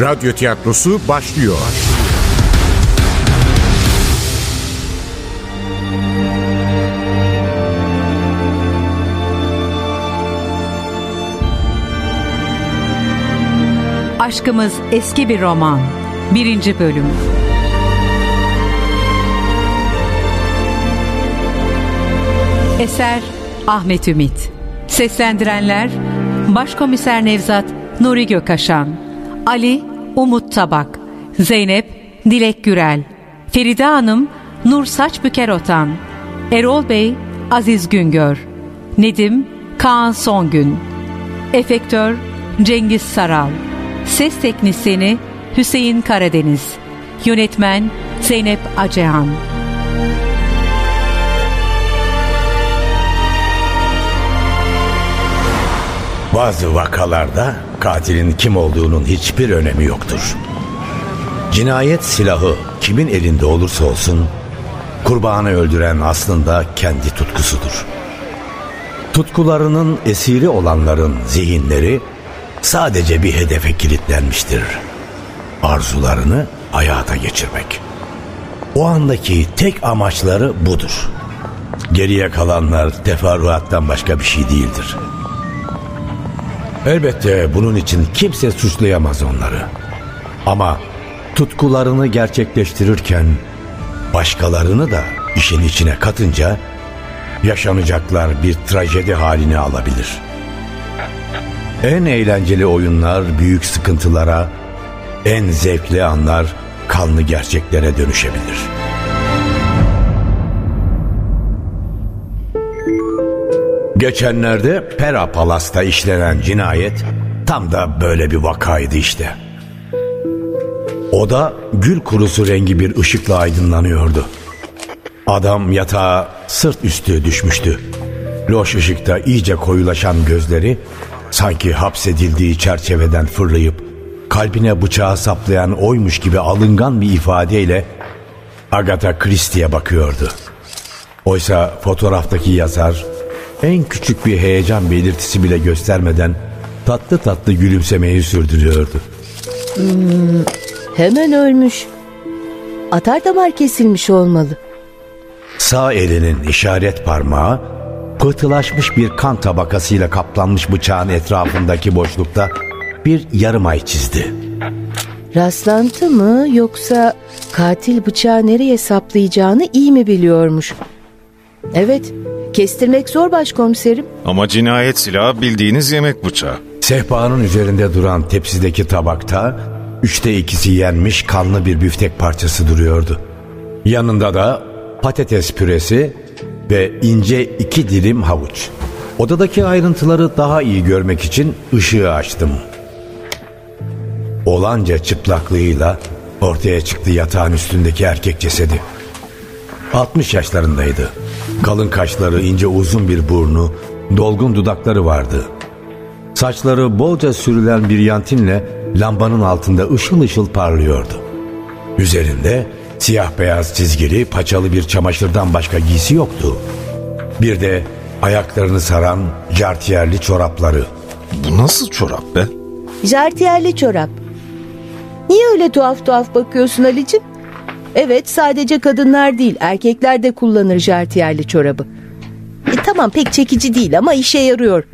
Radyo tiyatrosu başlıyor. Aşkımız eski bir roman. Birinci bölüm. Eser Ahmet Ümit. Seslendirenler Başkomiser Nevzat Nuri Gökaşan, Ali Umut Tabak, Zeynep Dilek Gürel, Feride Hanım Nur Saçbüker Otan, Erol Bey Aziz Güngör, Nedim Kaan Songün, Efektör Cengiz Saral, Ses Teknisini Hüseyin Karadeniz, Yönetmen Zeynep Acehan. Bazı vakalarda katilin kim olduğunun hiçbir önemi yoktur. Cinayet silahı kimin elinde olursa olsun kurbanı öldüren aslında kendi tutkusudur. Tutkularının esiri olanların zihinleri sadece bir hedefe kilitlenmiştir. Arzularını hayata geçirmek. O andaki tek amaçları budur. Geriye kalanlar teferruattan başka bir şey değildir. Elbette bunun için kimse suçlayamaz onları. Ama tutkularını gerçekleştirirken başkalarını da işin içine katınca yaşanacaklar bir trajedi halini alabilir. En eğlenceli oyunlar büyük sıkıntılara, en zevkli anlar kanlı gerçeklere dönüşebilir. Geçenlerde Pera Palas'ta işlenen cinayet tam da böyle bir vakaydı işte. Oda gül kurusu rengi bir ışıkla aydınlanıyordu. Adam yatağa sırt üstü düşmüştü. Loş ışıkta iyice koyulaşan gözleri sanki hapsedildiği çerçeveden fırlayıp kalbine bıçağı saplayan oymuş gibi alıngan bir ifadeyle Agatha Christie'ye bakıyordu. Oysa fotoğraftaki yazar en küçük bir heyecan belirtisi bile göstermeden tatlı tatlı gülümsemeyi sürdürüyordu. Hmm, hemen ölmüş. Atar damar kesilmiş olmalı. Sağ elinin işaret parmağı pıhtılaşmış bir kan tabakasıyla kaplanmış bıçağın etrafındaki boşlukta bir yarım ay çizdi. Rastlantı mı yoksa katil bıçağı nereye saplayacağını iyi mi biliyormuş? Evet, kestirmek zor başkomiserim. Ama cinayet silahı bildiğiniz yemek bıçağı. Sehpanın üzerinde duran tepsideki tabakta üçte ikisi yenmiş kanlı bir büftek parçası duruyordu. Yanında da patates püresi ve ince iki dilim havuç. Odadaki ayrıntıları daha iyi görmek için ışığı açtım. Olanca çıplaklığıyla ortaya çıktı yatağın üstündeki erkek cesedi. 60 yaşlarındaydı. Kalın kaşları, ince uzun bir burnu, dolgun dudakları vardı. Saçları bolca sürülen bir yantinle lambanın altında ışıl ışıl parlıyordu. Üzerinde siyah beyaz çizgili paçalı bir çamaşırdan başka giysi yoktu. Bir de ayaklarını saran jartiyerli çorapları. Bu nasıl çorap be? Jartiyerli çorap. Niye öyle tuhaf tuhaf bakıyorsun Ali'cim? Evet sadece kadınlar değil erkekler de kullanır jartiyerli çorabı. E, tamam pek çekici değil ama işe yarıyor.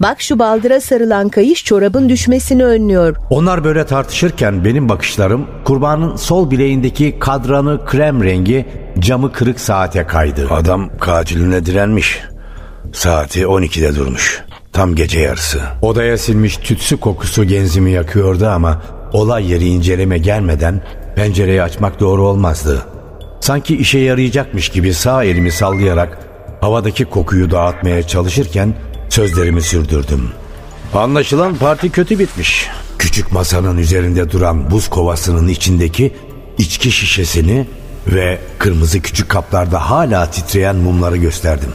Bak şu baldıra sarılan kayış çorabın düşmesini önlüyor. Onlar böyle tartışırken benim bakışlarım kurbanın sol bileğindeki kadranı krem rengi camı kırık saate kaydı. Adam katiline direnmiş. Saati 12'de durmuş. Tam gece yarısı. Odaya silmiş tütsü kokusu genzimi yakıyordu ama olay yeri inceleme gelmeden pencereyi açmak doğru olmazdı. Sanki işe yarayacakmış gibi sağ elimi sallayarak havadaki kokuyu dağıtmaya çalışırken sözlerimi sürdürdüm. Anlaşılan parti kötü bitmiş. Küçük masanın üzerinde duran buz kovasının içindeki içki şişesini ve kırmızı küçük kaplarda hala titreyen mumları gösterdim.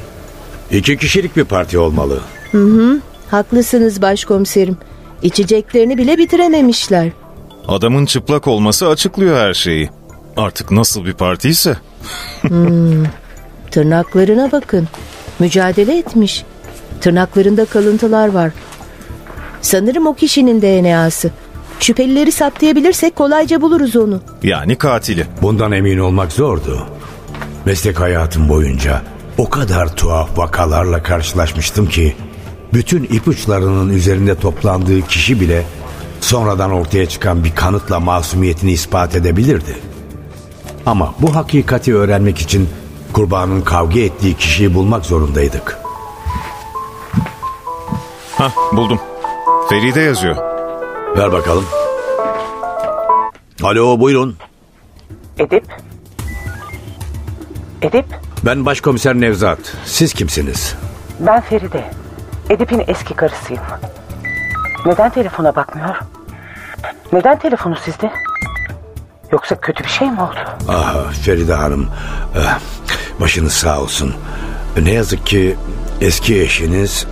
İki kişilik bir parti olmalı. Hı hı, haklısınız başkomiserim. İçeceklerini bile bitirememişler. Adamın çıplak olması açıklıyor her şeyi. Artık nasıl bir partiyse. hmm, tırnaklarına bakın. Mücadele etmiş. Tırnaklarında kalıntılar var. Sanırım o kişinin DNA'sı. Şüphelileri saptayabilirsek kolayca buluruz onu. Yani katili. Bundan emin olmak zordu. Meslek hayatım boyunca o kadar tuhaf vakalarla karşılaşmıştım ki bütün ipuçlarının üzerinde toplandığı kişi bile sonradan ortaya çıkan bir kanıtla masumiyetini ispat edebilirdi. Ama bu hakikati öğrenmek için kurbanın kavga ettiği kişiyi bulmak zorundaydık. Hah buldum. Feride yazıyor. Ver bakalım. Alo buyurun. Edip? Edip? Ben başkomiser Nevzat. Siz kimsiniz? Ben Feride. Edip'in eski karısıyım. Neden telefona bakmıyor? Neden telefonu sizde? Yoksa kötü bir şey mi oldu? Ah Feride Hanım. eh, Başınız sağ olsun. Ne yazık ki eski eşiniz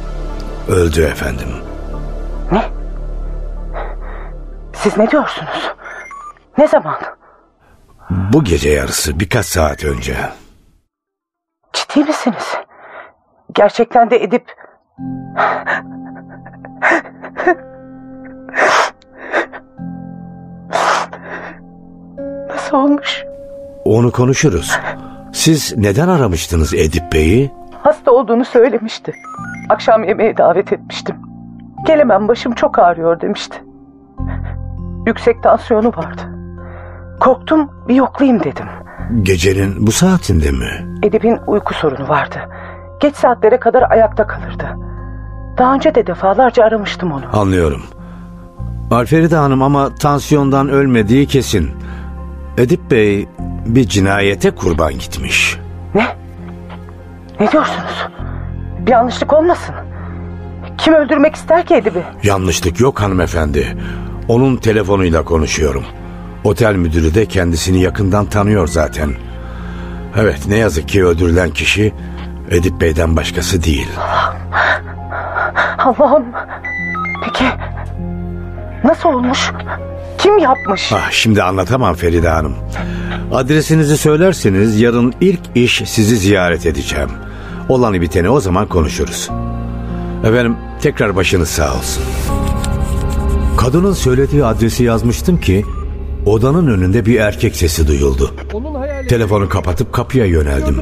öldü efendim. Ne? Siz ne diyorsunuz? Ne zaman? Bu gece yarısı birkaç saat önce. Ciddi misiniz? Gerçekten de Edip... Nasıl olmuş? Onu konuşuruz. Siz neden aramıştınız Edip Bey'i? Hasta olduğunu söylemişti. Akşam yemeğe davet etmiştim. Gelemem başım çok ağrıyor demişti. Yüksek tansiyonu vardı. Korktum bir yoklayayım dedim. Gecenin bu saatinde mi? Edip'in uyku sorunu vardı. Geç saatlere kadar ayakta kalırdı. Daha önce de defalarca aramıştım onu. Anlıyorum. Alferide Hanım ama tansiyondan ölmediği kesin. Edip Bey bir cinayete kurban gitmiş. Ne? Ne diyorsunuz? Bir yanlışlık olmasın. Kim öldürmek ister ki Edip'i? Yanlışlık yok hanımefendi. Onun telefonuyla konuşuyorum. Otel müdürü de kendisini yakından tanıyor zaten. Evet ne yazık ki öldürülen kişi Edip Bey'den başkası değil. Allah'ım. Peki nasıl olmuş? Kim yapmış? Ah, şimdi anlatamam Feride Hanım. Adresinizi söylerseniz yarın ilk iş sizi ziyaret edeceğim. Olanı biteni o zaman konuşuruz. Efendim tekrar başınız sağ olsun. Kadının söylediği adresi yazmıştım ki odanın önünde bir erkek sesi duyuldu. Telefonu kapatıp kapıya yöneldim.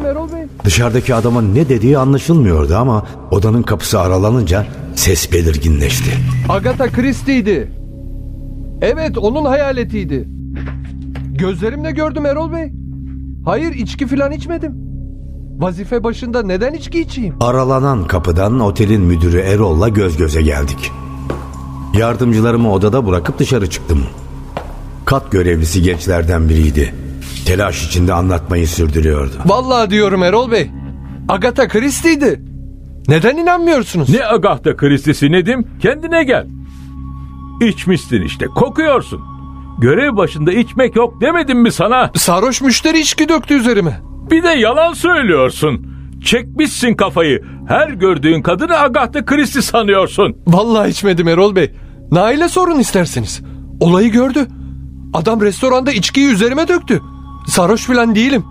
Dışarıdaki adamın ne dediği anlaşılmıyordu ama odanın kapısı aralanınca ses belirginleşti. Agatha Christie'ydi. Evet onun hayaletiydi. Gözlerimle gördüm Erol Bey. Hayır içki falan içmedim. Vazife başında neden içki içeyim? Aralanan kapıdan otelin müdürü Erol'la göz göze geldik. Yardımcılarımı odada bırakıp dışarı çıktım. Kat görevlisi gençlerden biriydi. Telaş içinde anlatmayı sürdürüyordu. Vallahi diyorum Erol Bey. Agatha Christie'ydi. Neden inanmıyorsunuz? Ne Agatha Christie'si Nedim? Kendine gel. İçmişsin işte kokuyorsun. Görev başında içmek yok demedim mi sana? Sarhoş müşteri içki döktü üzerime. Bir de yalan söylüyorsun. Çekmişsin kafayı. Her gördüğün kadını Agatha Christie sanıyorsun. Vallahi içmedim Erol Bey. Nail'e sorun isterseniz. Olayı gördü. Adam restoranda içkiyi üzerime döktü. Sarhoş falan değilim.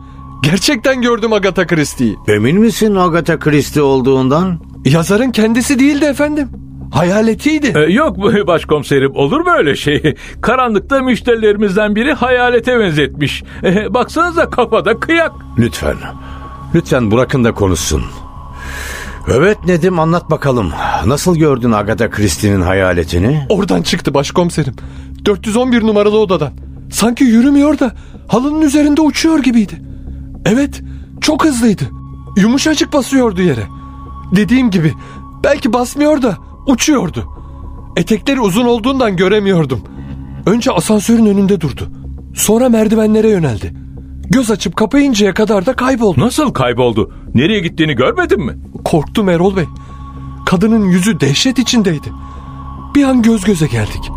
Gerçekten gördüm Agatha Christie'yi. Emin misin Agatha Christie olduğundan? Yazarın kendisi değildi efendim. Hayaletiydi. Ee, yok bu başkomiserim olur mu öyle şey? Karanlıkta müşterilerimizden biri hayalete benzetmiş. Ee, baksanıza kafada kıyak. Lütfen. Lütfen bırakın da konuşsun. Evet Nedim anlat bakalım. Nasıl gördün Agatha Christie'nin hayaletini? Oradan çıktı başkomiserim. 411 numaralı odadan. Sanki yürümüyor da halının üzerinde uçuyor gibiydi. Evet, çok hızlıydı. Yumuşacık basıyordu yere. Dediğim gibi belki basmıyor da uçuyordu. Etekleri uzun olduğundan göremiyordum. Önce asansörün önünde durdu. Sonra merdivenlere yöneldi. Göz açıp kapayıncaya kadar da kayboldu. Nasıl kayboldu? Nereye gittiğini görmedin mi? Korktum Erol Bey. Kadının yüzü dehşet içindeydi. Bir an göz göze geldik.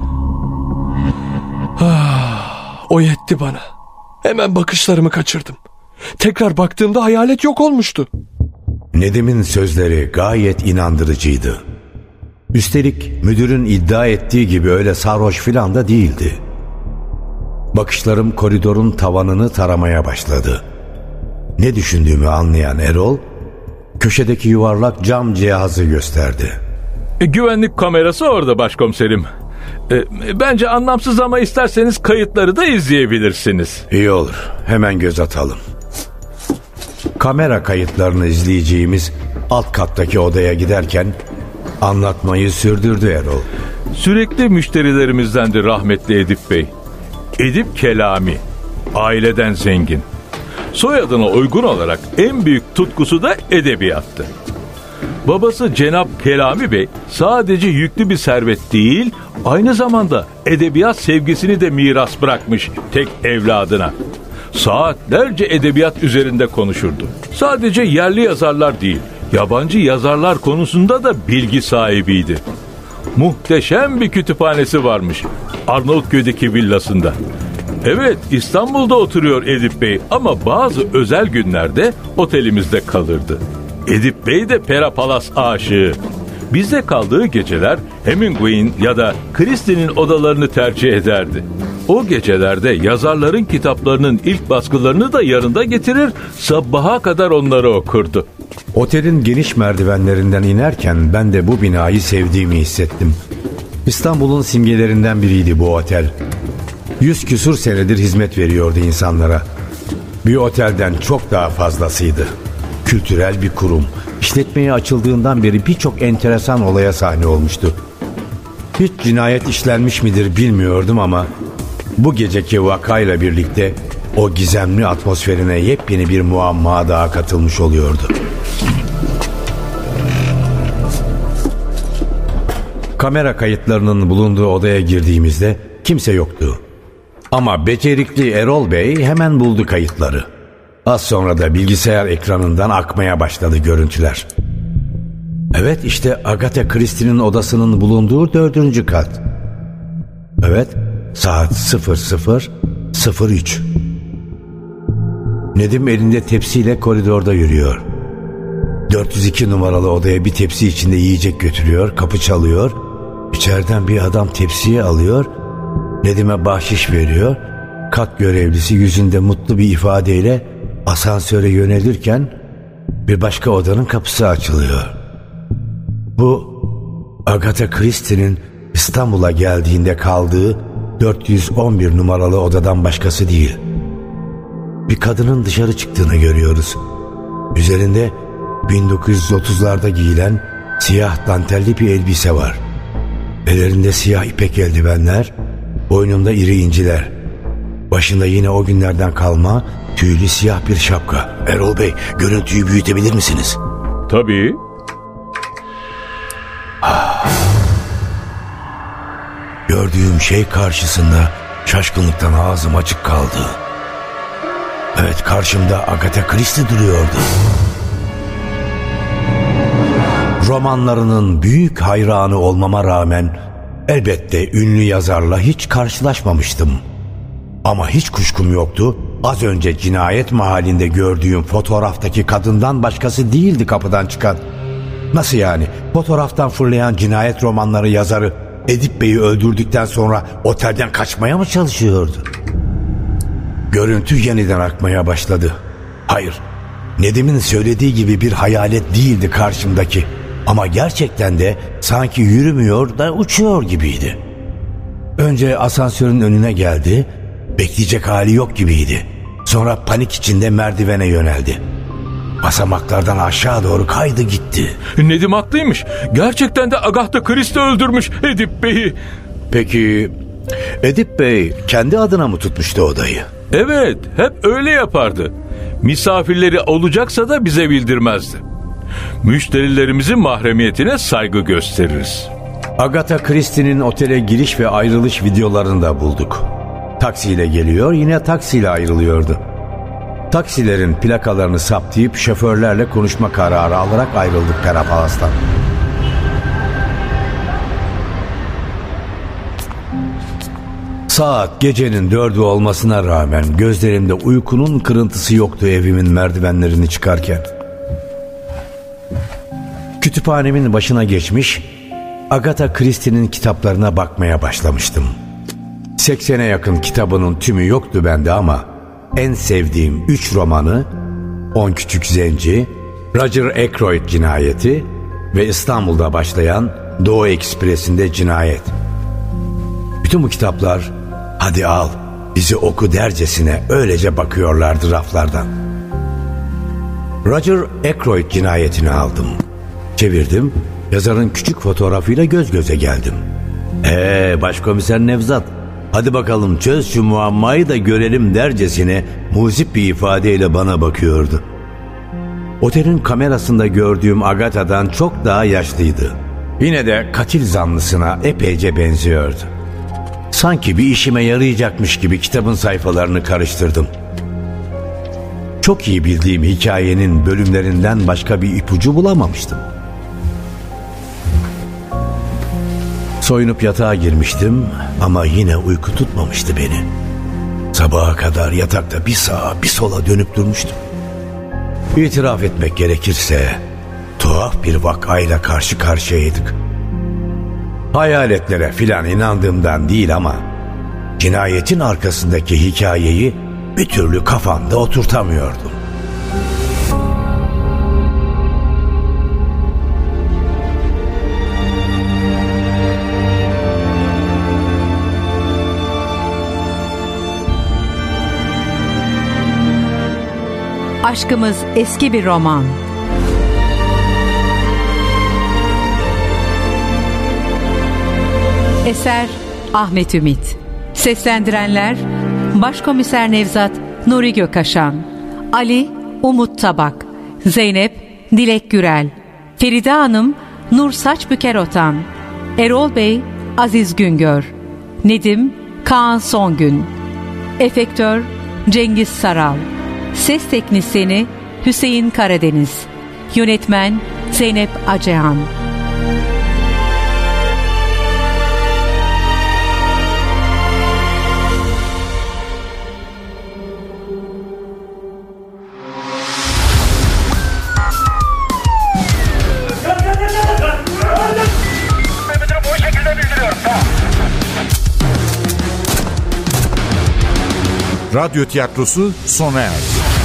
Ah, o yetti bana. Hemen bakışlarımı kaçırdım. Tekrar baktığımda hayalet yok olmuştu. Nedim'in sözleri gayet inandırıcıydı. Üstelik müdürün iddia ettiği gibi öyle sarhoş filan da değildi. Bakışlarım koridorun tavanını taramaya başladı. Ne düşündüğümü anlayan Erol, köşedeki yuvarlak cam cihazı gösterdi. E, güvenlik kamerası orada başkomiserim. E, bence anlamsız ama isterseniz kayıtları da izleyebilirsiniz. İyi olur. Hemen göz atalım. Kamera kayıtlarını izleyeceğimiz alt kattaki odaya giderken anlatmayı sürdürdü Erol. Sürekli müşterilerimizdendi rahmetli Edip Bey. Edip Kelami. Aileden zengin. Soyadına uygun olarak en büyük tutkusu da edebiyattı. Babası Cenap Kelami Bey sadece yüklü bir servet değil, aynı zamanda edebiyat sevgisini de miras bırakmış tek evladına. Saatlerce edebiyat üzerinde konuşurdu. Sadece yerli yazarlar değil, yabancı yazarlar konusunda da bilgi sahibiydi. Muhteşem bir kütüphanesi varmış Arnavutköy'deki villasında. Evet İstanbul'da oturuyor Edip Bey ama bazı özel günlerde otelimizde kalırdı. Edip Bey de Pera Palas aşığı. Bizde kaldığı geceler Hemingway'in ya da Christie'nin odalarını tercih ederdi. O gecelerde yazarların kitaplarının ilk baskılarını da yanında getirir, sabaha kadar onları okurdu. Otelin geniş merdivenlerinden inerken ben de bu binayı sevdiğimi hissettim. İstanbul'un simgelerinden biriydi bu otel. Yüz küsur senedir hizmet veriyordu insanlara. Bir otelden çok daha fazlasıydı. Kültürel bir kurum. İşletmeye açıldığından beri birçok enteresan olaya sahne olmuştu. Hiç cinayet işlenmiş midir bilmiyordum ama bu geceki vakayla birlikte o gizemli atmosferine yepyeni bir muamma daha katılmış oluyordu. Kamera kayıtlarının bulunduğu odaya girdiğimizde kimse yoktu. Ama becerikli Erol Bey hemen buldu kayıtları. Az sonra da bilgisayar ekranından akmaya başladı görüntüler. Evet işte Agatha Christie'nin odasının bulunduğu dördüncü kat. Evet saat 00.03. Nedim elinde tepsiyle koridorda yürüyor. 402 numaralı odaya bir tepsi içinde yiyecek götürüyor, kapı çalıyor. İçeriden bir adam tepsiyi alıyor, Nedim'e bahşiş veriyor. Kat görevlisi yüzünde mutlu bir ifadeyle asansöre yönelirken bir başka odanın kapısı açılıyor. Bu Agatha Christie'nin İstanbul'a geldiğinde kaldığı 411 numaralı odadan başkası değil. Bir kadının dışarı çıktığını görüyoruz. Üzerinde 1930'larda giyilen siyah dantelli bir elbise var. Ellerinde siyah ipek eldivenler, boynunda iri inciler. Başında yine o günlerden kalma tüylü siyah bir şapka. Erol Bey görüntüyü büyütebilir misiniz? Tabii. Gördüğüm şey karşısında şaşkınlıktan ağzım açık kaldı. Evet karşımda Agatha Christie duruyordu. Romanlarının büyük hayranı olmama rağmen elbette ünlü yazarla hiç karşılaşmamıştım. Ama hiç kuşkum yoktu. Az önce cinayet mahallinde gördüğüm fotoğraftaki kadından başkası değildi kapıdan çıkan. Nasıl yani? Fotoğraftan fırlayan cinayet romanları yazarı Edip Bey'i öldürdükten sonra otelden kaçmaya mı çalışıyordu? Görüntü yeniden akmaya başladı. Hayır, Nedim'in söylediği gibi bir hayalet değildi karşımdaki. Ama gerçekten de sanki yürümüyor da uçuyor gibiydi. Önce asansörün önüne geldi, bekleyecek hali yok gibiydi. Sonra panik içinde merdivene yöneldi. Basamaklardan aşağı doğru kaydı gitti. Nedim haklıymış. Gerçekten de Agatha Christie öldürmüş Edip Bey'i. Peki Edip Bey kendi adına mı tutmuştu odayı? Evet, hep öyle yapardı. Misafirleri olacaksa da bize bildirmezdi. Müşterilerimizin mahremiyetine saygı gösteririz. Agatha Christie'nin otele giriş ve ayrılış videolarını da bulduk. Taksiyle geliyor yine taksiyle ayrılıyordu. Taksilerin plakalarını saptayıp şoförlerle konuşma kararı alarak ayrıldık Perapalas'tan. Saat gecenin dördü olmasına rağmen gözlerimde uykunun kırıntısı yoktu evimin merdivenlerini çıkarken. Kütüphanemin başına geçmiş, Agatha Christie'nin kitaplarına bakmaya başlamıştım. 80'e yakın kitabının tümü yoktu bende ama en sevdiğim 3 romanı On Küçük Zenci, Roger Ackroyd cinayeti ve İstanbul'da başlayan Doğu Ekspresi'nde cinayet. Bütün bu kitaplar hadi al bizi oku dercesine öylece bakıyorlardı raflardan. Roger Ackroyd cinayetini aldım. Çevirdim, yazarın küçük fotoğrafıyla göz göze geldim. Ee başkomiser Nevzat, hadi bakalım çöz şu muammayı da görelim dercesine muzip bir ifadeyle bana bakıyordu. Otelin kamerasında gördüğüm Agatha'dan çok daha yaşlıydı. Yine de katil zanlısına epeyce benziyordu. Sanki bir işime yarayacakmış gibi kitabın sayfalarını karıştırdım. Çok iyi bildiğim hikayenin bölümlerinden başka bir ipucu bulamamıştım. Soyunup yatağa girmiştim ama yine uyku tutmamıştı beni. Sabaha kadar yatakta bir sağa bir sola dönüp durmuştum. İtiraf etmek gerekirse tuhaf bir vakayla karşı karşıyaydık. Hayaletlere filan inandığımdan değil ama cinayetin arkasındaki hikayeyi bir türlü kafamda oturtamıyordum. Aşkımız eski bir roman. Eser Ahmet Ümit. Seslendirenler Başkomiser Nevzat Nuri Gökaşan, Ali Umut Tabak, Zeynep Dilek Gürel, Feride Hanım Nur Saçbüker Otan, Erol Bey Aziz Güngör, Nedim Kaan Songün, Efektör Cengiz Saral, Ses Teknisini Hüseyin Karadeniz, Yönetmen Zeynep Acehan. Radyo tiyatrosu sona erdi.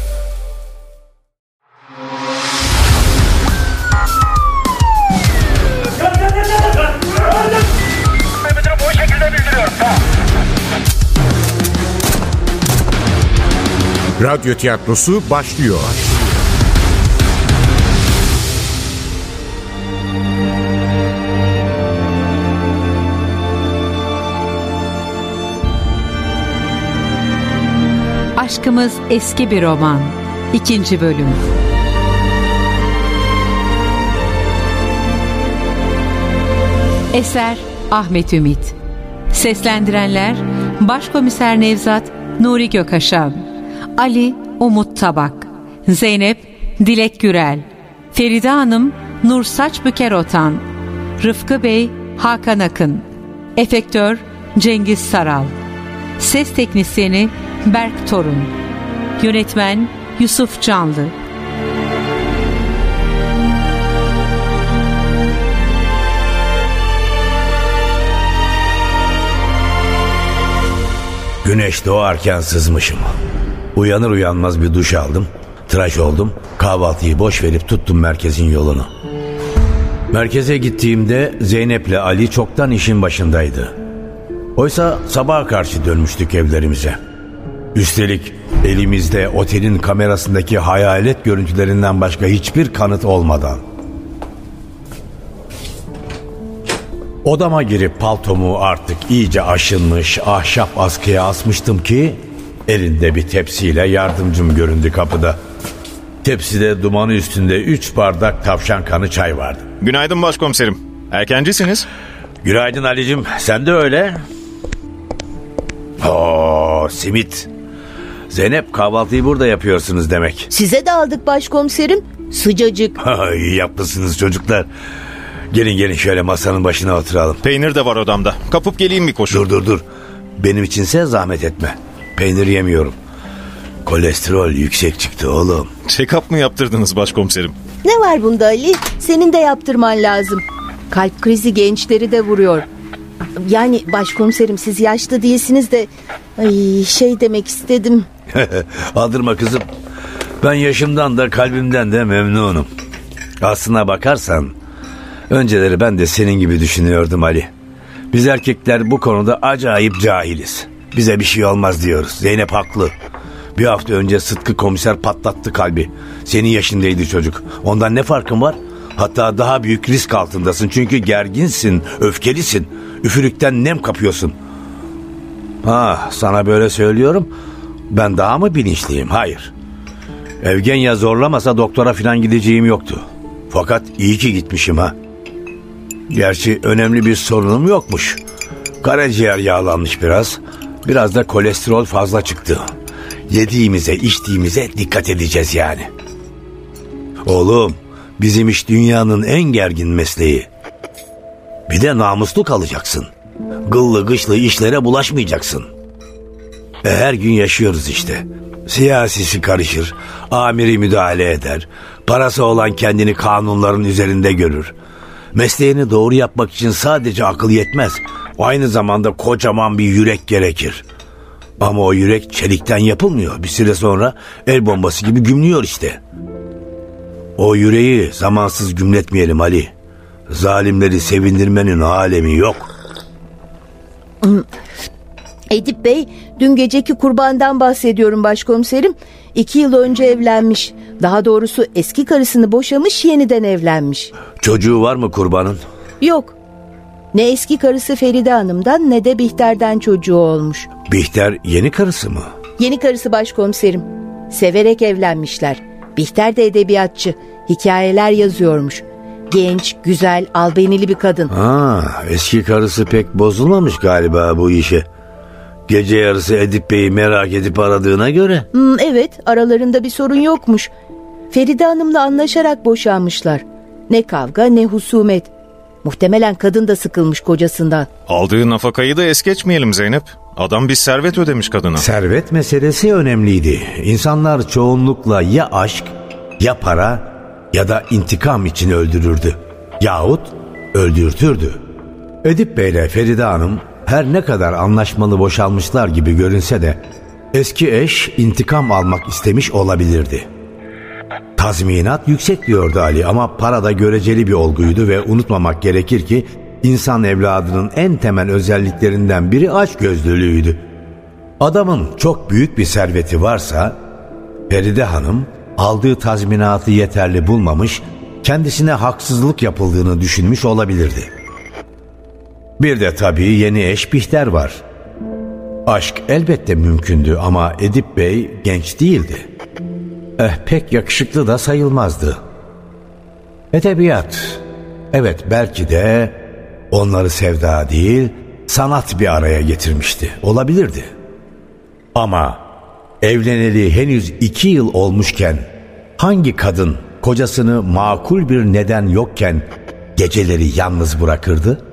Radyo tiyatrosu başlıyor. Aşkımız eski bir roman. İkinci bölüm. Eser Ahmet Ümit. Seslendirenler Başkomiser Nevzat Nuri Gökaşan, Ali Umut Tabak, Zeynep Dilek Gürel, Feride Hanım Nur Saçbüker Otan, Rıfkı Bey Hakan Akın, Efektör Cengiz Saral, Ses Teknisyeni Berk Torun, Yönetmen Yusuf Canlı, Güneş doğarken sızmışım. Uyanır uyanmaz bir duş aldım. Tıraş oldum. Kahvaltıyı boş verip tuttum merkezin yolunu. Merkeze gittiğimde Zeynep'le Ali çoktan işin başındaydı. Oysa sabaha karşı dönmüştük evlerimize. Üstelik elimizde otelin kamerasındaki hayalet görüntülerinden başka hiçbir kanıt olmadan. Odama girip paltomu artık iyice aşınmış ahşap askıya asmıştım ki elinde bir tepsiyle yardımcım göründü kapıda. Tepside dumanı üstünde üç bardak tavşan kanı çay vardı. Günaydın başkomiserim. Erkencisiniz. Günaydın Ali'cim sen de öyle. Oo simit. Zeynep kahvaltıyı burada yapıyorsunuz demek. Size de aldık başkomiserim. Sıcacık. İyi yapmışsınız çocuklar. Gelin gelin şöyle masanın başına oturalım. Peynir de var odamda. Kapıp geleyim bir koşu. Dur dur dur. Benim içinse zahmet etme. Peynir yemiyorum. Kolesterol yüksek çıktı oğlum. Check-up mı yaptırdınız başkomiserim? Ne var bunda Ali? Senin de yaptırman lazım. Kalp krizi gençleri de vuruyor. Yani başkomiserim siz yaşlı değilsiniz de ay, şey demek istedim. Aldırma kızım. Ben yaşımdan da kalbimden de memnunum. Aslına bakarsan önceleri ben de senin gibi düşünüyordum Ali. Biz erkekler bu konuda acayip cahiliz. Bize bir şey olmaz diyoruz. Zeynep haklı. Bir hafta önce Sıtkı komiser patlattı kalbi. Senin yaşındaydı çocuk. Ondan ne farkın var? Hatta daha büyük risk altındasın. Çünkü gerginsin, öfkelisin. Üfürükten nem kapıyorsun. Ha, sana böyle söylüyorum. Ben daha mı bilinçliyim? Hayır. Evgenya zorlamasa doktora falan gideceğim yoktu. Fakat iyi ki gitmişim ha. Gerçi önemli bir sorunum yokmuş. Karaciğer yağlanmış biraz. Biraz da kolesterol fazla çıktı. Yediğimize içtiğimize dikkat edeceğiz yani. Oğlum bizim iş dünyanın en gergin mesleği. Bir de namuslu kalacaksın. Gıllı gışlı işlere bulaşmayacaksın. E, her gün yaşıyoruz işte. Siyasisi karışır, amiri müdahale eder. Parası olan kendini kanunların üzerinde görür. Mesleğini doğru yapmak için sadece akıl yetmez. Aynı zamanda kocaman bir yürek gerekir. Ama o yürek çelikten yapılmıyor. Bir süre sonra el bombası gibi gümlüyor işte. O yüreği zamansız gümletmeyelim Ali. Zalimleri sevindirmenin alemi yok. Edip Bey dün geceki kurbandan bahsediyorum başkomiserim. İki yıl önce evlenmiş. Daha doğrusu eski karısını boşamış yeniden evlenmiş. Çocuğu var mı kurbanın? Yok. Ne eski karısı Feride Hanım'dan ne de Bihter'den çocuğu olmuş. Bihter yeni karısı mı? Yeni karısı başkomiserim. Severek evlenmişler. Bihter de edebiyatçı. Hikayeler yazıyormuş. Genç, güzel, albenili bir kadın. Ha, eski karısı pek bozulmamış galiba bu işe. Gece yarısı Edip Bey'i merak edip aradığına göre. Hmm, evet, aralarında bir sorun yokmuş. Feride Hanım'la anlaşarak boşanmışlar. Ne kavga ne husumet. Muhtemelen kadın da sıkılmış kocasından. Aldığı nafakayı da es geçmeyelim Zeynep. Adam bir servet ödemiş kadına. Servet meselesi önemliydi. İnsanlar çoğunlukla ya aşk, ya para ya da intikam için öldürürdü. Yahut öldürtürdü. Edip Bey ile Feride Hanım her ne kadar anlaşmalı boşalmışlar gibi görünse de eski eş intikam almak istemiş olabilirdi. Tazminat yüksek diyordu Ali ama para da göreceli bir olguydu ve unutmamak gerekir ki insan evladının en temel özelliklerinden biri açgözlülüğüydü. Adamın çok büyük bir serveti varsa Feride Hanım aldığı tazminatı yeterli bulmamış, kendisine haksızlık yapıldığını düşünmüş olabilirdi. Bir de tabii yeni eş Bihter var. Aşk elbette mümkündü ama Edip Bey genç değildi. Eh pek yakışıklı da sayılmazdı. Edebiyat. Evet belki de onları sevda değil sanat bir araya getirmişti. Olabilirdi. Ama evleneli henüz iki yıl olmuşken hangi kadın kocasını makul bir neden yokken geceleri yalnız bırakırdı?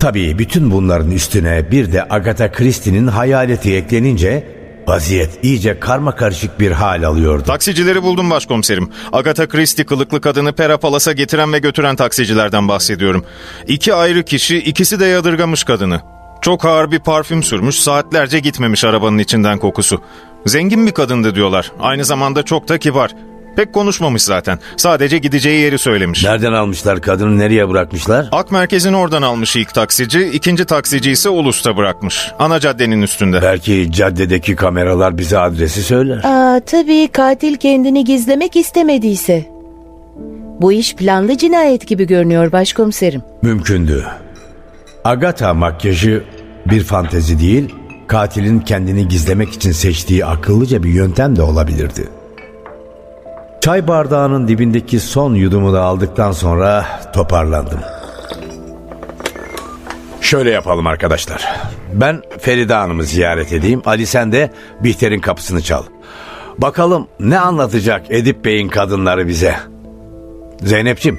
Tabii bütün bunların üstüne bir de Agatha Christie'nin hayaleti eklenince vaziyet iyice karma karışık bir hal alıyordu. Taksicileri buldum başkomiserim. Agatha Christie kılıklı kadını Pera Palas'a getiren ve götüren taksicilerden bahsediyorum. İki ayrı kişi ikisi de yadırgamış kadını. Çok ağır bir parfüm sürmüş saatlerce gitmemiş arabanın içinden kokusu. Zengin bir kadındı diyorlar. Aynı zamanda çok da kibar. Pek konuşmamış zaten. Sadece gideceği yeri söylemiş. Nereden almışlar kadını nereye bırakmışlar? Ak merkezini oradan almış ilk taksici, ikinci taksici ise Ulus'ta bırakmış. Ana caddenin üstünde. Belki caddedeki kameralar bize adresi söyler. Aa, tabii katil kendini gizlemek istemediyse. Bu iş planlı cinayet gibi görünüyor başkomiserim. Mümkündü. Agatha makyajı bir fantezi değil, katilin kendini gizlemek için seçtiği akıllıca bir yöntem de olabilirdi. Çay bardağının dibindeki son yudumu da aldıktan sonra toparlandım. Şöyle yapalım arkadaşlar. Ben Feride Hanım'ı ziyaret edeyim. Ali sen de Bihter'in kapısını çal. Bakalım ne anlatacak Edip Bey'in kadınları bize. Zeynep'ciğim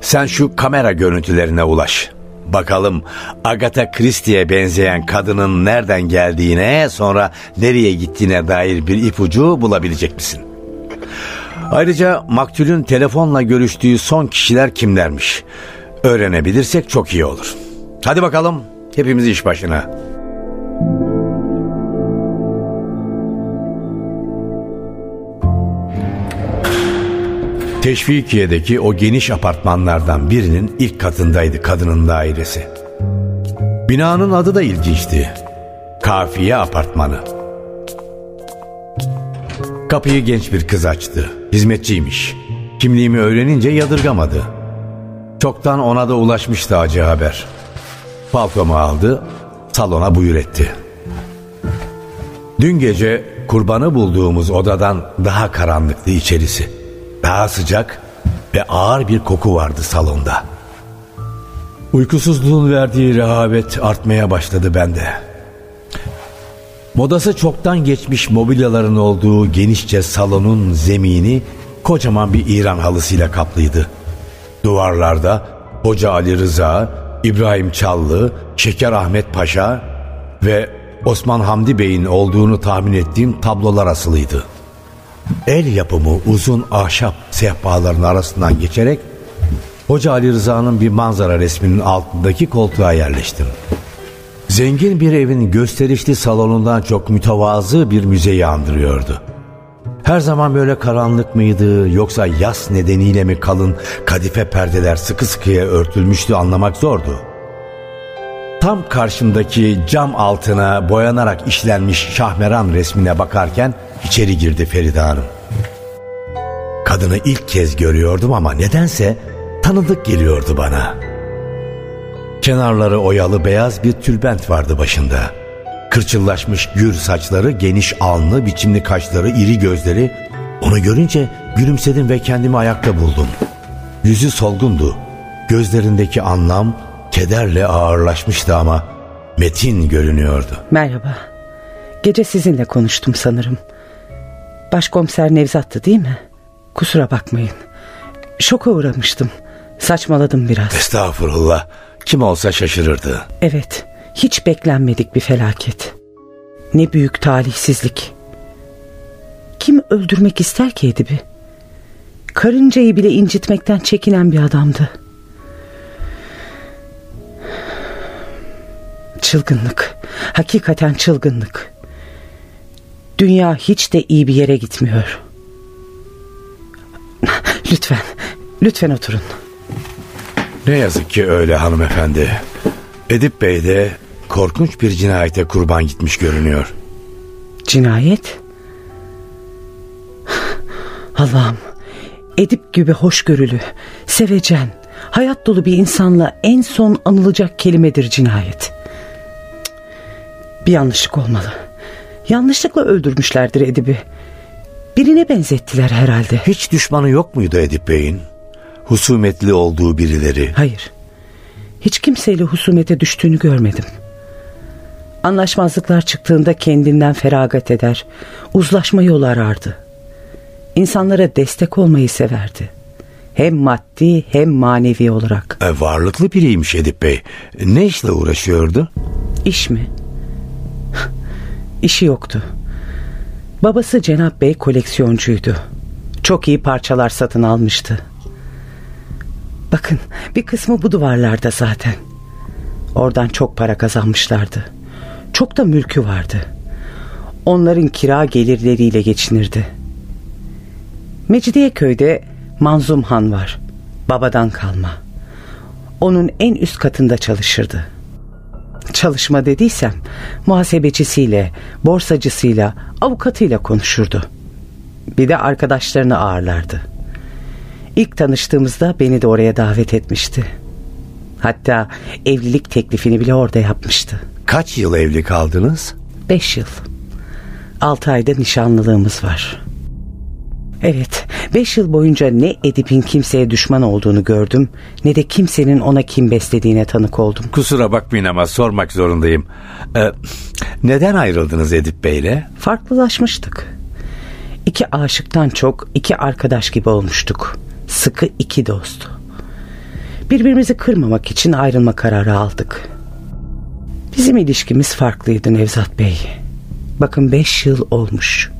sen şu kamera görüntülerine ulaş. Bakalım Agatha Christie'ye benzeyen kadının nereden geldiğine sonra nereye gittiğine dair bir ipucu bulabilecek misin? Ayrıca maktulün telefonla görüştüğü son kişiler kimlermiş? Öğrenebilirsek çok iyi olur. Hadi bakalım hepimiz iş başına. Teşvikiye'deki o geniş apartmanlardan birinin ilk katındaydı kadının dairesi. Binanın adı da ilginçti. Kafiye Apartmanı. Kapıyı genç bir kız açtı. Hizmetçiymiş. Kimliğimi öğrenince yadırgamadı. Çoktan ona da ulaşmıştı acı haber. Paltomu aldı, salona buyur etti. Dün gece kurbanı bulduğumuz odadan daha karanlıktı içerisi. Daha sıcak ve ağır bir koku vardı salonda. Uykusuzluğun verdiği rehavet artmaya başladı bende. Modası çoktan geçmiş mobilyaların olduğu genişçe salonun zemini kocaman bir İran halısıyla kaplıydı. Duvarlarda Hoca Ali Rıza, İbrahim Çallı, Şeker Ahmet Paşa ve Osman Hamdi Bey'in olduğunu tahmin ettiğim tablolar asılıydı. El yapımı uzun ahşap sehpaların arasından geçerek Hoca Ali Rıza'nın bir manzara resminin altındaki koltuğa yerleştim. Zengin bir evin gösterişli salonundan çok mütevazı bir müzeyi andırıyordu. Her zaman böyle karanlık mıydı yoksa yaz nedeniyle mi kalın kadife perdeler sıkı sıkıya örtülmüştü anlamak zordu. Tam karşımdaki cam altına boyanarak işlenmiş şahmeran resmine bakarken içeri girdi Feride Hanım. Kadını ilk kez görüyordum ama nedense tanıdık geliyordu bana. Kenarları oyalı beyaz bir tülbent vardı başında. Kırçıllaşmış gür saçları, geniş alnı, biçimli kaşları, iri gözleri. Onu görünce gülümsedim ve kendimi ayakta buldum. Yüzü solgundu. Gözlerindeki anlam kederle ağırlaşmıştı ama metin görünüyordu. Merhaba. Gece sizinle konuştum sanırım. Başkomiser Nevzat'tı değil mi? Kusura bakmayın. Şoka uğramıştım. Saçmaladım biraz. Estağfurullah. Kim olsa şaşırırdı. Evet, hiç beklenmedik bir felaket. Ne büyük talihsizlik. Kim öldürmek ister ki Edip'i? Karıncayı bile incitmekten çekinen bir adamdı. Çılgınlık. Hakikaten çılgınlık. Dünya hiç de iyi bir yere gitmiyor. Lütfen, lütfen oturun. Ne yazık ki öyle hanımefendi. Edip Bey de korkunç bir cinayete kurban gitmiş görünüyor. Cinayet? Allah'ım, Edip gibi hoşgörülü, sevecen, hayat dolu bir insanla en son anılacak kelimedir cinayet. Bir yanlışlık olmalı. Yanlışlıkla öldürmüşlerdir Edip'i. Birine benzettiler herhalde. Hiç düşmanı yok muydu Edip Bey'in? Husumetli olduğu birileri. Hayır. Hiç kimseyle husumete düştüğünü görmedim. Anlaşmazlıklar çıktığında kendinden feragat eder. Uzlaşma yolu arardı. İnsanlara destek olmayı severdi. Hem maddi hem manevi olarak. E, varlıklı biriymiş Edip Bey. Ne işle uğraşıyordu? İş mi? İşi yoktu. Babası Cenap Bey koleksiyoncuydu. Çok iyi parçalar satın almıştı. Bakın bir kısmı bu duvarlarda zaten. Oradan çok para kazanmışlardı. Çok da mülkü vardı. Onların kira gelirleriyle geçinirdi. Mecidiyeköy'de Manzum Han var. Babadan kalma. Onun en üst katında çalışırdı. Çalışma dediysem muhasebecisiyle, borsacısıyla, avukatıyla konuşurdu. Bir de arkadaşlarını ağırlardı. İlk tanıştığımızda beni de oraya davet etmişti. Hatta evlilik teklifini bile orada yapmıştı. Kaç yıl evli kaldınız? Beş yıl. Altı ayda nişanlılığımız var. Evet, beş yıl boyunca ne Edip'in kimseye düşman olduğunu gördüm... ...ne de kimsenin ona kim beslediğine tanık oldum. Kusura bakmayın ama sormak zorundayım. Ee, neden ayrıldınız Edip Bey'le? Farklılaşmıştık. İki aşıktan çok iki arkadaş gibi olmuştuk. Sıkı iki dost. Birbirimizi kırmamak için ayrılma kararı aldık. Bizim ilişkimiz farklıydı Nevzat Bey. Bakın beş yıl olmuş.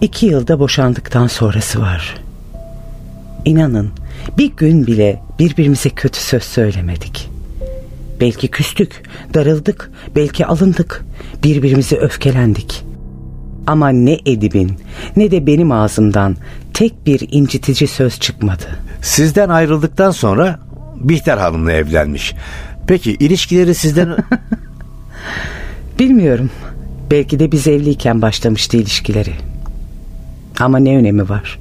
İki yılda boşandıktan sonrası var. İnanın bir gün bile birbirimize kötü söz söylemedik. Belki küstük, darıldık, belki alındık, birbirimize öfkelendik. Ama ne Edip'in ne de benim ağzımdan tek bir incitici söz çıkmadı. Sizden ayrıldıktan sonra Bihter Hanım'la evlenmiş. Peki ilişkileri sizden... Bilmiyorum. Belki de biz evliyken başlamıştı ilişkileri. Ama ne önemi var?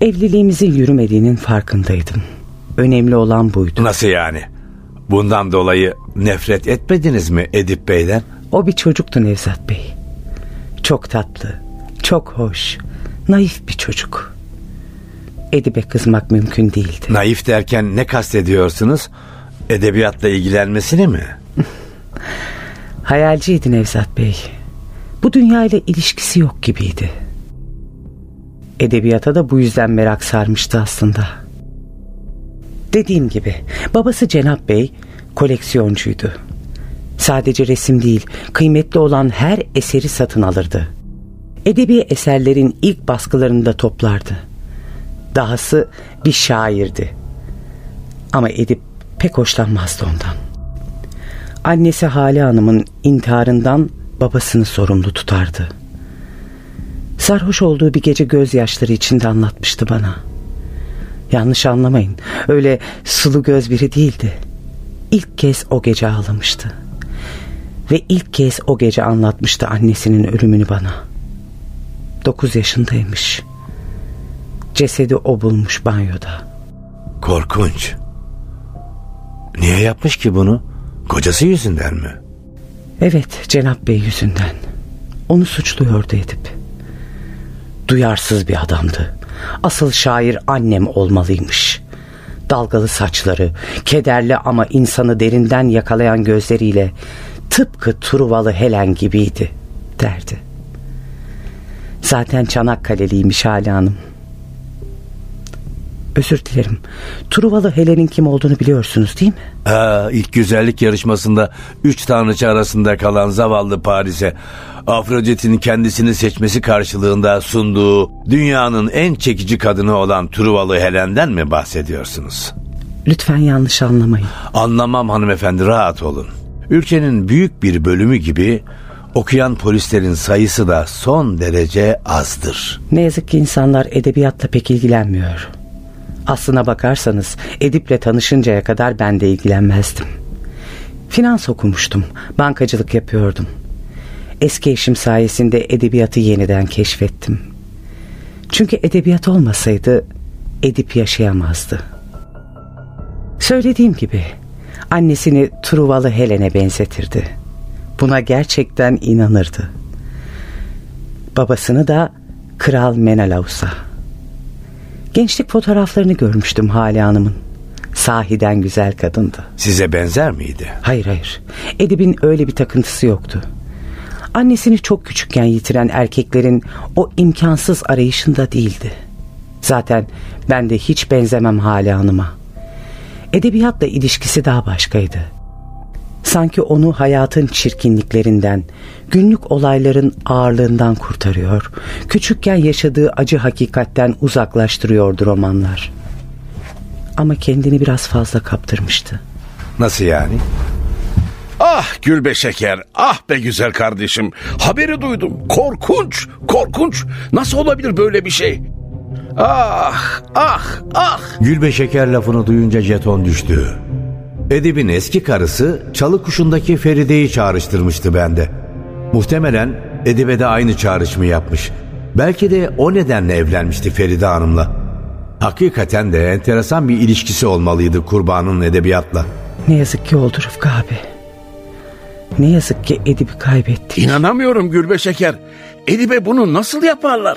Evliliğimizin yürümediğinin farkındaydım. Önemli olan buydu. Nasıl yani? Bundan dolayı nefret etmediniz mi Edip Bey'den? O bir çocuktu Nevzat Bey. Çok tatlı, çok hoş, naif bir çocuk. Edip'e kızmak mümkün değildi. Naif derken ne kastediyorsunuz? Edebiyatla ilgilenmesini mi? Hayalciydi Nevzat Bey. Bu dünyayla ilişkisi yok gibiydi. Edebiyata da bu yüzden merak sarmıştı aslında. Dediğim gibi babası Cenap Bey koleksiyoncuydu. Sadece resim değil, kıymetli olan her eseri satın alırdı. Edebi eserlerin ilk baskılarını da toplardı. Dahası bir şairdi. Ama Edip pek hoşlanmazdı ondan. Annesi Hale Hanım'ın intiharından babasını sorumlu tutardı. Sarhoş olduğu bir gece gözyaşları içinde anlatmıştı bana. Yanlış anlamayın. Öyle sulu göz biri değildi. İlk kez o gece ağlamıştı. Ve ilk kez o gece anlatmıştı annesinin ölümünü bana. Dokuz yaşındaymış. Cesedi o bulmuş banyoda. Korkunç. Niye yapmış ki bunu? Kocası yüzünden mi? Evet Cenap Bey yüzünden. Onu suçluyordu Edip. Duyarsız bir adamdı. Asıl şair annem olmalıymış. Dalgalı saçları, kederli ama insanı derinden yakalayan gözleriyle tıpkı Truvalı Helen gibiydi derdi. Zaten Çanakkale'liymiş Hale Hanım. Özür dilerim. Truvalı Helen'in kim olduğunu biliyorsunuz değil mi? Ha, ilk güzellik yarışmasında üç tanrıça arasında kalan zavallı Paris'e Afrodit'in kendisini seçmesi karşılığında sunduğu dünyanın en çekici kadını olan Truvalı Helen'den mi bahsediyorsunuz? Lütfen yanlış anlamayın. Anlamam hanımefendi rahat olun. Ülkenin büyük bir bölümü gibi okuyan polislerin sayısı da son derece azdır. Ne yazık ki insanlar edebiyatla pek ilgilenmiyor. Aslına bakarsanız Edip'le tanışıncaya kadar ben de ilgilenmezdim. Finans okumuştum, bankacılık yapıyordum. Eski eşim sayesinde edebiyatı yeniden keşfettim. Çünkü edebiyat olmasaydı Edip yaşayamazdı. Söylediğim gibi annesini Truvalı Helen'e benzetirdi. Buna gerçekten inanırdı. Babasını da Kral Menelaus'a. Gençlik fotoğraflarını görmüştüm Hale Hanım'ın. Sahiden güzel kadındı. Size benzer miydi? Hayır hayır. Edip'in öyle bir takıntısı yoktu. Annesini çok küçükken yitiren erkeklerin o imkansız arayışında değildi. Zaten ben de hiç benzemem Hale Hanım'a. Edebiyatla ilişkisi daha başkaydı. Sanki onu hayatın çirkinliklerinden, günlük olayların ağırlığından kurtarıyor, küçükken yaşadığı acı hakikatten uzaklaştırıyordu romanlar. Ama kendini biraz fazla kaptırmıştı. Nasıl yani? Ah Gülbe Şeker, ah be güzel kardeşim. Haberi duydum. Korkunç, korkunç. Nasıl olabilir böyle bir şey? Ah, ah, ah. Gülbe Şeker lafını duyunca jeton düştü. Edip'in eski karısı çalı kuşundaki Feride'yi çağrıştırmıştı bende. Muhtemelen Edip'e de aynı çağrışımı yapmış. Belki de o nedenle evlenmişti Feride Hanım'la. Hakikaten de enteresan bir ilişkisi olmalıydı kurbanın edebiyatla. Ne yazık ki oldu Rıfkı abi. Ne yazık ki Edip'i kaybettik. İnanamıyorum Gülbe Şeker. Edip'e bunu nasıl yaparlar?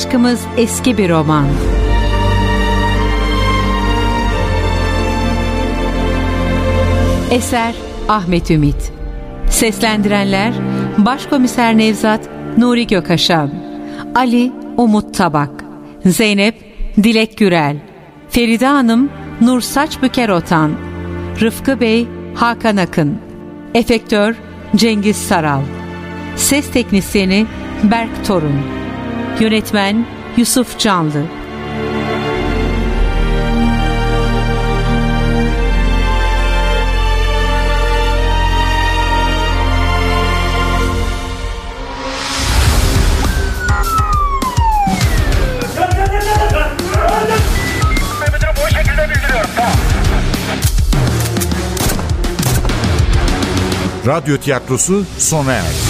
Aşkımız eski bir roman. Eser Ahmet Ümit Seslendirenler Başkomiser Nevzat Nuri Gökaşan Ali Umut Tabak Zeynep Dilek Gürel, Feride Hanım, Nur Saç Büker Otan, Rıfkı Bey, Hakan Akın, Efektör, Cengiz Saral, Ses Teknisyeni, Berk Torun, Yönetmen, Yusuf Canlı, Radyo tiyatrosu sona erdi.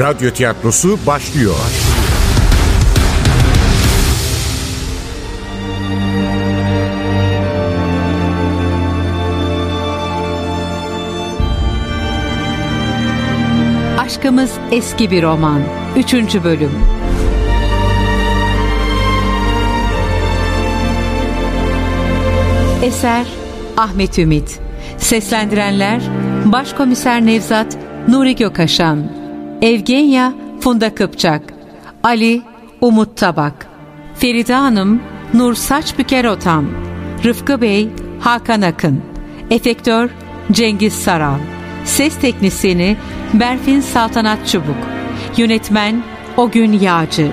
Radyo tiyatrosu başlıyor. Aşkımız eski bir roman. 3. bölüm. Eser Ahmet Ümit. Seslendirenler Başkomiser Nevzat Nuri Gökaşan. Evgenya Funda Kıpçak. Ali Umut Tabak. Feride Hanım Nur Saç Büker Otan. Rıfkı Bey Hakan Akın. Efektör Cengiz Saral. Ses Teknisini Berfin Saltanat Çubuk. Yönetmen Ogün Yağcı.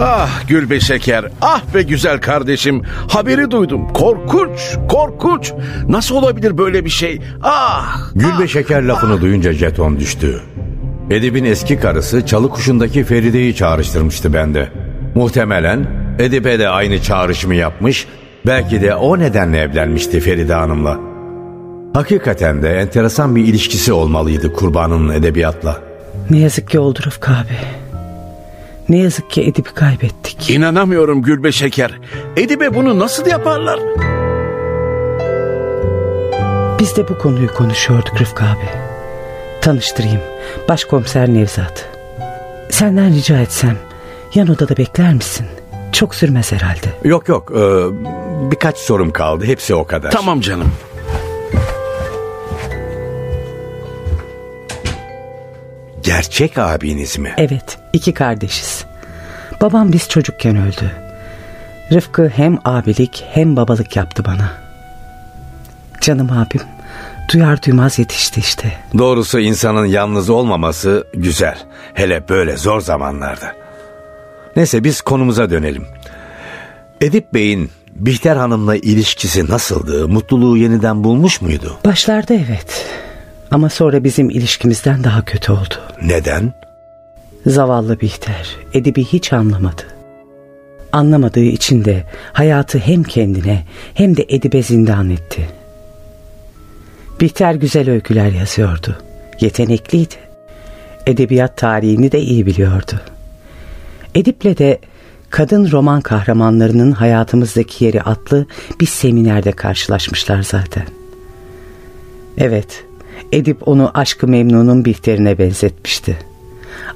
Ah Gülbe Şeker, ah be güzel kardeşim. Haberi duydum. Korkunç, korkunç. Nasıl olabilir böyle bir şey? Ah! Gülbe Şeker lafını duyunca jeton düştü. Edip'in eski karısı çalı kuşundaki Feride'yi çağrıştırmıştı bende. Muhtemelen Edip'e de aynı çağrışımı yapmış, belki de o nedenle evlenmişti Feride Hanım'la. Hakikaten de enteresan bir ilişkisi olmalıydı kurbanın edebiyatla. Ne yazık ki oldu Rıfkı abi. Ne yazık ki Edip'i kaybettik. İnanamıyorum Gülbe Şeker. Edip'e bunu nasıl yaparlar? Biz de bu konuyu konuşuyorduk Rıfkı abi. Tanıştırayım. Başkomiser Nevzat. Senden rica etsem yan odada bekler misin? Çok sürmez herhalde. Yok yok e, birkaç sorum kaldı hepsi o kadar. Tamam canım. Gerçek abiniz mi? Evet iki kardeşiz. Babam biz çocukken öldü. Rıfkı hem abilik hem babalık yaptı bana. Canım abim duyar duymaz yetişti işte. Doğrusu insanın yalnız olmaması güzel. Hele böyle zor zamanlarda. Neyse biz konumuza dönelim. Edip Bey'in Bihter Hanım'la ilişkisi nasıldı? Mutluluğu yeniden bulmuş muydu? Başlarda evet. Ama sonra bizim ilişkimizden daha kötü oldu. Neden? Zavallı Bihter Edip'i hiç anlamadı. Anlamadığı için de hayatı hem kendine hem de Edip'e zindan etti. Bihter güzel öyküler yazıyordu. Yetenekliydi. Edebiyat tarihini de iyi biliyordu. Edip'le de kadın roman kahramanlarının hayatımızdaki yeri adlı bir seminerde karşılaşmışlar zaten. Evet, Edip onu aşkı memnunun Bihter'ine benzetmişti.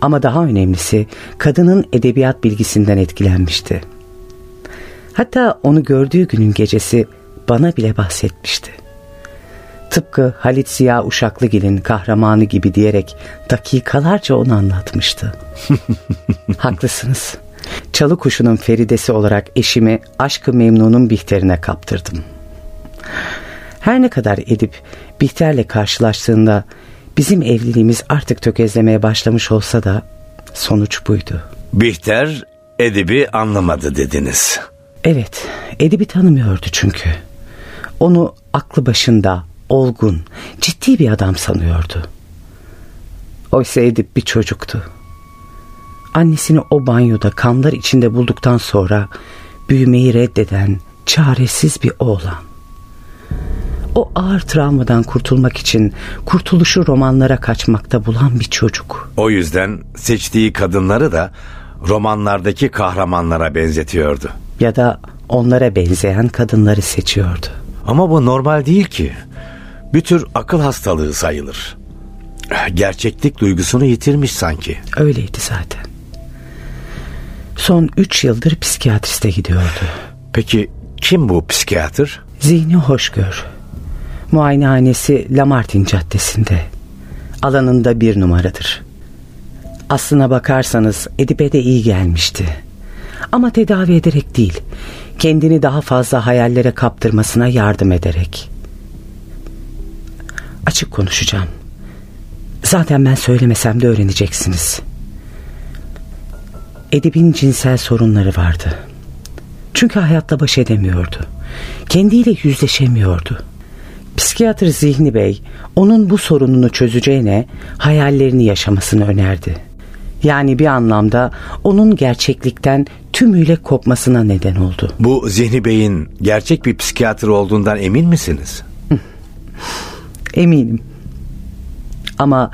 Ama daha önemlisi kadının edebiyat bilgisinden etkilenmişti. Hatta onu gördüğü günün gecesi bana bile bahsetmişti. Tıpkı Halit Ziya Uşaklıgil'in kahramanı gibi diyerek dakikalarca onu anlatmıştı. Haklısınız. Çalı kuşunun feridesi olarak eşimi aşkı memnunun Bihter'ine kaptırdım. Her ne kadar Edip Bihter'le karşılaştığında bizim evliliğimiz artık tökezlemeye başlamış olsa da sonuç buydu. Bihter Edip'i anlamadı dediniz. Evet, Edip'i tanımıyordu çünkü. Onu aklı başında, olgun, ciddi bir adam sanıyordu. Oysa Edip bir çocuktu. Annesini o banyoda kanlar içinde bulduktan sonra büyümeyi reddeden çaresiz bir oğlan. O ağır travmadan kurtulmak için kurtuluşu romanlara kaçmakta bulan bir çocuk. O yüzden seçtiği kadınları da romanlardaki kahramanlara benzetiyordu. Ya da onlara benzeyen kadınları seçiyordu. Ama bu normal değil ki. Bir tür akıl hastalığı sayılır. Gerçeklik duygusunu yitirmiş sanki. Öyleydi zaten. Son üç yıldır psikiyatriste gidiyordu. Peki kim bu psikiyatr? Zihni Hoşgör. Muayenehanesi Lamartin Caddesi'nde. Alanında bir numaradır. Aslına bakarsanız Edipe de iyi gelmişti. Ama tedavi ederek değil, kendini daha fazla hayallere kaptırmasına yardım ederek. Açık konuşacağım. Zaten ben söylemesem de öğreneceksiniz. Edip'in cinsel sorunları vardı. Çünkü hayatla baş edemiyordu. Kendiyle yüzleşemiyordu. Psikiyatr Zihni Bey onun bu sorununu çözeceğine hayallerini yaşamasını önerdi. Yani bir anlamda onun gerçeklikten tümüyle kopmasına neden oldu. Bu Zihni Bey'in gerçek bir psikiyatr olduğundan emin misiniz? Eminim. Ama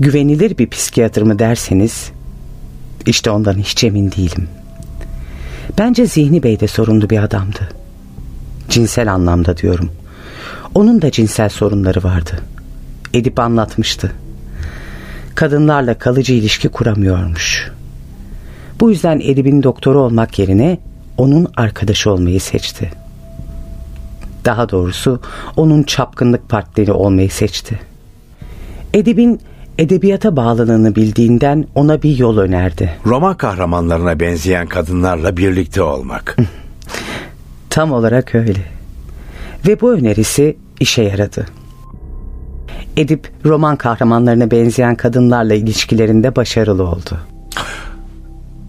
güvenilir bir psikiyatr mı derseniz işte ondan hiç emin değilim. Bence Zihni Bey de sorunlu bir adamdı. Cinsel anlamda diyorum. Onun da cinsel sorunları vardı. Edip anlatmıştı. Kadınlarla kalıcı ilişki kuramıyormuş. Bu yüzden Edip'in doktoru olmak yerine onun arkadaşı olmayı seçti. Daha doğrusu onun çapkınlık partneri olmayı seçti. Edip'in edebiyata bağlılığını bildiğinden ona bir yol önerdi. Roman kahramanlarına benzeyen kadınlarla birlikte olmak. Tam olarak öyle. Ve bu önerisi işe yaradı. Edip roman kahramanlarına benzeyen kadınlarla ilişkilerinde başarılı oldu.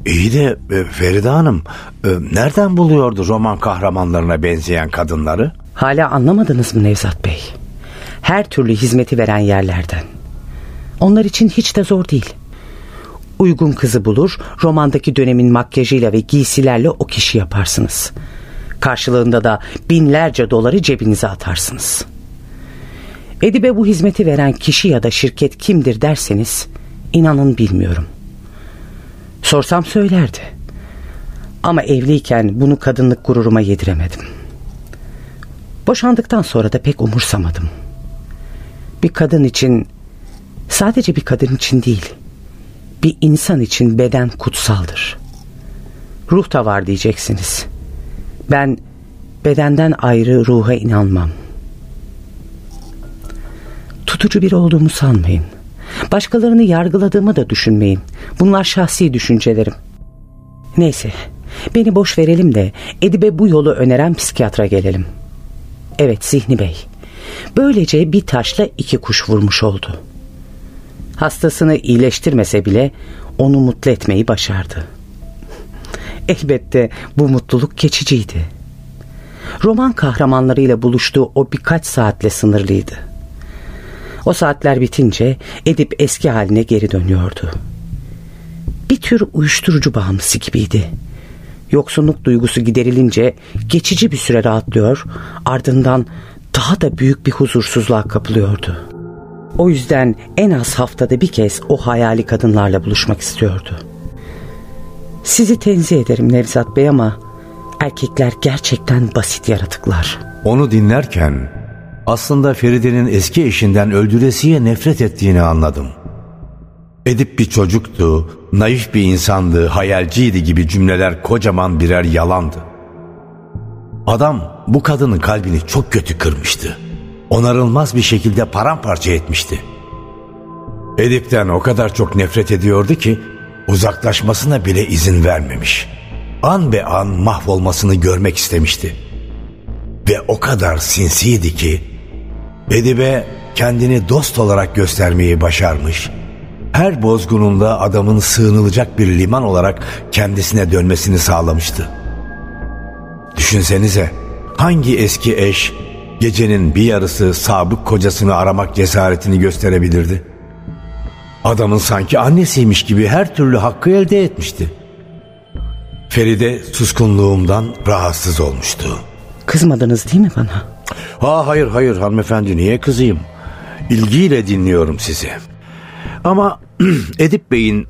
İyi de e, Feride Hanım e, nereden buluyordu roman kahramanlarına benzeyen kadınları? Hala anlamadınız mı Nevzat Bey? Her türlü hizmeti veren yerlerden. Onlar için hiç de zor değil. Uygun kızı bulur, romandaki dönemin makyajıyla ve giysilerle o kişi yaparsınız. Karşılığında da binlerce doları cebinize atarsınız. Edibe bu hizmeti veren kişi ya da şirket kimdir derseniz inanın bilmiyorum. Sorsam söylerdi. Ama evliyken bunu kadınlık gururuma yediremedim. Boşandıktan sonra da pek umursamadım. Bir kadın için sadece bir kadın için değil bir insan için beden kutsaldır. Ruh da var diyeceksiniz. Ben bedenden ayrı ruha inanmam. Tutucu biri olduğumu sanmayın. Başkalarını yargıladığımı da düşünmeyin. Bunlar şahsi düşüncelerim. Neyse, beni boş verelim de Edibe bu yolu öneren psikiyatra gelelim. Evet Zihni Bey. Böylece bir taşla iki kuş vurmuş oldu. Hastasını iyileştirmese bile onu mutlu etmeyi başardı. Elbette bu mutluluk geçiciydi. Roman kahramanlarıyla buluştuğu o birkaç saatle sınırlıydı. O saatler bitince Edip eski haline geri dönüyordu. Bir tür uyuşturucu bağımlısı gibiydi. Yoksunluk duygusu giderilince geçici bir süre rahatlıyor, ardından daha da büyük bir huzursuzluğa kapılıyordu. O yüzden en az haftada bir kez o hayali kadınlarla buluşmak istiyordu. Sizi tenzih ederim Nevzat Bey ama erkekler gerçekten basit yaratıklar. Onu dinlerken aslında Feride'nin eski eşinden öldüresiye nefret ettiğini anladım. Edip bir çocuktu, naif bir insandı, hayalciydi gibi cümleler kocaman birer yalandı. Adam bu kadının kalbini çok kötü kırmıştı. Onarılmaz bir şekilde paramparça etmişti. Edip'ten o kadar çok nefret ediyordu ki uzaklaşmasına bile izin vermemiş. An be an mahvolmasını görmek istemişti. Ve o kadar sinsiydi ki Edibe kendini dost olarak göstermeyi başarmış. Her bozgununda adamın sığınılacak bir liman olarak kendisine dönmesini sağlamıştı. Düşünsenize hangi eski eş gecenin bir yarısı sabık kocasını aramak cesaretini gösterebilirdi? Adamın sanki annesiymiş gibi her türlü hakkı elde etmişti. Feride suskunluğumdan rahatsız olmuştu. Kızmadınız değil mi bana? Ha hayır hayır hanımefendi niye kızayım? İlgiyle dinliyorum sizi. Ama Edip Bey'in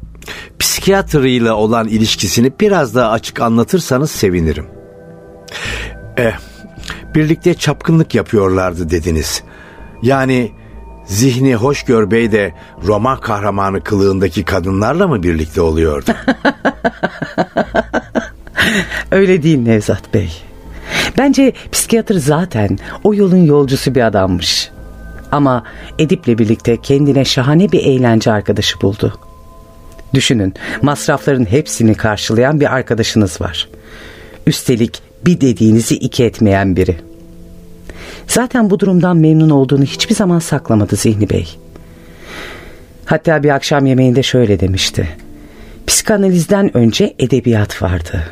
psikiyatrıyla olan ilişkisini biraz daha açık anlatırsanız sevinirim. Eh, birlikte çapkınlık yapıyorlardı dediniz. Yani zihni Hoşgör Bey de roman kahramanı kılığındaki kadınlarla mı birlikte oluyordu? Öyle değil Nevzat Bey. Bence psikiyatr zaten o yolun yolcusu bir adammış. Ama Edip'le birlikte kendine şahane bir eğlence arkadaşı buldu. Düşünün masrafların hepsini karşılayan bir arkadaşınız var. Üstelik bir dediğinizi iki etmeyen biri. Zaten bu durumdan memnun olduğunu hiçbir zaman saklamadı Zihni Bey. Hatta bir akşam yemeğinde şöyle demişti. Psikanalizden önce edebiyat vardı.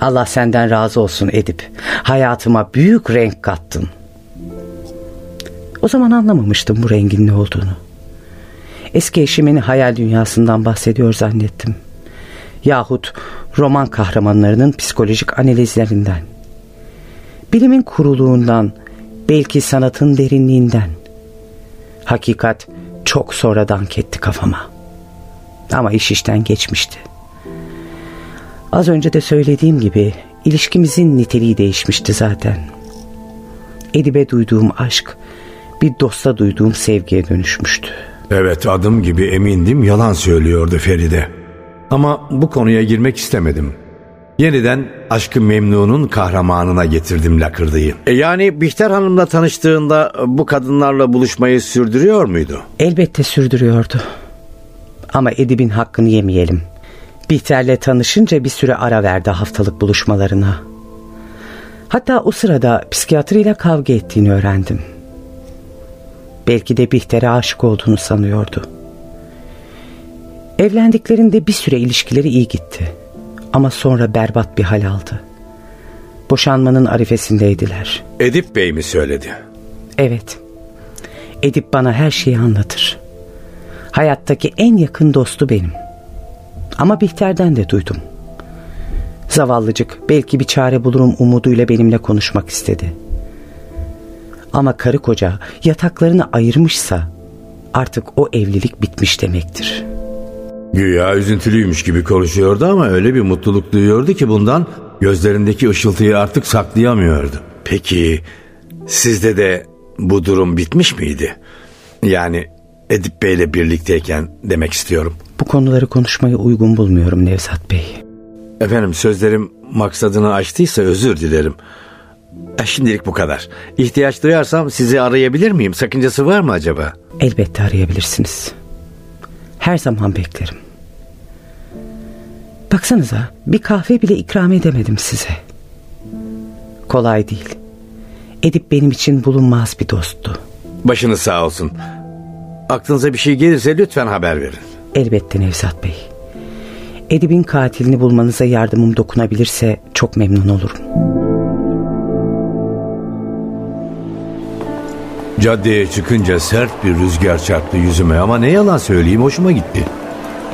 Allah senden razı olsun Edip. Hayatıma büyük renk kattın. O zaman anlamamıştım bu rengin ne olduğunu. Eski eşimin hayal dünyasından bahsediyor zannettim. Yahut roman kahramanlarının psikolojik analizlerinden. Bilimin kuruluğundan, belki sanatın derinliğinden. Hakikat çok sonra dank kafama. Ama iş işten geçmişti. Az önce de söylediğim gibi ilişkimizin niteliği değişmişti zaten. Edip'e duyduğum aşk bir dosta duyduğum sevgiye dönüşmüştü. Evet adım gibi emindim yalan söylüyordu Feride. Ama bu konuya girmek istemedim. Yeniden aşkı memnunun kahramanına getirdim lakırdıyı. E yani Bihter Hanım'la tanıştığında bu kadınlarla buluşmayı sürdürüyor muydu? Elbette sürdürüyordu. Ama Edip'in hakkını yemeyelim. Bihter'le tanışınca bir süre ara verdi haftalık buluşmalarına. Hatta o sırada psikiyatriyle kavga ettiğini öğrendim. Belki de Bihter'e aşık olduğunu sanıyordu. Evlendiklerinde bir süre ilişkileri iyi gitti. Ama sonra berbat bir hal aldı. Boşanmanın arifesindeydiler. Edip Bey mi söyledi? Evet. Edip bana her şeyi anlatır. Hayattaki en yakın dostu benim. Ama Bihter'den de duydum. Zavallıcık belki bir çare bulurum umuduyla benimle konuşmak istedi. Ama karı koca yataklarını ayırmışsa artık o evlilik bitmiş demektir. Güya üzüntülüymüş gibi konuşuyordu ama öyle bir mutluluk duyuyordu ki bundan gözlerindeki ışıltıyı artık saklayamıyordu. Peki sizde de bu durum bitmiş miydi? Yani Edip Bey'le birlikteyken demek istiyorum. Bu konuları konuşmayı uygun bulmuyorum Nevzat Bey. Efendim sözlerim maksadını aştıysa özür dilerim. E, şimdilik bu kadar. İhtiyaç duyarsam sizi arayabilir miyim? Sakıncası var mı acaba? Elbette arayabilirsiniz. Her zaman beklerim. Baksanıza bir kahve bile ikram edemedim size. Kolay değil. Edip benim için bulunmaz bir dosttu. Başınız sağ olsun. Aklınıza bir şey gelirse lütfen haber verin. Elbette Nevzat Bey. Edip'in katilini bulmanıza yardımım dokunabilirse çok memnun olurum. Caddeye çıkınca sert bir rüzgar çarptı yüzüme ama ne yalan söyleyeyim hoşuma gitti.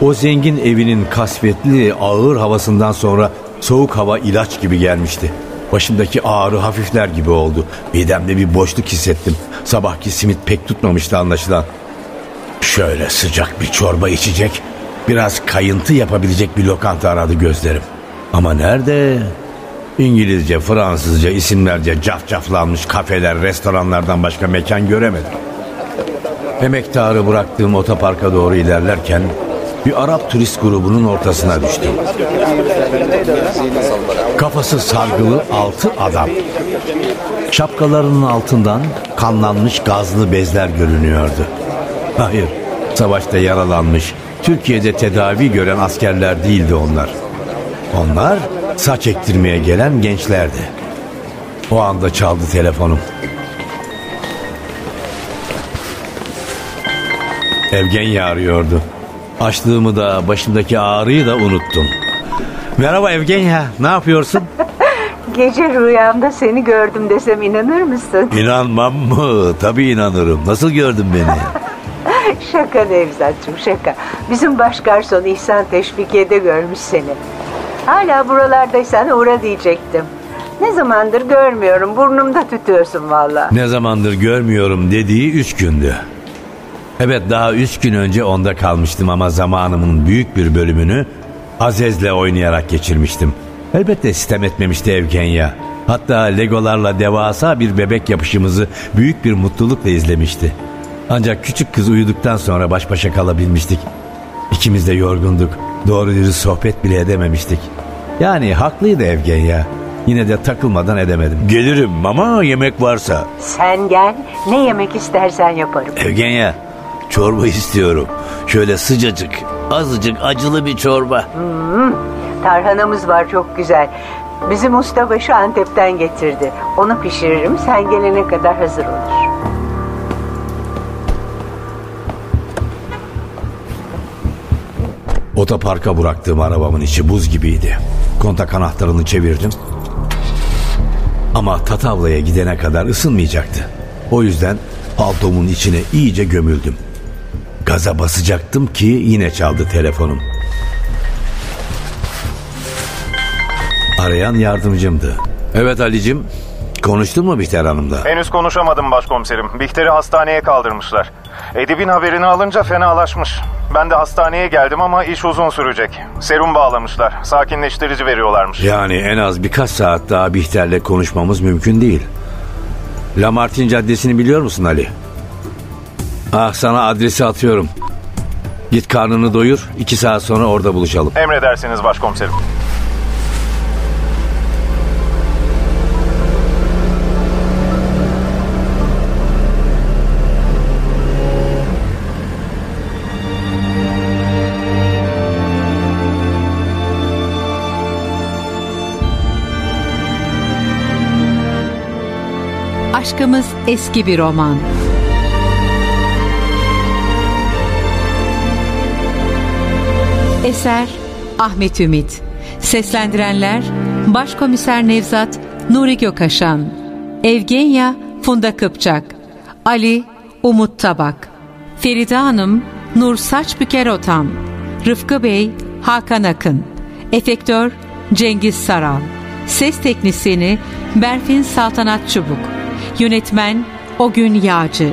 O zengin evinin kasvetli ağır havasından sonra soğuk hava ilaç gibi gelmişti. Başımdaki ağrı hafifler gibi oldu. Midemde bir boşluk hissettim. Sabahki simit pek tutmamıştı anlaşılan. Şöyle sıcak bir çorba içecek, biraz kayıntı yapabilecek bir lokanta aradı gözlerim. Ama nerede? İngilizce, Fransızca isimlerce cafcaflanmış kafeler, restoranlardan başka mekan göremedim. Emektarı bıraktığım otoparka doğru ilerlerken bir Arap turist grubunun ortasına düştüm. Kafası sargılı altı adam. Şapkalarının altından kanlanmış gazlı bezler görünüyordu. Hayır, savaşta yaralanmış, Türkiye'de tedavi gören askerler değildi onlar. Onlar saç ektirmeye gelen gençlerdi. O anda çaldı telefonum. Evgenya arıyordu. Açlığımı da başımdaki ağrıyı da unuttum. Merhaba Evgenya, ne yapıyorsun? Gece rüyamda seni gördüm desem inanır mısın? İnanmam mı? Tabii inanırım. Nasıl gördün beni? şaka Nevzat'cığım şaka. Bizim baş garson İhsan Teşvikiye'de görmüş seni. Hala buralardaysan uğra diyecektim. Ne zamandır görmüyorum. Burnumda tütüyorsun valla. Ne zamandır görmüyorum dediği üç gündü. Evet daha üç gün önce onda kalmıştım ama zamanımın büyük bir bölümünü Azez'le oynayarak geçirmiştim. Elbette sistem etmemişti Evgenya. Hatta legolarla devasa bir bebek yapışımızı büyük bir mutlulukla izlemişti. Ancak küçük kız uyuduktan sonra baş başa kalabilmiştik. İkimiz de yorgunduk. Doğru dürüst sohbet bile edememiştik. Yani haklıydı Evgenya. Yine de takılmadan edemedim. Gelirim ama yemek varsa. Sen gel. Ne yemek istersen yaparım. Evgenya çorba istiyorum. Şöyle sıcacık, azıcık acılı bir çorba. Hmm, tarhanamız var çok güzel. Bizim ustabaşı Antep'ten getirdi. Onu pişiririm. Sen gelene kadar hazır olur. Otoparka bıraktığım arabamın içi buz gibiydi. Kontak anahtarını çevirdim. Ama Tatavla'ya gidene kadar ısınmayacaktı. O yüzden paltomun içine iyice gömüldüm. Gaza basacaktım ki yine çaldı telefonum. Arayan yardımcımdı. Evet Ali'cim konuştun mu Bihter Hanım'la? Henüz konuşamadım başkomiserim. Bihter'i hastaneye kaldırmışlar. Edip'in haberini alınca fenalaşmış. Ben de hastaneye geldim ama iş uzun sürecek. Serum bağlamışlar. Sakinleştirici veriyorlarmış. Yani en az birkaç saat daha Bihter'le konuşmamız mümkün değil. Lamartin Caddesi'ni biliyor musun Ali? Ah sana adresi atıyorum. Git karnını doyur. iki saat sonra orada buluşalım. Emredersiniz başkomiserim. Aşkımız eski bir roman. Eser Ahmet Ümit. Seslendirenler Başkomiser Nevzat Nuri Gökaşan Evgenya Funda Kıpçak Ali Umut Tabak Feride Hanım Nur Saçbüker Otan Rıfkı Bey Hakan Akın Efektör Cengiz Saral Ses Teknisini Berfin Saltanat Çubuk Yönetmen O Gün Yağcı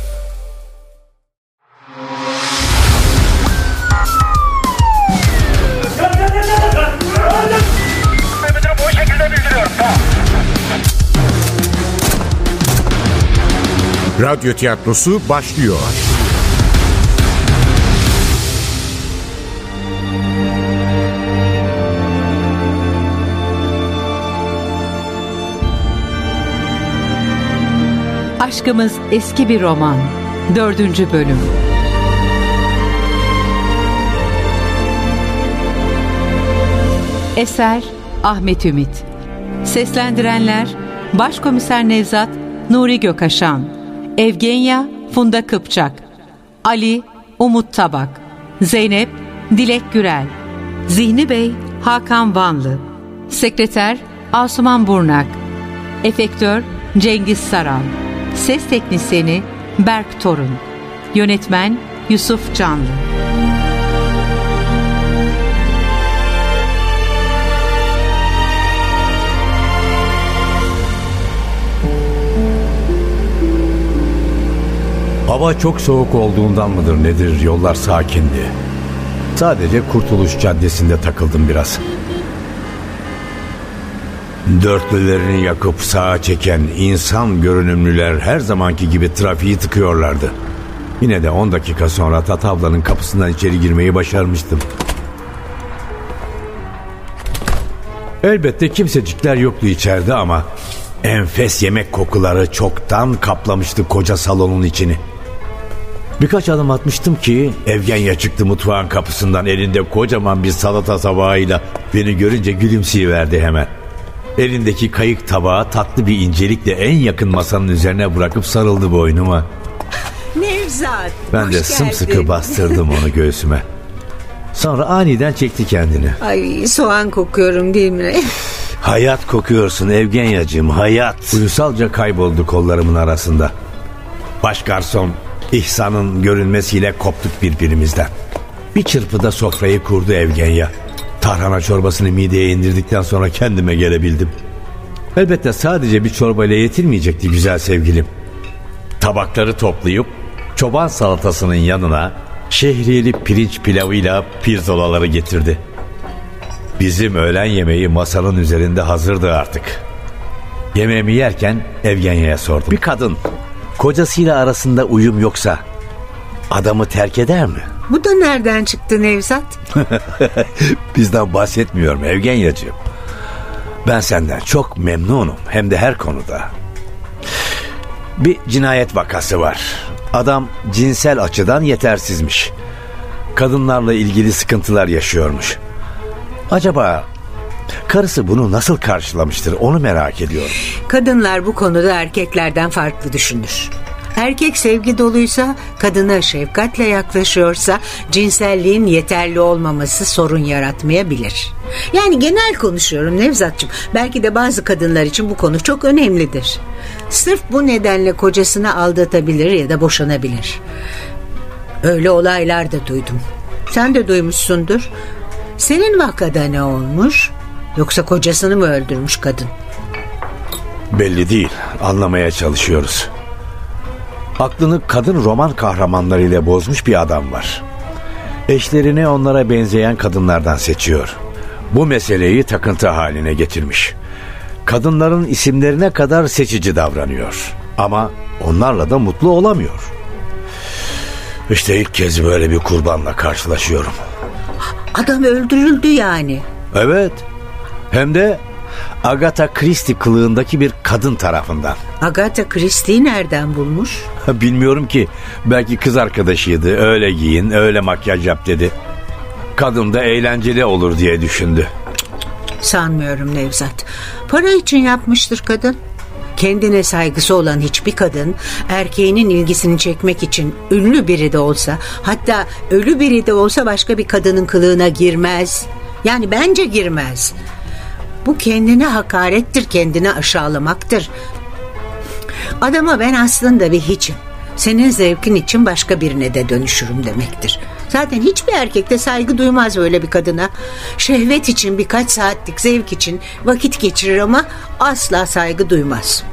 Radyo tiyatrosu başlıyor. Aşkımız eski bir roman. Dördüncü bölüm. Eser Ahmet Ümit Seslendirenler Başkomiser Nevzat Nuri Gökaşan Evgenya Funda Kıpçak Ali Umut Tabak Zeynep Dilek Gürel Zihni Bey Hakan Vanlı Sekreter Asuman Burnak Efektör Cengiz Saral Ses Teknisini Berk Torun Yönetmen Yusuf Canlı Hava çok soğuk olduğundan mıdır nedir yollar sakindi. Sadece Kurtuluş Caddesi'nde takıldım biraz. Dörtlülerini yakıp sağa çeken insan görünümlüler her zamanki gibi trafiği tıkıyorlardı. Yine de 10 dakika sonra Tatavla'nın kapısından içeri girmeyi başarmıştım. Elbette kimsecikler yoktu içeride ama enfes yemek kokuları çoktan kaplamıştı koca salonun içini. Birkaç adım atmıştım ki Evgenya çıktı mutfağın kapısından elinde kocaman bir salata tabağıyla beni görünce gülümseyiverdi hemen. Elindeki kayık tabağı tatlı bir incelikle en yakın masanın üzerine bırakıp sarıldı boynuma. Nevzat. Ben hoş de sımsıkı geldin. bastırdım onu göğsüme. Sonra aniden çekti kendini. Ay soğan kokuyorum değil mi? Hayat kokuyorsun Evgenyacığım hayat. Uyusalca kayboldu kollarımın arasında. Baş garson İhsan'ın görünmesiyle koptuk birbirimizden. Bir çırpıda sofrayı kurdu Evgenya. Tarhana çorbasını mideye indirdikten sonra kendime gelebildim. Elbette sadece bir çorbayla yetinmeyecekti güzel sevgilim. Tabakları toplayıp çoban salatasının yanına şehriyeli pirinç pilavıyla pirzolaları getirdi. Bizim öğlen yemeği masanın üzerinde hazırdı artık. Yemeğimi yerken Evgenya'ya sordum. Bir kadın kocasıyla arasında uyum yoksa adamı terk eder mi? Bu da nereden çıktı Nevzat? Bizden bahsetmiyorum Evgenyacığım. Ben senden çok memnunum hem de her konuda. Bir cinayet vakası var. Adam cinsel açıdan yetersizmiş. Kadınlarla ilgili sıkıntılar yaşıyormuş. Acaba karısı bunu nasıl karşılamıştır onu merak ediyorum. Kadınlar bu konuda erkeklerden farklı düşünür. Erkek sevgi doluysa, kadına şefkatle yaklaşıyorsa cinselliğin yeterli olmaması sorun yaratmayabilir. Yani genel konuşuyorum Nevzatçım. Belki de bazı kadınlar için bu konu çok önemlidir. Sırf bu nedenle kocasını aldatabilir ya da boşanabilir. Öyle olaylar da duydum. Sen de duymuşsundur. Senin vakada ne olmuş? Yoksa kocasını mı öldürmüş kadın? Belli değil. Anlamaya çalışıyoruz. Aklını kadın roman kahramanlarıyla bozmuş bir adam var. Eşlerini onlara benzeyen kadınlardan seçiyor. Bu meseleyi takıntı haline getirmiş. Kadınların isimlerine kadar seçici davranıyor. Ama onlarla da mutlu olamıyor. İşte ilk kez böyle bir kurbanla karşılaşıyorum. Adam öldürüldü yani. Evet. Hem de Agatha Christie kılığındaki bir kadın tarafından. Agatha Christie'yi nereden bulmuş? Bilmiyorum ki. Belki kız arkadaşıydı. Öyle giyin, öyle makyaj yap dedi. Kadın da eğlenceli olur diye düşündü. Sanmıyorum Nevzat. Para için yapmıştır kadın. Kendine saygısı olan hiçbir kadın erkeğinin ilgisini çekmek için ünlü biri de olsa hatta ölü biri de olsa başka bir kadının kılığına girmez. Yani bence girmez. Bu kendine hakarettir, kendini aşağılamaktır. Adama ben aslında bir hiçim. Senin zevkin için başka birine de dönüşürüm demektir. Zaten hiçbir erkek de saygı duymaz öyle bir kadına. Şehvet için birkaç saatlik zevk için vakit geçirir ama asla saygı duymaz.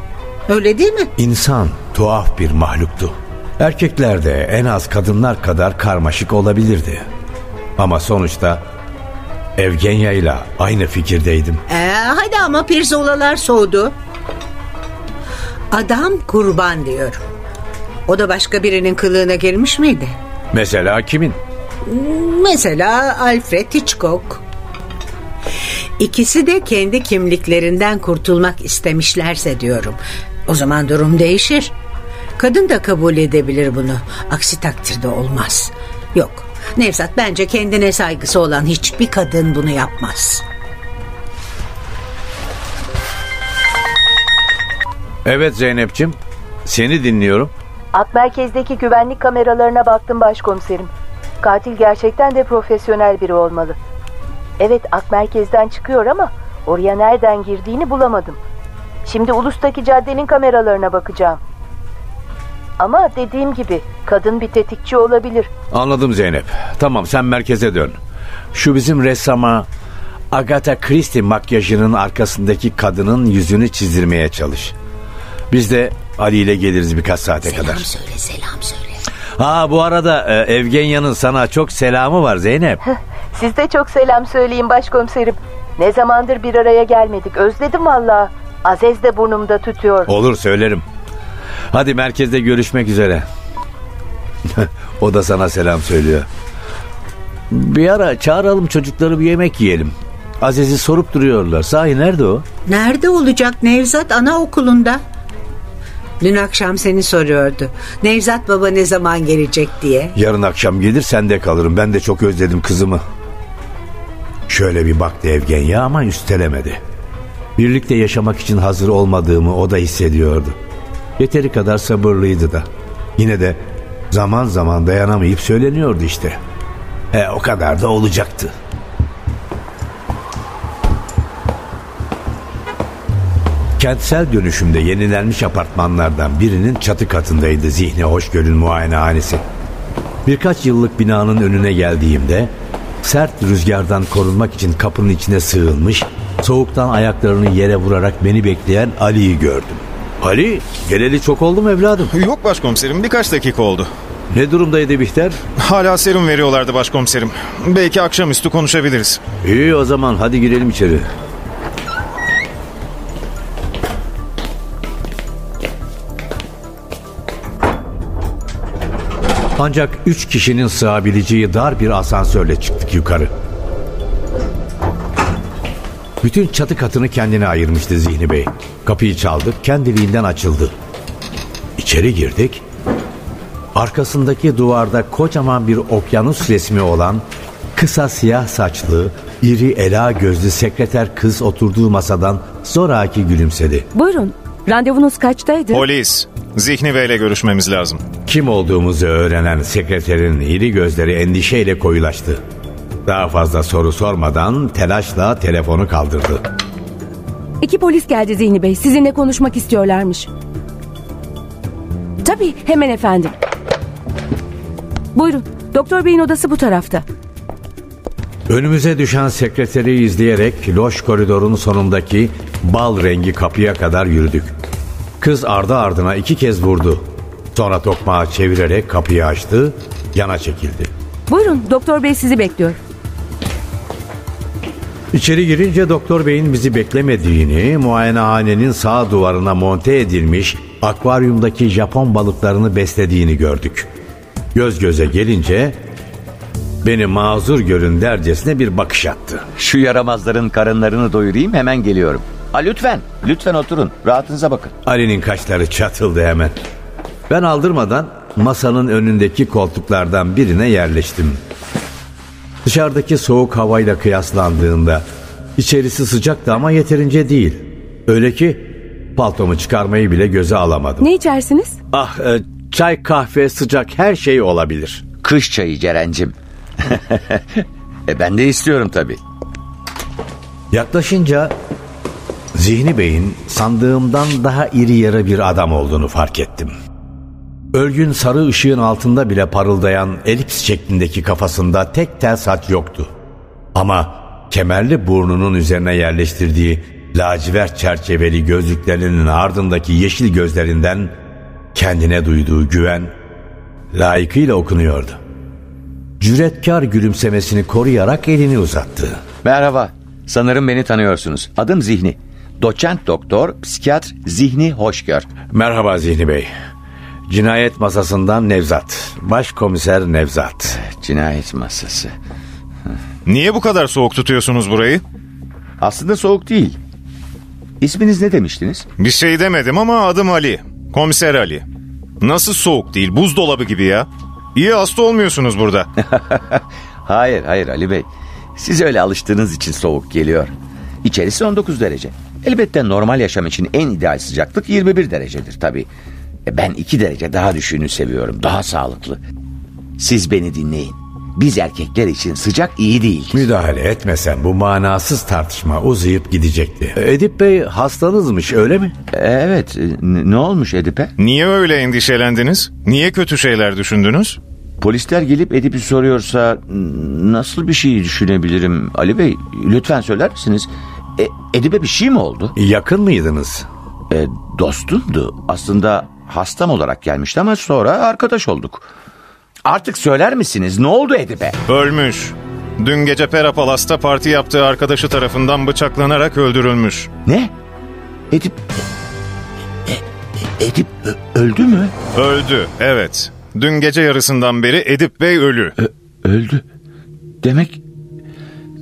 Öyle değil mi? İnsan tuhaf bir mahluktu. Erkekler de en az kadınlar kadar karmaşık olabilirdi. Ama sonuçta Evgenya ile aynı fikirdeydim. Ee, hadi ama pirzolalar soğudu. Adam kurban diyorum. O da başka birinin kılığına girmiş miydi? Mesela kimin? Mesela Alfred Hitchcock. İkisi de kendi kimliklerinden kurtulmak istemişlerse diyorum. O zaman durum değişir. Kadın da kabul edebilir bunu. Aksi takdirde olmaz. Yok. Nevzat bence kendine saygısı olan hiçbir kadın bunu yapmaz. Evet Zeynep'ciğim. Seni dinliyorum. Ak merkezdeki güvenlik kameralarına baktım başkomiserim. Katil gerçekten de profesyonel biri olmalı. Evet ak merkezden çıkıyor ama oraya nereden girdiğini bulamadım. Şimdi ulustaki caddenin kameralarına bakacağım. Ama dediğim gibi kadın bir tetikçi olabilir. Anladım Zeynep. Tamam sen merkeze dön. Şu bizim ressama Agatha Christie makyajının arkasındaki kadının yüzünü çizdirmeye çalış. Biz de Ali ile geliriz birkaç saate kadar. söyle selam söyle. Ha bu arada e, Evgenya'nın sana çok selamı var Zeynep. Siz de çok selam söyleyin başkomiserim. Ne zamandır bir araya gelmedik. Özledim valla. Azez de burnumda tütüyor. Olur söylerim. Hadi merkezde görüşmek üzere. o da sana selam söylüyor. Bir ara çağıralım çocukları bir yemek yiyelim. Aziz'i sorup duruyorlar. Sahi nerede o? Nerede olacak Nevzat anaokulunda? Dün akşam seni soruyordu. Nevzat baba ne zaman gelecek diye. Yarın akşam gelir sende kalırım. Ben de çok özledim kızımı. Şöyle bir baktı Evgenya ama üstelemedi. Birlikte yaşamak için hazır olmadığımı o da hissediyordu. Yeteri kadar sabırlıydı da. Yine de zaman zaman dayanamayıp söyleniyordu işte. E o kadar da olacaktı. Kentsel dönüşümde yenilenmiş apartmanlardan birinin çatı katındaydı Zihni Hoşgör'ün muayenehanesi. Birkaç yıllık binanın önüne geldiğimde sert rüzgardan korunmak için kapının içine sığınmış, soğuktan ayaklarını yere vurarak beni bekleyen Ali'yi gördüm. Ali, geleli çok oldu mu evladım? Yok başkomiserim birkaç dakika oldu. Ne durumdaydı Bihter? Hala serum veriyorlardı başkomiserim. Belki akşamüstü konuşabiliriz. İyi o zaman hadi girelim içeri. Ancak üç kişinin sığabileceği dar bir asansörle çıktık yukarı. Bütün çatı katını kendine ayırmıştı Zihni Bey. Kapıyı çaldık, kendiliğinden açıldı. İçeri girdik. Arkasındaki duvarda kocaman bir okyanus resmi olan kısa siyah saçlı, iri ela gözlü sekreter kız oturduğu masadan zoraki gülümsedi. Buyurun. Randevunuz kaçtaydı? Polis. Zihni Bey'le görüşmemiz lazım. Kim olduğumuzu öğrenen sekreterin iri gözleri endişeyle koyulaştı. Daha fazla soru sormadan telaşla telefonu kaldırdı. İki polis geldi Zihni Bey. Sizinle konuşmak istiyorlarmış. Tabii hemen efendim. Buyurun. Doktor Bey'in odası bu tarafta. Önümüze düşen sekreteri izleyerek loş koridorun sonundaki bal rengi kapıya kadar yürüdük. Kız ardı ardına iki kez vurdu. Sonra tokmağı çevirerek kapıyı açtı, yana çekildi. Buyurun Doktor Bey sizi bekliyor. İçeri girince doktor beyin bizi beklemediğini, muayenehanenin sağ duvarına monte edilmiş akvaryumdaki Japon balıklarını beslediğini gördük. Göz göze gelince beni mazur görün dercesine bir bakış attı. Şu yaramazların karınlarını doyurayım hemen geliyorum. Ha, lütfen, lütfen oturun. Rahatınıza bakın. Ali'nin kaşları çatıldı hemen. Ben aldırmadan masanın önündeki koltuklardan birine yerleştim. Dışarıdaki soğuk havayla kıyaslandığında içerisi sıcaktı ama yeterince değil. Öyle ki paltomu çıkarmayı bile göze alamadım. Ne içersiniz? Ah e, çay kahve sıcak her şey olabilir. Kış çayı Ceren'cim. e, ben de istiyorum tabii. Yaklaşınca Zihni Bey'in sandığımdan daha iri yarı bir adam olduğunu fark ettim. Ölgün sarı ışığın altında bile parıldayan elips şeklindeki kafasında tek tel saç yoktu. Ama kemerli burnunun üzerine yerleştirdiği lacivert çerçeveli gözlüklerinin ardındaki yeşil gözlerinden kendine duyduğu güven layıkıyla okunuyordu. Cüretkar gülümsemesini koruyarak elini uzattı. Merhaba, sanırım beni tanıyorsunuz. Adım Zihni. Doçent doktor, psikiyatr Zihni Hoşgör. Merhaba Zihni Bey. Cinayet masasından Nevzat. Başkomiser Nevzat. Cinayet masası. Niye bu kadar soğuk tutuyorsunuz burayı? Aslında soğuk değil. İsminiz ne demiştiniz? Bir şey demedim ama adım Ali. Komiser Ali. Nasıl soğuk değil buzdolabı gibi ya. İyi hasta olmuyorsunuz burada. hayır hayır Ali Bey. Siz öyle alıştığınız için soğuk geliyor. İçerisi 19 derece. Elbette normal yaşam için en ideal sıcaklık 21 derecedir tabii. E, ben 2 derece daha düşüğünü seviyorum. Daha sağlıklı. Siz beni dinleyin. Biz erkekler için sıcak iyi değil. Müdahale etmesen bu manasız tartışma uzayıp gidecekti. Edip Bey hastanızmış öyle mi? Evet. e, Ne olmuş Edip'e? Niye öyle endişelendiniz? Niye kötü şeyler düşündünüz? Polisler gelip Edip'i soruyorsa nasıl bir şey düşünebilirim Ali Bey? Lütfen söyler misiniz? E, Edip'e bir şey mi oldu? Yakın mıydınız? E, dostumdu. Aslında hastam olarak gelmişti ama sonra arkadaş olduk. Artık söyler misiniz ne oldu Edip'e? Ölmüş. Dün gece Pera Palas'ta parti yaptığı arkadaşı tarafından bıçaklanarak öldürülmüş. Ne? Edip... E, e, Edip ö- öldü mü? Öldü, evet. Dün gece yarısından beri Edip Bey ölü. öldü. Demek...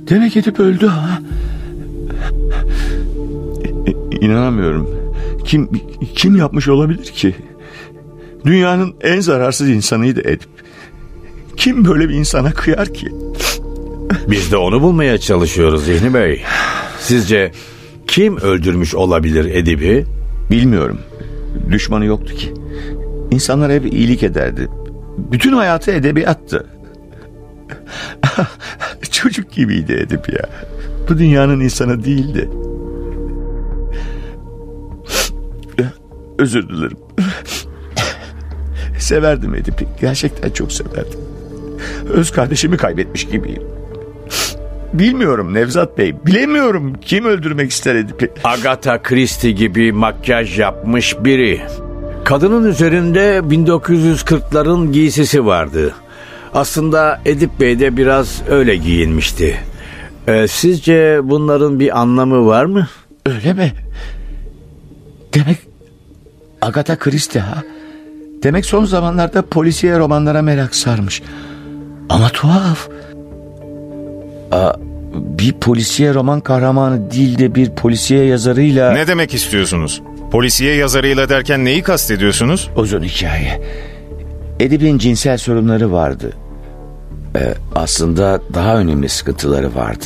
Demek Edip öldü ha? İnanamıyorum. Kim kim yapmış olabilir ki? Dünyanın en zararsız insanıydı Edip. Kim böyle bir insana kıyar ki? Biz de onu bulmaya çalışıyoruz Zihni Bey. Sizce kim öldürmüş olabilir Edip'i? Bilmiyorum. Düşmanı yoktu ki. İnsanlar hep iyilik ederdi. Bütün hayatı edebiyattı. Çocuk gibiydi Edip ya. Bu dünyanın insanı değildi. Özür dilerim. Severdim Edip'i. Gerçekten çok severdim. Öz kardeşimi kaybetmiş gibiyim. Bilmiyorum Nevzat Bey. Bilemiyorum kim öldürmek ister Edip'i. Agatha Christie gibi makyaj yapmış biri. Kadının üzerinde 1940'ların giysisi vardı. Aslında Edip Bey de biraz öyle giyinmişti. Ee, sizce bunların bir anlamı var mı? Öyle mi? Demek Agatha Christie ha? Demek son zamanlarda polisiye romanlara merak sarmış. Ama tuhaf. Aa, bir polisiye roman kahramanı değil de bir polisiye yazarıyla... Ne demek istiyorsunuz? Polisiye yazarıyla derken neyi kastediyorsunuz? Uzun hikaye. Edip'in cinsel sorunları vardı. Ee, aslında daha önemli sıkıntıları vardı.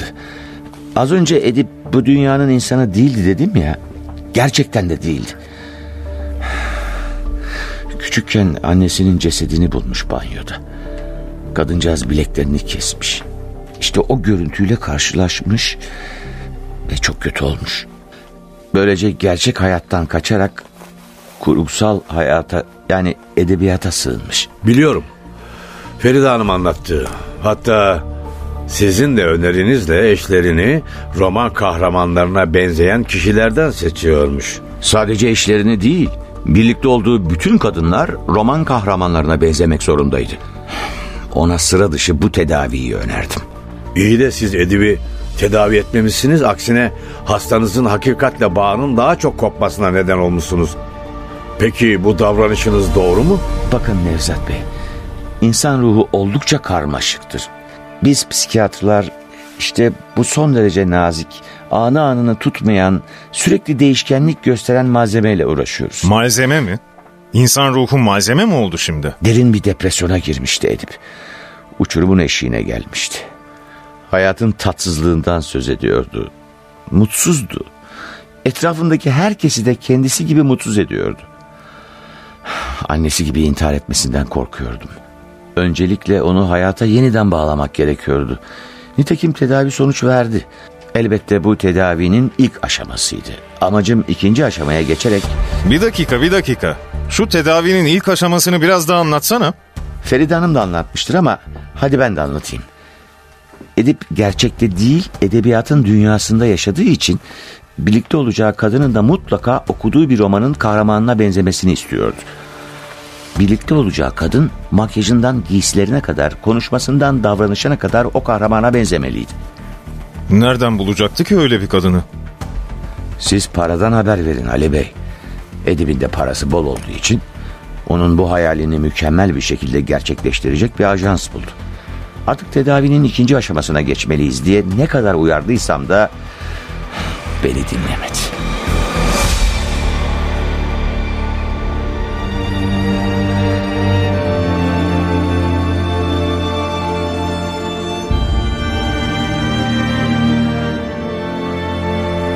Az önce Edip bu dünyanın insanı değildi dedim ya. Gerçekten de değildi. Küçükken annesinin cesedini bulmuş banyoda. Kadıncağız bileklerini kesmiş. İşte o görüntüyle karşılaşmış ve çok kötü olmuş. Böylece gerçek hayattan kaçarak kurumsal hayata yani edebiyata sığınmış. Biliyorum. Feride Hanım anlattı. Hatta sizin de önerinizle eşlerini roman kahramanlarına benzeyen kişilerden seçiyormuş. Sadece eşlerini değil, birlikte olduğu bütün kadınlar roman kahramanlarına benzemek zorundaydı. Ona sıra dışı bu tedaviyi önerdim. İyi de siz Edip'i tedavi etmemişsiniz. Aksine hastanızın hakikatle bağının daha çok kopmasına neden olmuşsunuz. Peki bu davranışınız doğru mu? Bakın Nevzat Bey, insan ruhu oldukça karmaşıktır. Biz psikiyatrlar işte bu son derece nazik, anı anını tutmayan, sürekli değişkenlik gösteren malzemeyle uğraşıyoruz. Malzeme mi? İnsan ruhu malzeme mi oldu şimdi? Derin bir depresyona girmişti Edip. Uçurumun eşiğine gelmişti. Hayatın tatsızlığından söz ediyordu. Mutsuzdu. Etrafındaki herkesi de kendisi gibi mutsuz ediyordu. Annesi gibi intihar etmesinden korkuyordum. Öncelikle onu hayata yeniden bağlamak gerekiyordu. Nitekim tedavi sonuç verdi. Elbette bu tedavinin ilk aşamasıydı. Amacım ikinci aşamaya geçerek... Bir dakika bir dakika. Şu tedavinin ilk aşamasını biraz daha anlatsana. Feride Hanım da anlatmıştır ama hadi ben de anlatayım. Edip gerçekte değil edebiyatın dünyasında yaşadığı için birlikte olacağı kadının da mutlaka okuduğu bir romanın kahramanına benzemesini istiyordu. Birlikte olacağı kadın makyajından giysilerine kadar, konuşmasından davranışına kadar o kahramana benzemeliydi. Nereden bulacaktı ki öyle bir kadını? Siz paradan haber verin Ali Bey. Edip'in de parası bol olduğu için onun bu hayalini mükemmel bir şekilde gerçekleştirecek bir ajans buldu. Artık tedavinin ikinci aşamasına geçmeliyiz diye ne kadar uyardıysam da beni dinlemedi.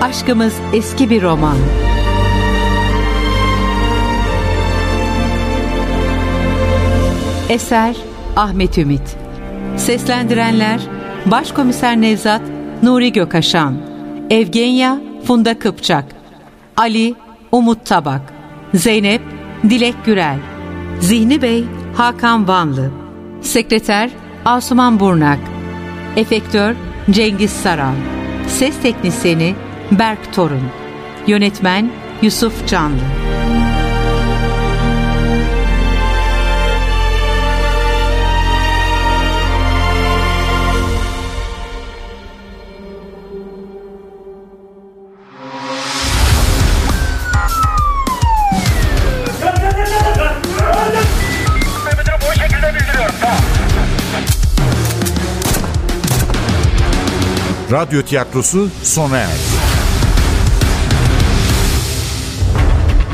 Aşkımız eski bir roman. Eser Ahmet Ümit Seslendirenler Başkomiser Nevzat Nuri Gökaşan Evgenya Funda Kıpçak Ali Umut Tabak Zeynep Dilek Gürel Zihni Bey Hakan Vanlı Sekreter Asuman Burnak Efektör Cengiz Saral Ses Teknisini Berk Torun Yönetmen Yusuf Canlı Radyo tiyatrosu sona erdi.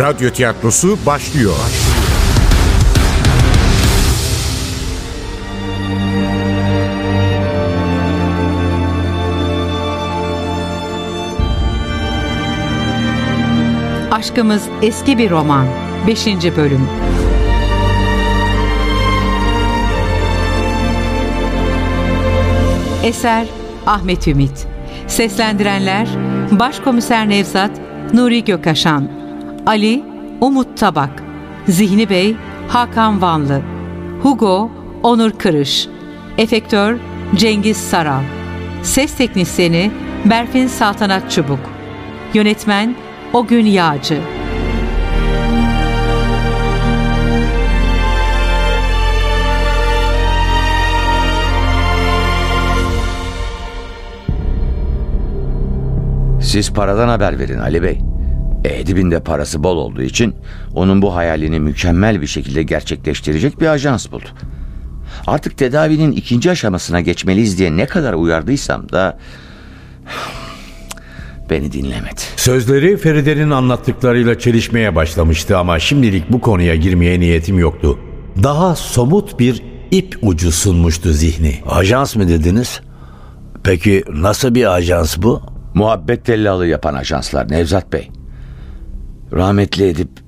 Radyo tiyatrosu başlıyor. Aşkımız eski bir roman. 5. bölüm. Eser Ahmet Ümit. Seslendirenler Başkomiser Nevzat Nuri Gökaşan. Ali Umut Tabak. Zihni Bey Hakan Vanlı. Hugo Onur Kırış. Efektör Cengiz Saral. Ses teknisyeni Berfin Saltanat Çubuk. Yönetmen O Gün Yağcı. Siz paradan haber verin Ali Bey. Edip'in de parası bol olduğu için onun bu hayalini mükemmel bir şekilde gerçekleştirecek bir ajans buldu. Artık tedavinin ikinci aşamasına geçmeliyiz diye ne kadar uyardıysam da beni dinlemedi. Sözleri Feride'nin anlattıklarıyla çelişmeye başlamıştı ama şimdilik bu konuya girmeye niyetim yoktu. Daha somut bir ip ucu sunmuştu zihni. Ajans mı dediniz? Peki nasıl bir ajans bu? Muhabbet tellalı yapan ajanslar Nevzat Bey. Rahmetli Edip...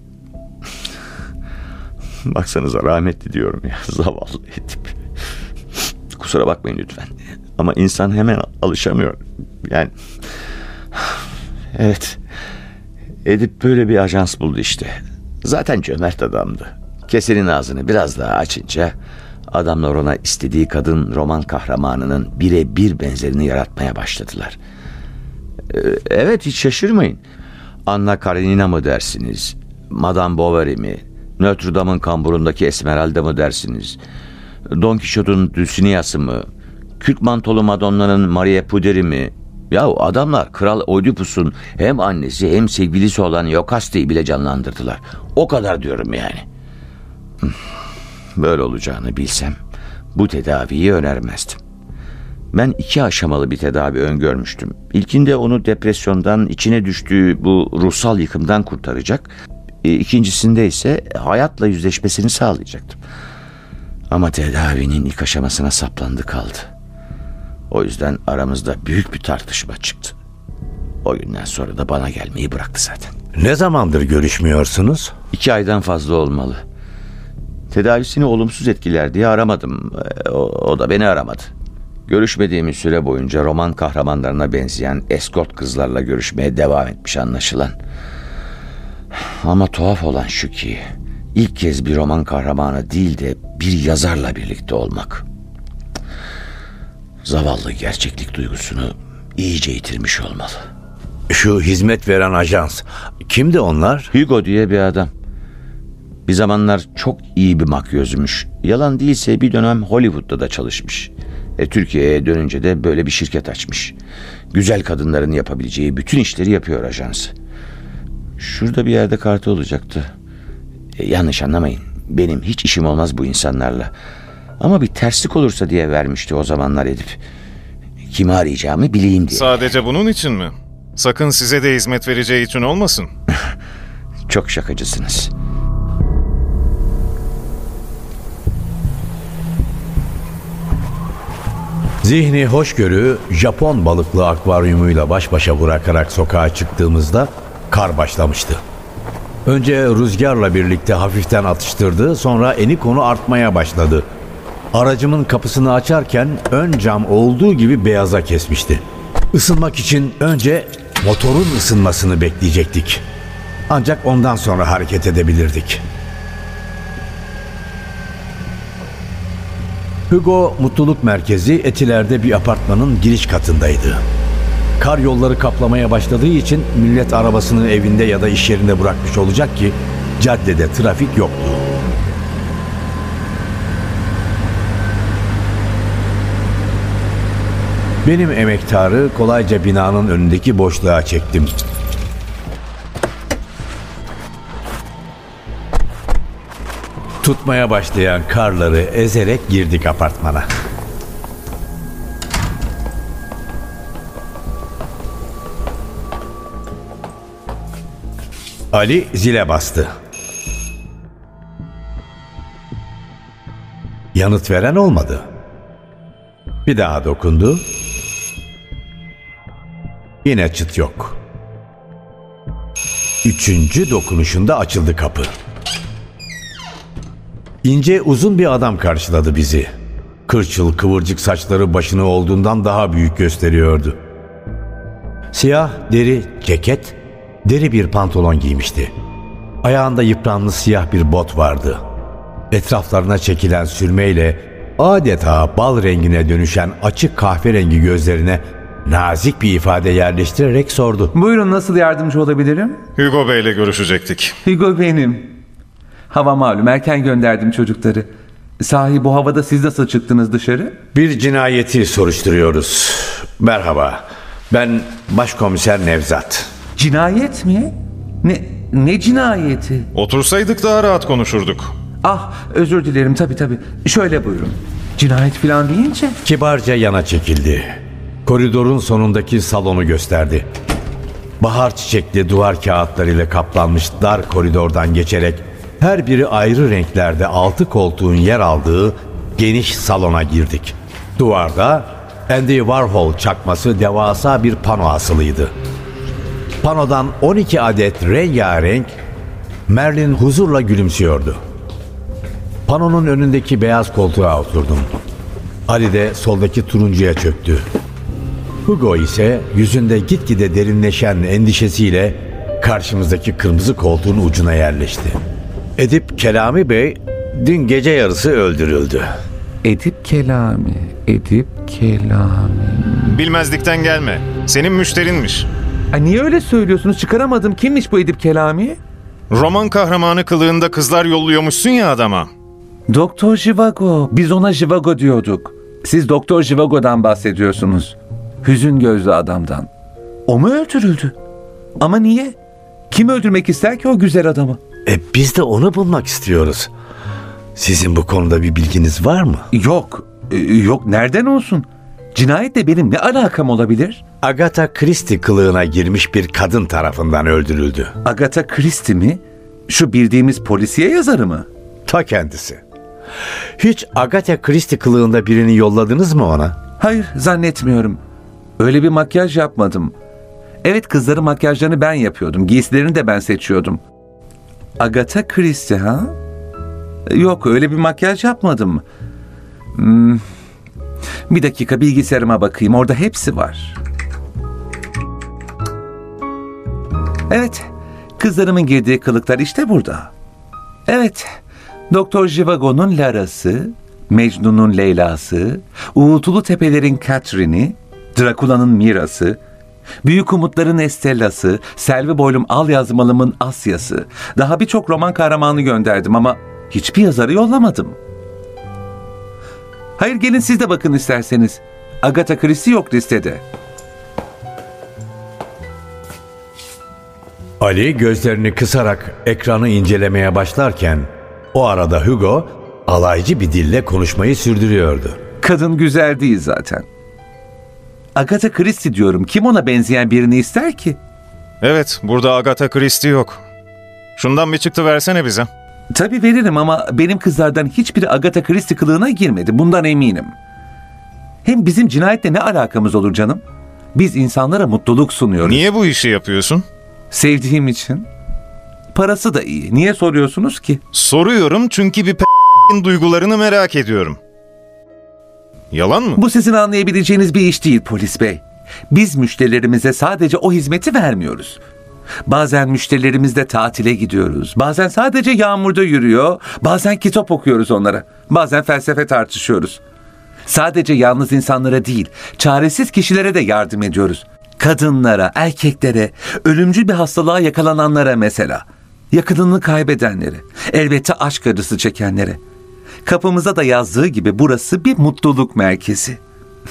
Baksanıza rahmetli diyorum ya zavallı Edip. Kusura bakmayın lütfen. Ama insan hemen alışamıyor. Yani... Evet. Edip böyle bir ajans buldu işte. Zaten cömert adamdı. Kesenin ağzını biraz daha açınca... Adamlar ona istediği kadın roman kahramanının birebir benzerini yaratmaya başladılar. Ee, Evet hiç şaşırmayın. Anna Karenina mı dersiniz? Madame Bovary mi? Notre Dame'ın kamburundaki Esmeralda mı dersiniz? Don Quixote'un Dulcinea'sı mı? Kürk mantolu Madonna'nın Maria Puderi mi? Ya adamlar Kral Oedipus'un hem annesi hem sevgilisi olan Yokaste'yi bile canlandırdılar. O kadar diyorum yani. Böyle olacağını bilsem bu tedaviyi önermezdim. Ben iki aşamalı bir tedavi öngörmüştüm. İlkinde onu depresyondan içine düştüğü bu ruhsal yıkımdan kurtaracak. E, İkincisinde ise hayatla yüzleşmesini sağlayacaktım. Ama tedavinin ilk aşamasına saplandı kaldı. O yüzden aramızda büyük bir tartışma çıktı. O günden sonra da bana gelmeyi bıraktı zaten. Ne zamandır görüşmüyorsunuz? İki aydan fazla olmalı. Tedavisini olumsuz etkiler diye aramadım. E, O, o da beni aramadı. Görüşmediğimiz süre boyunca roman kahramanlarına benzeyen eskort kızlarla görüşmeye devam etmiş anlaşılan. Ama tuhaf olan şu ki ilk kez bir roman kahramanı değil de bir yazarla birlikte olmak. Zavallı gerçeklik duygusunu iyice yitirmiş olmalı. Şu hizmet veren ajans. Kimdi onlar? Hugo diye bir adam. Bir zamanlar çok iyi bir makyözmüş. Yalan değilse bir dönem Hollywood'da da çalışmış. E, Türkiye'ye dönünce de böyle bir şirket açmış. Güzel kadınların yapabileceği bütün işleri yapıyor ajans. Şurada bir yerde kartı olacaktı. E, yanlış anlamayın. Benim hiç işim olmaz bu insanlarla. Ama bir terslik olursa diye vermişti o zamanlar Edip. Kimi arayacağımı bileyim diye. Sadece bunun için mi? Sakın size de hizmet vereceği için olmasın. Çok şakacısınız. Zihni hoşgörü Japon balıklı akvaryumuyla baş başa bırakarak sokağa çıktığımızda kar başlamıştı. Önce rüzgarla birlikte hafiften atıştırdı sonra eni konu artmaya başladı. Aracımın kapısını açarken ön cam olduğu gibi beyaza kesmişti. Isınmak için önce motorun ısınmasını bekleyecektik. Ancak ondan sonra hareket edebilirdik. Hugo Mutluluk Merkezi Etiler'de bir apartmanın giriş katındaydı. Kar yolları kaplamaya başladığı için millet arabasını evinde ya da iş yerinde bırakmış olacak ki Caddede trafik yoktu. Benim emektarı kolayca binanın önündeki boşluğa çektim. Tutmaya başlayan karları ezerek girdik apartmana. Ali zile bastı. Yanıt veren olmadı. Bir daha dokundu. Yine çıt yok. Üçüncü dokunuşunda açıldı kapı. İnce uzun bir adam karşıladı bizi. Kırçıl kıvırcık saçları başını olduğundan daha büyük gösteriyordu. Siyah deri ceket, deri bir pantolon giymişti. Ayağında yıpranmış siyah bir bot vardı. Etraflarına çekilen sürmeyle adeta bal rengine dönüşen açık kahverengi gözlerine nazik bir ifade yerleştirerek sordu. Buyurun nasıl yardımcı olabilirim? Hugo Bey'le görüşecektik. Hugo benim. Hava malum erken gönderdim çocukları. Sahi bu havada siz nasıl çıktınız dışarı? Bir cinayeti soruşturuyoruz. Merhaba. Ben Başkomiser Nevzat. Cinayet mi? Ne ne cinayeti? Otursaydık daha rahat konuşurduk. Ah özür dilerim tabii tabii. Şöyle buyurun. Cinayet falan deyince? Kibarca yana çekildi. Koridorun sonundaki salonu gösterdi. Bahar çiçekli duvar kağıtlarıyla kaplanmış dar koridordan geçerek her biri ayrı renklerde altı koltuğun yer aldığı geniş salona girdik. Duvarda Andy Warhol çakması devasa bir pano asılıydı. Panodan 12 adet rengarenk Merlin huzurla gülümsüyordu. Panonun önündeki beyaz koltuğa oturdum. Ali de soldaki turuncuya çöktü. Hugo ise yüzünde gitgide derinleşen endişesiyle karşımızdaki kırmızı koltuğun ucuna yerleşti. Edip Kelami Bey dün gece yarısı öldürüldü. Edip Kelami, Edip Kelami. Bilmezlikten gelme. Senin müşterinmiş. Ay niye öyle söylüyorsunuz? Çıkaramadım. Kimmiş bu Edip Kelami? Roman kahramanı kılığında kızlar yolluyormuşsun ya adama. Doktor Jivago. Biz ona Jivago diyorduk. Siz Doktor Jivago'dan bahsediyorsunuz. Hüzün gözlü adamdan. O mu öldürüldü? Ama niye? Kim öldürmek ister ki o güzel adamı? E biz de onu bulmak istiyoruz. Sizin bu konuda bir bilginiz var mı? Yok. e, Yok nereden olsun? Cinayetle benim ne alakam olabilir? Agatha Christie kılığına girmiş bir kadın tarafından öldürüldü. Agatha Christie mi? Şu bildiğimiz polisiye yazarı mı? Ta kendisi. Hiç Agatha Christie kılığında birini yolladınız mı ona? Hayır zannetmiyorum. Öyle bir makyaj yapmadım. Evet kızların makyajlarını ben yapıyordum. Giysilerini de ben seçiyordum. Agatha Christie ha? Yok öyle bir makyaj yapmadım. Hmm. Bir dakika bilgisayarıma bakayım. Orada hepsi var. Evet. Kızlarımın girdiği kılıklar işte burada. Evet. Doktor Jivago'nun Lara'sı, Mecnun'un Leyla'sı, Uğultulu Tepelerin Katrine'i, Drakula'nın Mira'sı, Büyük Umutların Estella'sı, Selvi Boylum Al Yazmalım'ın Asya'sı. Daha birçok roman kahramanı gönderdim ama hiçbir yazarı yollamadım. Hayır gelin siz de bakın isterseniz. Agatha Christie yok listede. Ali gözlerini kısarak ekranı incelemeye başlarken o arada Hugo alaycı bir dille konuşmayı sürdürüyordu. Kadın güzel değil zaten. Agatha Christie diyorum. Kim ona benzeyen birini ister ki? Evet, burada Agatha Christie yok. Şundan bir çıktı versene bize. Tabii veririm ama benim kızlardan hiçbiri Agatha Christie kılığına girmedi. Bundan eminim. Hem bizim cinayetle ne alakamız olur canım? Biz insanlara mutluluk sunuyoruz. Niye bu işi yapıyorsun? Sevdiğim için. Parası da iyi. Niye soruyorsunuz ki? Soruyorum çünkü bir p***in duygularını merak ediyorum. Yalan mı? Bu sizin anlayabileceğiniz bir iş değil polis bey. Biz müşterilerimize sadece o hizmeti vermiyoruz. Bazen müşterilerimizle tatile gidiyoruz. Bazen sadece yağmurda yürüyor. Bazen kitap okuyoruz onlara. Bazen felsefe tartışıyoruz. Sadece yalnız insanlara değil, çaresiz kişilere de yardım ediyoruz. Kadınlara, erkeklere, ölümcül bir hastalığa yakalananlara mesela. yakınını kaybedenlere, elbette aşk acısı çekenlere. Kapımıza da yazdığı gibi burası bir mutluluk merkezi.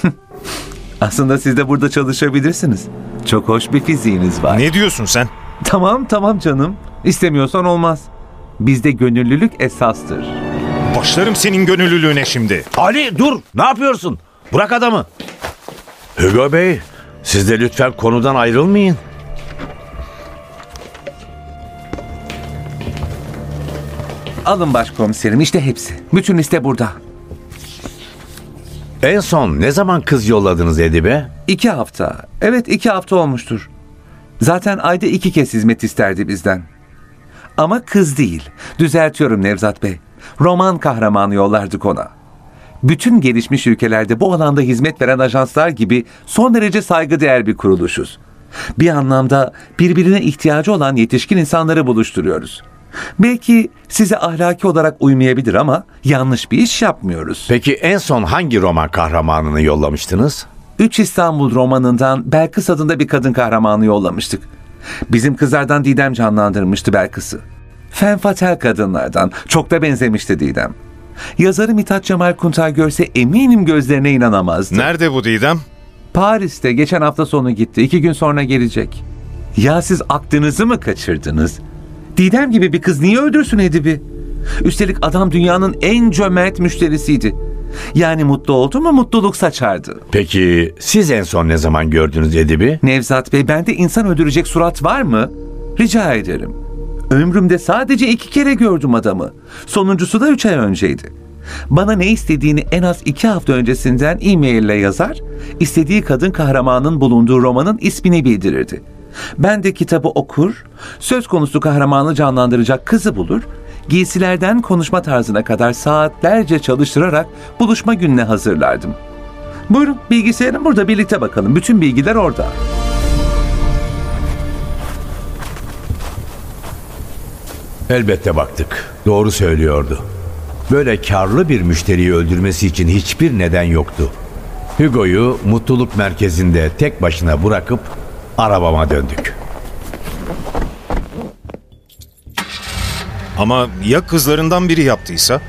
Aslında siz de burada çalışabilirsiniz. Çok hoş bir fiziğiniz var. Ne diyorsun sen? Tamam tamam canım. İstemiyorsan olmaz. Bizde gönüllülük esastır. Başlarım senin gönüllülüğüne şimdi. Ali dur ne yapıyorsun? Bırak adamı. Hugo Bey siz de lütfen konudan ayrılmayın. Alın başkomiserim işte hepsi. Bütün liste burada. En son ne zaman kız yolladınız Edibe? İki hafta. Evet iki hafta olmuştur. Zaten ayda iki kez hizmet isterdi bizden. Ama kız değil. Düzeltiyorum Nevzat Bey. Roman kahramanı yollardık ona. Bütün gelişmiş ülkelerde bu alanda hizmet veren ajanslar gibi son derece saygıdeğer bir kuruluşuz. Bir anlamda birbirine ihtiyacı olan yetişkin insanları buluşturuyoruz. Belki size ahlaki olarak uymayabilir ama yanlış bir iş yapmıyoruz. Peki en son hangi roman kahramanını yollamıştınız? Üç İstanbul romanından Belkıs adında bir kadın kahramanı yollamıştık. Bizim kızlardan Didem canlandırmıştı Belkıs'ı. Fenfatel kadınlardan. Çok da benzemişti Didem. Yazarı Mithat Cemal Kuntar görse eminim gözlerine inanamazdı. Nerede bu Didem? Paris'te geçen hafta sonu gitti. İki gün sonra gelecek. Ya siz aklınızı mı kaçırdınız? Didem gibi bir kız niye öldürsün Edip'i? Üstelik adam dünyanın en cömert müşterisiydi. Yani mutlu oldu mu mutluluk saçardı. Peki siz en son ne zaman gördünüz Edip'i? Nevzat Bey bende insan öldürecek surat var mı? Rica ederim. Ömrümde sadece iki kere gördüm adamı. Sonuncusu da üç ay önceydi. Bana ne istediğini en az iki hafta öncesinden e-mail ile yazar, istediği kadın kahramanın bulunduğu romanın ismini bildirirdi. Ben de kitabı okur, söz konusu kahramanı canlandıracak kızı bulur, giysilerden konuşma tarzına kadar saatlerce çalıştırarak buluşma gününe hazırlardım. Buyurun bilgisayarın burada birlikte bakalım. Bütün bilgiler orada. Elbette baktık. Doğru söylüyordu. Böyle karlı bir müşteriyi öldürmesi için hiçbir neden yoktu. Hugo'yu mutluluk merkezinde tek başına bırakıp arabama döndük. Ama ya kızlarından biri yaptıysa?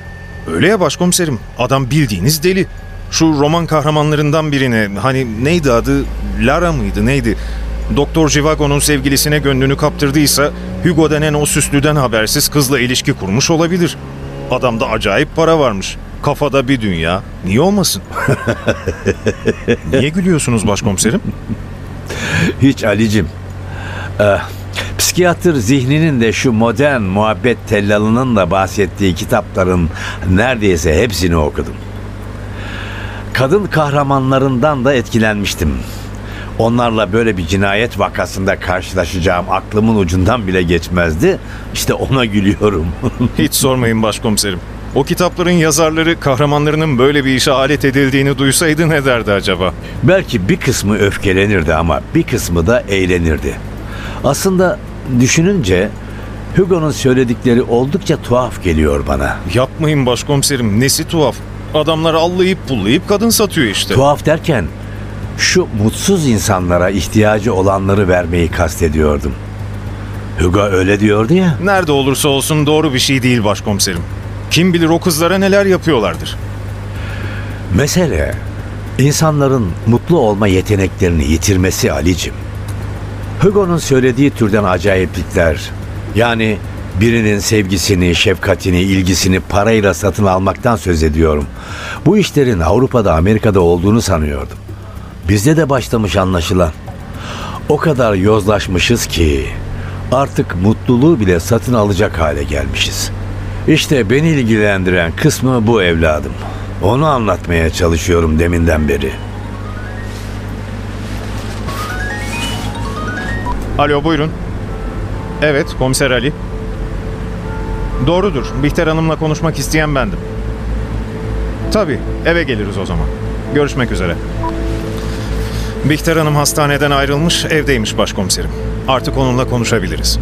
Öyle ya başkomiserim. Adam bildiğiniz deli. Şu roman kahramanlarından birine hani neydi adı? Lara mıydı neydi? Doktor Jivago'nun sevgilisine gönlünü kaptırdıysa Hugo denen o süslüden habersiz kızla ilişki kurmuş olabilir. Adamda acayip para varmış. Kafada bir dünya. Niye olmasın? Niye gülüyorsunuz başkomiserim? Hiç Ali'cim. Ee, psikiyatr zihninin de şu modern muhabbet tellalının da bahsettiği kitapların neredeyse hepsini okudum. Kadın kahramanlarından da etkilenmiştim. Onlarla böyle bir cinayet vakasında karşılaşacağım aklımın ucundan bile geçmezdi. İşte ona gülüyorum. Hiç sormayın başkomiserim. O kitapların yazarları kahramanlarının böyle bir işe alet edildiğini duysaydı ne derdi acaba? Belki bir kısmı öfkelenirdi ama bir kısmı da eğlenirdi. Aslında düşününce Hugo'nun söyledikleri oldukça tuhaf geliyor bana. Yapmayın başkomiserim nesi tuhaf. Adamlar allayıp pullayıp kadın satıyor işte. Tuhaf derken şu mutsuz insanlara ihtiyacı olanları vermeyi kastediyordum. Hugo öyle diyordu ya. Nerede olursa olsun doğru bir şey değil başkomiserim. Kim bilir o kızlara neler yapıyorlardır. Mesele insanların mutlu olma yeteneklerini yitirmesi Ali'cim. Hugo'nun söylediği türden acayiplikler yani birinin sevgisini, şefkatini, ilgisini parayla satın almaktan söz ediyorum. Bu işlerin Avrupa'da, Amerika'da olduğunu sanıyordum. Bizde de başlamış anlaşılan. O kadar yozlaşmışız ki artık mutluluğu bile satın alacak hale gelmişiz. İşte beni ilgilendiren kısmı bu evladım. Onu anlatmaya çalışıyorum deminden beri. Alo buyurun. Evet komiser Ali. Doğrudur. Bihter Hanım'la konuşmak isteyen bendim. Tabii eve geliriz o zaman. Görüşmek üzere. Bihter Hanım hastaneden ayrılmış, evdeymiş başkomiserim. Artık onunla konuşabiliriz.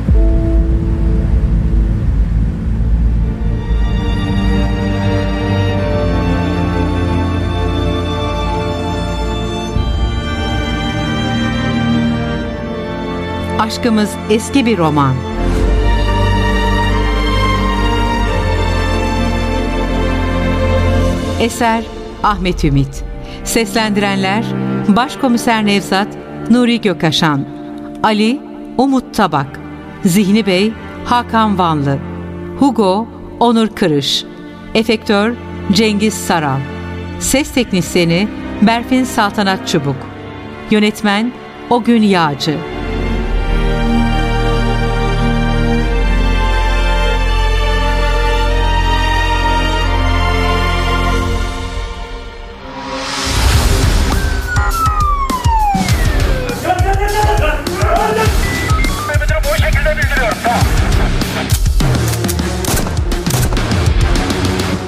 Aşkımız eski bir roman. Eser Ahmet Ümit. Seslendirenler Başkomiser Nevzat Nuri Gökaşan, Ali Umut Tabak, Zihni Bey Hakan Vanlı, Hugo Onur Kırış, Efektör Cengiz Saral, Ses Teknisini Berfin Saltanat Çubuk, Yönetmen Ogün Yağcı.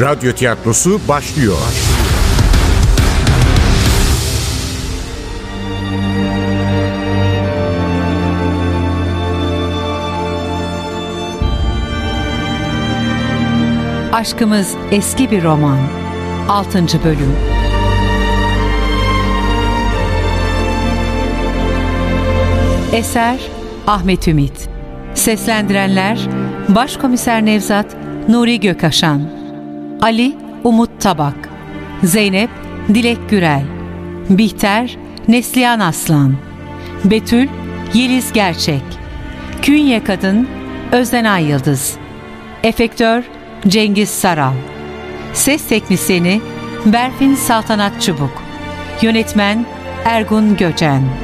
Radyo tiyatrosu başlıyor. Aşkımız eski bir roman. 6. bölüm. Eser Ahmet Ümit. Seslendirenler Başkomiser Nevzat Nuri Gökaşan, Ali Umut Tabak, Zeynep Dilek Gürel, Bihter Neslihan Aslan, Betül Yeliz Gerçek, Künye Kadın Özden Ay Yıldız, Efektör Cengiz Saral, Ses Teknisyeni Berfin Saltanat Çubuk, Yönetmen Ergun Göcen.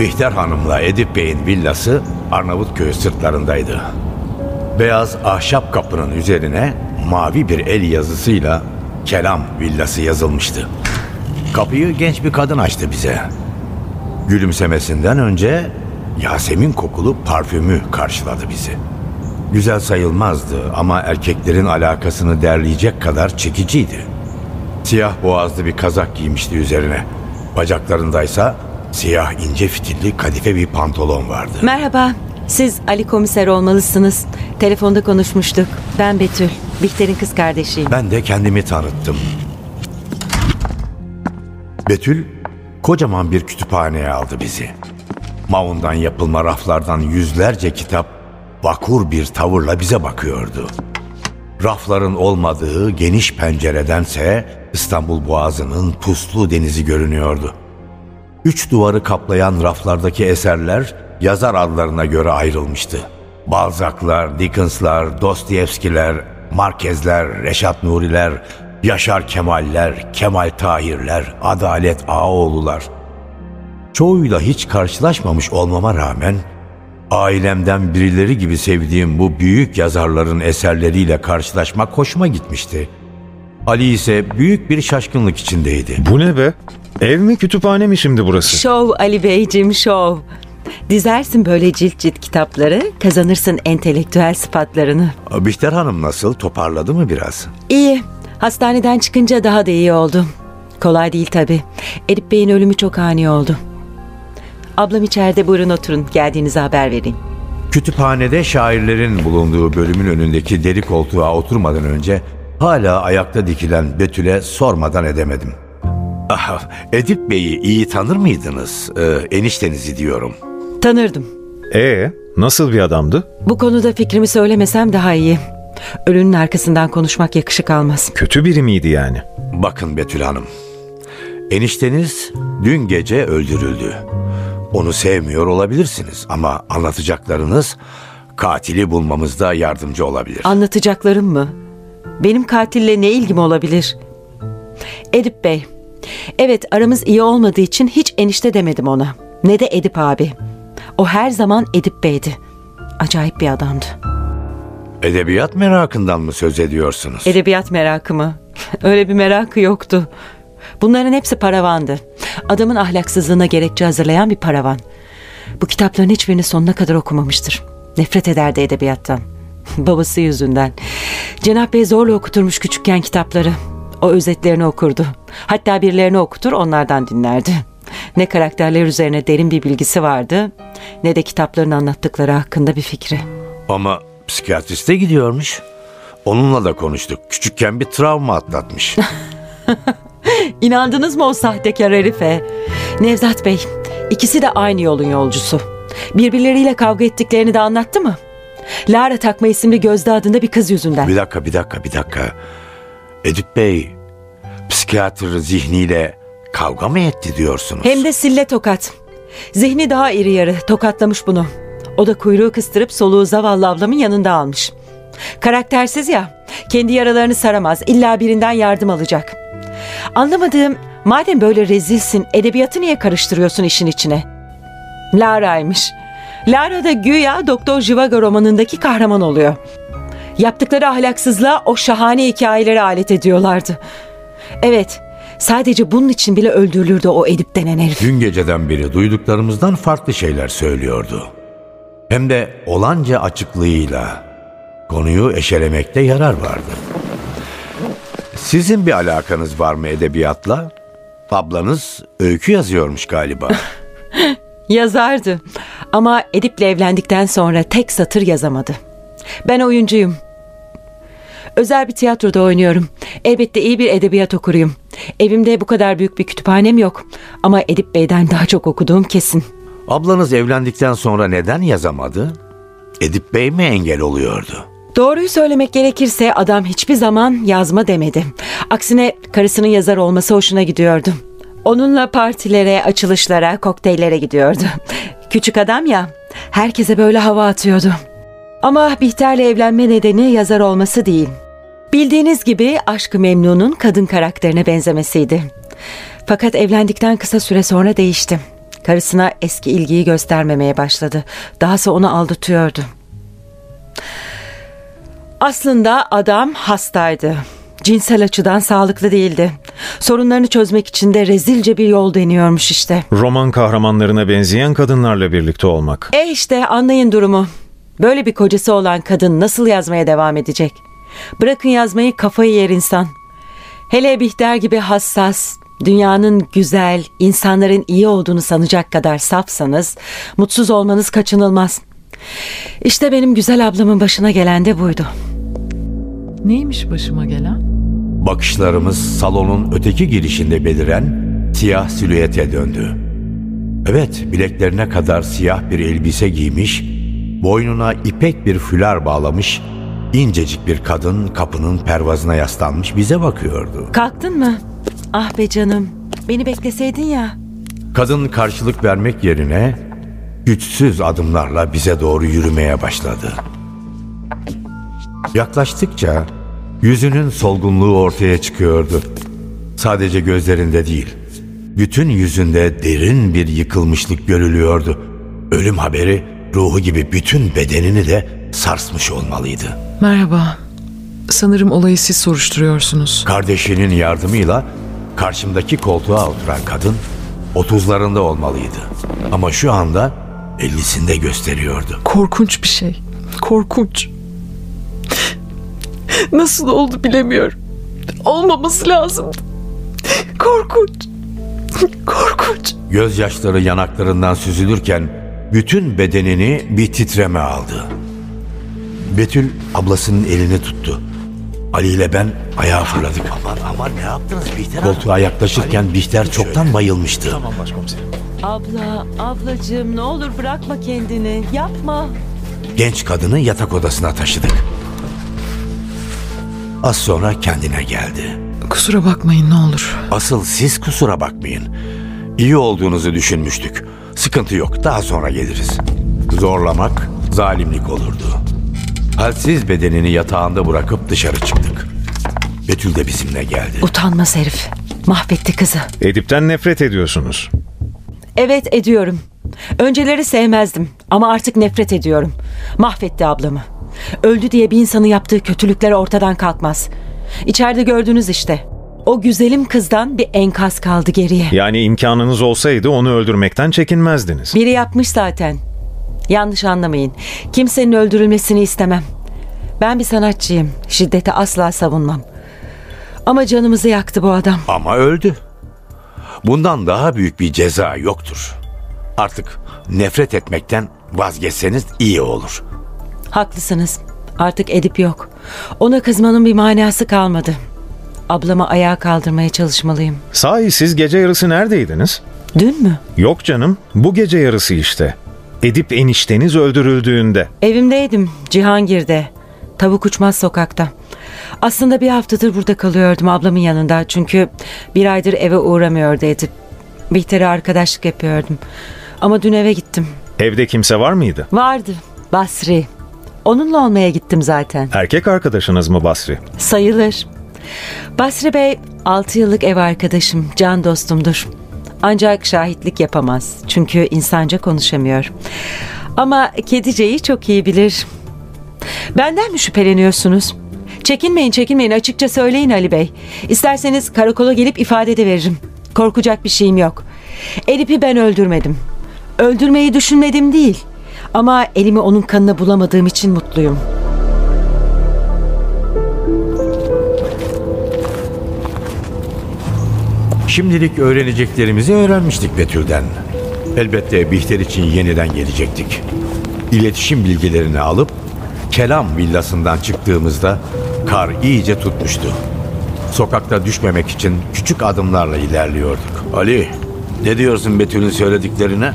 Bihter Hanım'la Edip Bey'in villası Arnavutköy sırtlarındaydı. Beyaz ahşap kapının üzerine mavi bir el yazısıyla Kelam villası yazılmıştı. Kapıyı genç bir kadın açtı bize. Gülümsemesinden önce Yasemin kokulu parfümü karşıladı bizi. Güzel sayılmazdı ama erkeklerin alakasını derleyecek kadar çekiciydi. Siyah boğazlı bir kazak giymişti üzerine. Bacaklarındaysa siyah ince fitilli kadife bir pantolon vardı. Merhaba. Siz Ali komiser olmalısınız. Telefonda konuşmuştuk. Ben Betül. Bihter'in kız kardeşiyim. Ben de kendimi tanıttım. Betül kocaman bir kütüphaneye aldı bizi. Mavundan yapılma raflardan yüzlerce kitap vakur bir tavırla bize bakıyordu. Rafların olmadığı geniş penceredense İstanbul Boğazı'nın puslu denizi görünüyordu. Üç duvarı kaplayan raflardaki eserler yazar adlarına göre ayrılmıştı. Balzac'lar, Dickens'lar, Dostoyevskiler, Markezler, Reşat Nuriler, Yaşar Kemaller, Kemal Tahirler, Adalet Ağaoğlular. Çoğuyla hiç karşılaşmamış olmama rağmen ailemden birileri gibi sevdiğim bu büyük yazarların eserleriyle karşılaşmak hoşuma gitmişti. Ali ise büyük bir şaşkınlık içindeydi. Bu ne be? Ev mi kütüphane mi şimdi burası? Şov Ali Beyciğim şov. Dizersin böyle cilt cilt kitapları, kazanırsın entelektüel sıfatlarını. Bihter Hanım nasıl? Toparladı mı biraz? İyi. Hastaneden çıkınca daha da iyi oldu. Kolay değil tabii. Edip Bey'in ölümü çok ani oldu. Ablam içeride buyurun oturun. Geldiğinizi haber vereyim. Kütüphanede şairlerin bulunduğu bölümün önündeki deri koltuğa oturmadan önce hala ayakta dikilen Betül'e sormadan edemedim. Ah, Edip Bey'i iyi tanır mıydınız? Ee, eniştenizi diyorum. Tanırdım. Ee, nasıl bir adamdı? Bu konuda fikrimi söylemesem daha iyi. Ölünün arkasından konuşmak yakışık almaz. Kötü biri miydi yani? Bakın Betül Hanım. Enişteniz dün gece öldürüldü. Onu sevmiyor olabilirsiniz ama anlatacaklarınız katili bulmamızda yardımcı olabilir. Anlatacaklarım mı? Benim katille ne ilgim olabilir? Edip Bey. Evet aramız iyi olmadığı için hiç enişte demedim ona. Ne de Edip abi. O her zaman Edip Bey'di. Acayip bir adamdı. Edebiyat merakından mı söz ediyorsunuz? Edebiyat merakı mı? öyle bir merakı yoktu. Bunların hepsi paravandı. Adamın ahlaksızlığına gerekçe hazırlayan bir paravan. Bu kitapların hiçbirini sonuna kadar okumamıştır. Nefret ederdi edebiyattan. Babası yüzünden. Cenap Bey zorla okuturmuş küçükken kitapları. O özetlerini okurdu. Hatta birilerini okutur onlardan dinlerdi. Ne karakterler üzerine derin bir bilgisi vardı ne de kitapların anlattıkları hakkında bir fikri. Ama psikiyatriste gidiyormuş. Onunla da konuştuk. Küçükken bir travma atlatmış. İnandınız mı o sahtekar herife? Nevzat Bey, ikisi de aynı yolun yolcusu. Birbirleriyle kavga ettiklerini de anlattı mı? Lara Takma isimli Gözde adında bir kız yüzünden. bir dakika, bir dakika, bir dakika. Edip Bey, psikiyatr zihniyle kavga mı etti diyorsunuz? Hem de sille tokat. Zihni daha iri yarı tokatlamış bunu. O da kuyruğu kıstırıp soluğu zavallı ablamın yanında almış. Karaktersiz ya, kendi yaralarını saramaz, illa birinden yardım alacak. Anlamadığım, madem böyle rezilsin, edebiyatı niye karıştırıyorsun işin içine? Lara'ymış. Lara da güya Doktor Jivago romanındaki kahraman oluyor. Yaptıkları ahlaksızlığa o şahane hikayeleri alet ediyorlardı. Evet, sadece bunun için bile öldürülürdü o Edip denen herif. Dün geceden beri duyduklarımızdan farklı şeyler söylüyordu. Hem de olanca açıklığıyla. Konuyu eşelemekte yarar vardı. Sizin bir alakanız var mı edebiyatla? Ablanız öykü yazıyormuş galiba. Yazardı ama Edip'le evlendikten sonra tek satır yazamadı. Ben oyuncuyum. Özel bir tiyatroda oynuyorum. Elbette iyi bir edebiyat okuruyum. Evimde bu kadar büyük bir kütüphanem yok. Ama Edip Bey'den daha çok okuduğum kesin. Ablanız evlendikten sonra neden yazamadı? Edip Bey mi engel oluyordu? Doğruyu söylemek gerekirse adam hiçbir zaman yazma demedi. Aksine karısının yazar olması hoşuna gidiyordu. Onunla partilere, açılışlara, kokteyllere gidiyordu. Küçük adam ya, herkese böyle hava atıyordu. Ama Bihter'le evlenme nedeni yazar olması değil. Bildiğiniz gibi Aşkı Memnun'un kadın karakterine benzemesiydi. Fakat evlendikten kısa süre sonra değişti. Karısına eski ilgiyi göstermemeye başladı. Dahası onu aldatıyordu. Aslında adam hastaydı. Cinsel açıdan sağlıklı değildi. Sorunlarını çözmek için de rezilce bir yol deniyormuş işte. Roman kahramanlarına benzeyen kadınlarla birlikte olmak. E işte anlayın durumu. Böyle bir kocası olan kadın nasıl yazmaya devam edecek? Bırakın yazmayı kafayı yer insan. Hele Bihter gibi hassas, dünyanın güzel, insanların iyi olduğunu sanacak kadar safsanız mutsuz olmanız kaçınılmaz. İşte benim güzel ablamın başına gelen de buydu. Neymiş başıma gelen? Bakışlarımız salonun öteki girişinde beliren siyah silüete döndü. Evet, bileklerine kadar siyah bir elbise giymiş, boynuna ipek bir fülar bağlamış, incecik bir kadın kapının pervazına yaslanmış bize bakıyordu. Kalktın mı? Ah be canım, beni bekleseydin ya. Kadın karşılık vermek yerine güçsüz adımlarla bize doğru yürümeye başladı. Yaklaştıkça yüzünün solgunluğu ortaya çıkıyordu. Sadece gözlerinde değil, bütün yüzünde derin bir yıkılmışlık görülüyordu. Ölüm haberi ruhu gibi bütün bedenini de sarsmış olmalıydı. Merhaba. Sanırım olayı siz soruşturuyorsunuz. Kardeşinin yardımıyla karşımdaki koltuğa oturan kadın 30'larında olmalıydı. Ama şu anda 50'sinde gösteriyordu. Korkunç bir şey. Korkunç. Nasıl oldu bilemiyorum. Olmaması lazımdı. Korkunç. Korkunç. Gözyaşları yanaklarından süzülürken bütün bedenini bir titreme aldı. Betül ablasının elini tuttu. Ali ile ben ayağa fırladık. Aman aman ne yaptınız Bihter Koltuğa yaklaşırken Bihter çoktan bayılmıştı. Tamam başkomiserim. Abla, ablacığım ne olur bırakma kendini. Yapma. Genç kadını yatak odasına taşıdık. Az sonra kendine geldi. Kusura bakmayın ne olur. Asıl siz kusura bakmayın. İyi olduğunuzu düşünmüştük. Sıkıntı yok. Daha sonra geliriz. Zorlamak zalimlik olurdu. Halsiz bedenini yatağında bırakıp dışarı çıktık. Betül de bizimle geldi. Utanmaz herif. Mahvetti kızı. Edip'ten nefret ediyorsunuz. Evet ediyorum. Önceleri sevmezdim ama artık nefret ediyorum. Mahvetti ablamı. Öldü diye bir insanın yaptığı kötülükler ortadan kalkmaz. İçeride gördünüz işte. O güzelim kızdan bir enkaz kaldı geriye. Yani imkanınız olsaydı onu öldürmekten çekinmezdiniz. Biri yapmış zaten. Yanlış anlamayın. Kimsenin öldürülmesini istemem. Ben bir sanatçıyım. Şiddeti asla savunmam. Ama canımızı yaktı bu adam. Ama öldü. Bundan daha büyük bir ceza yoktur. Artık nefret etmekten vazgeçseniz iyi olur. Haklısınız. Artık Edip yok. Ona kızmanın bir manası kalmadı. Ablamı ayağa kaldırmaya çalışmalıyım. Sahi siz gece yarısı neredeydiniz? Dün mü? Yok canım, bu gece yarısı işte. Edip enişteniz öldürüldüğünde. Evimdeydim. Cihangir'de. Tavuk uçmaz sokakta. Aslında bir haftadır burada kalıyordum ablamın yanında. Çünkü bir aydır eve uğramıyordu Edip. Bihter'e arkadaşlık yapıyordum. Ama dün eve gittim. Evde kimse var mıydı? Vardı. Basri. Onunla olmaya gittim zaten. Erkek arkadaşınız mı Basri? Sayılır. Basri Bey 6 yıllık ev arkadaşım, can dostumdur. Ancak şahitlik yapamaz. Çünkü insanca konuşamıyor. Ama Kedice'yi çok iyi bilir. Benden mi şüpheleniyorsunuz? Çekinmeyin çekinmeyin açıkça söyleyin Ali Bey. İsterseniz karakola gelip ifade de veririm. Korkacak bir şeyim yok. Elif'i ben öldürmedim. Öldürmeyi düşünmedim değil. Ama elimi onun kanına bulamadığım için mutluyum. Şimdilik öğreneceklerimizi öğrenmiştik Betül'den. Elbette Bihter için yeniden gelecektik. İletişim bilgilerini alıp Kelam villasından çıktığımızda kar iyice tutmuştu. Sokakta düşmemek için küçük adımlarla ilerliyorduk. Ali, ne diyorsun Betül'ün söylediklerine?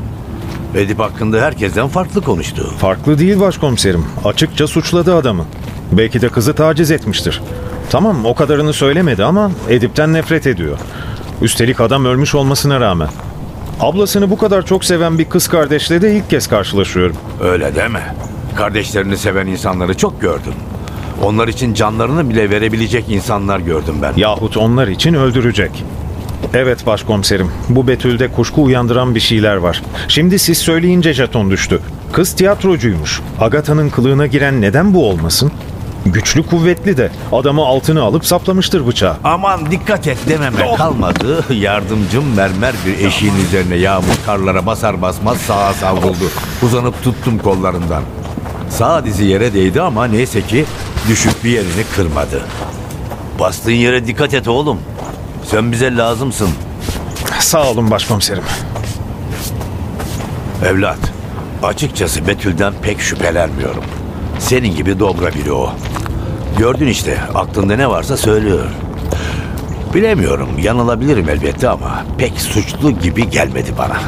Edip hakkında herkesten farklı konuştu. Farklı değil başkomiserim. Açıkça suçladı adamı. Belki de kızı taciz etmiştir. Tamam o kadarını söylemedi ama Edip'ten nefret ediyor. Üstelik adam ölmüş olmasına rağmen. Ablasını bu kadar çok seven bir kız kardeşle de ilk kez karşılaşıyorum. Öyle deme. Kardeşlerini seven insanları çok gördüm. Onlar için canlarını bile verebilecek insanlar gördüm ben. Yahut onlar için öldürecek. Evet başkomiserim. Bu Betül'de kuşku uyandıran bir şeyler var. Şimdi siz söyleyince jeton düştü. Kız tiyatrocuymuş. Agatha'nın kılığına giren neden bu olmasın? Güçlü kuvvetli de adamı altına alıp saplamıştır bıçağı. Aman dikkat et dememe kalmadı. Yardımcım mermer bir eşiğin üzerine yağmur karlara basar basmaz sağa savruldu. Uzanıp tuttum kollarından. Sağ dizi yere değdi ama neyse ki düşüp bir yerini kırmadı. Bastığın yere dikkat et oğlum. Sen bize lazımsın. Sağ olun başkomiserim. Evlat, açıkçası Betül'den pek şüphelenmiyorum. Senin gibi dobra biri o. Gördün işte, aklında ne varsa söylüyor. Bilemiyorum, yanılabilirim elbette ama pek suçlu gibi gelmedi bana.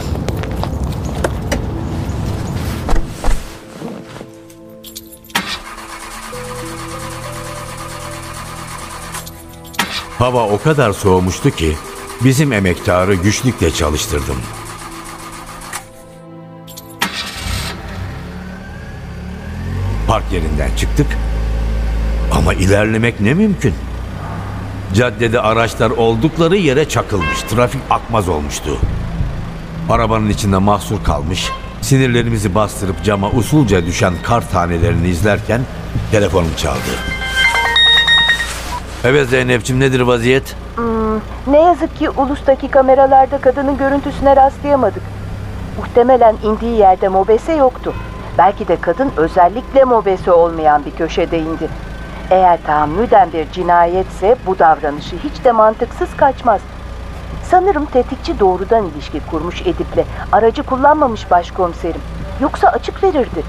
Hava o kadar soğumuştu ki bizim emektarı güçlükle çalıştırdım. Park yerinden çıktık ama ilerlemek ne mümkün. Caddede araçlar oldukları yere çakılmış, trafik akmaz olmuştu. Arabanın içinde mahsur kalmış, sinirlerimizi bastırıp cama usulca düşen kar tanelerini izlerken telefonum çaldı. Evet Zeynep'ciğim nedir vaziyet? Hmm, ne yazık ki ulustaki kameralarda kadının görüntüsüne rastlayamadık. Muhtemelen indiği yerde mobese yoktu. Belki de kadın özellikle mobese olmayan bir köşede indi. Eğer tahammüden bir cinayetse bu davranışı hiç de mantıksız kaçmaz. Sanırım tetikçi doğrudan ilişki kurmuş Edip'le. Aracı kullanmamış başkomiserim. Yoksa açık verirdi.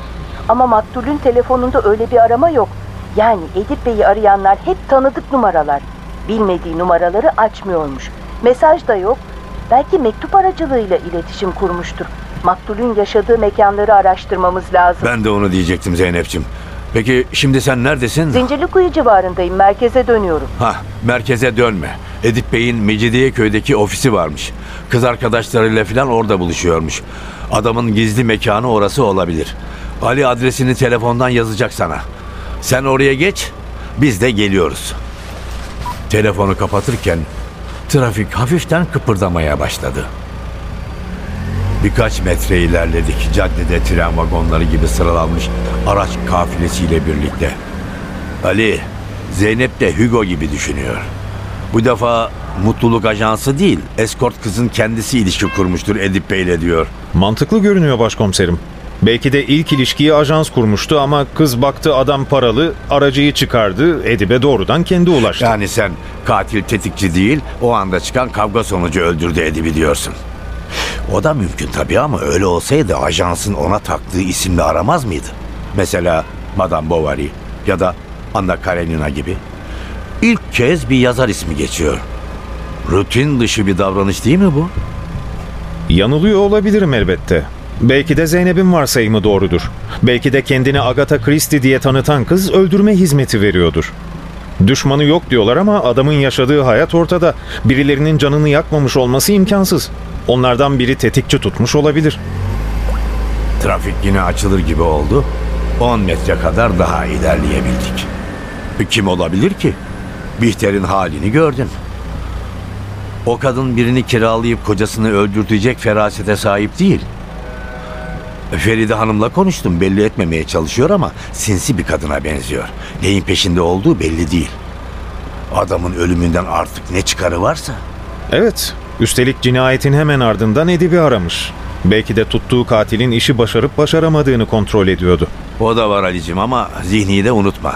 Ama maktulün telefonunda öyle bir arama yok. Yani Edip Bey'i arayanlar hep tanıdık numaralar. Bilmediği numaraları açmıyormuş. Mesaj da yok. Belki mektup aracılığıyla iletişim kurmuştur. Maktulün yaşadığı mekanları araştırmamız lazım. Ben de onu diyecektim Zeynep'ciğim. Peki şimdi sen neredesin? Zincirlikuyu civarındayım. Merkeze dönüyorum. Ha, merkeze dönme. Edip Bey'in Mecidiyeköy'deki ofisi varmış. Kız arkadaşlarıyla falan orada buluşuyormuş. Adamın gizli mekanı orası olabilir. Ali adresini telefondan yazacak sana. Sen oraya geç, biz de geliyoruz. Telefonu kapatırken trafik hafiften kıpırdamaya başladı. Birkaç metre ilerledik. Caddede tren vagonları gibi sıralanmış araç kafilesiyle birlikte. Ali, Zeynep de Hugo gibi düşünüyor. Bu defa mutluluk ajansı değil, eskort kızın kendisi ilişki kurmuştur Edip Bey'le diyor. Mantıklı görünüyor başkomiserim. Belki de ilk ilişkiyi ajans kurmuştu ama kız baktı adam paralı, aracıyı çıkardı, Edip'e doğrudan kendi ulaştı. Yani sen katil tetikçi değil, o anda çıkan kavga sonucu öldürdü Edip'i diyorsun. O da mümkün tabii ama öyle olsaydı ajansın ona taktığı isimle aramaz mıydı? Mesela Madame Bovary ya da Anna Karenina gibi. İlk kez bir yazar ismi geçiyor. Rutin dışı bir davranış değil mi bu? Yanılıyor olabilirim elbette. Belki de Zeynep'in varsayımı doğrudur. Belki de kendini Agatha Christie diye tanıtan kız öldürme hizmeti veriyordur. Düşmanı yok diyorlar ama adamın yaşadığı hayat ortada. Birilerinin canını yakmamış olması imkansız. Onlardan biri tetikçi tutmuş olabilir. Trafik yine açılır gibi oldu. 10 metre kadar daha ilerleyebildik. Kim olabilir ki? Bihter'in halini gördün. O kadın birini kiralayıp kocasını öldürtecek ferasete sahip değil. Feride Hanım'la konuştum. Belli etmemeye çalışıyor ama sinsi bir kadına benziyor. Neyin peşinde olduğu belli değil. Adamın ölümünden artık ne çıkarı varsa. Evet, üstelik cinayetin hemen ardından Edip'i aramış. Belki de tuttuğu katilin işi başarıp başaramadığını kontrol ediyordu. O da var Ali'cim ama zihniyi de unutma.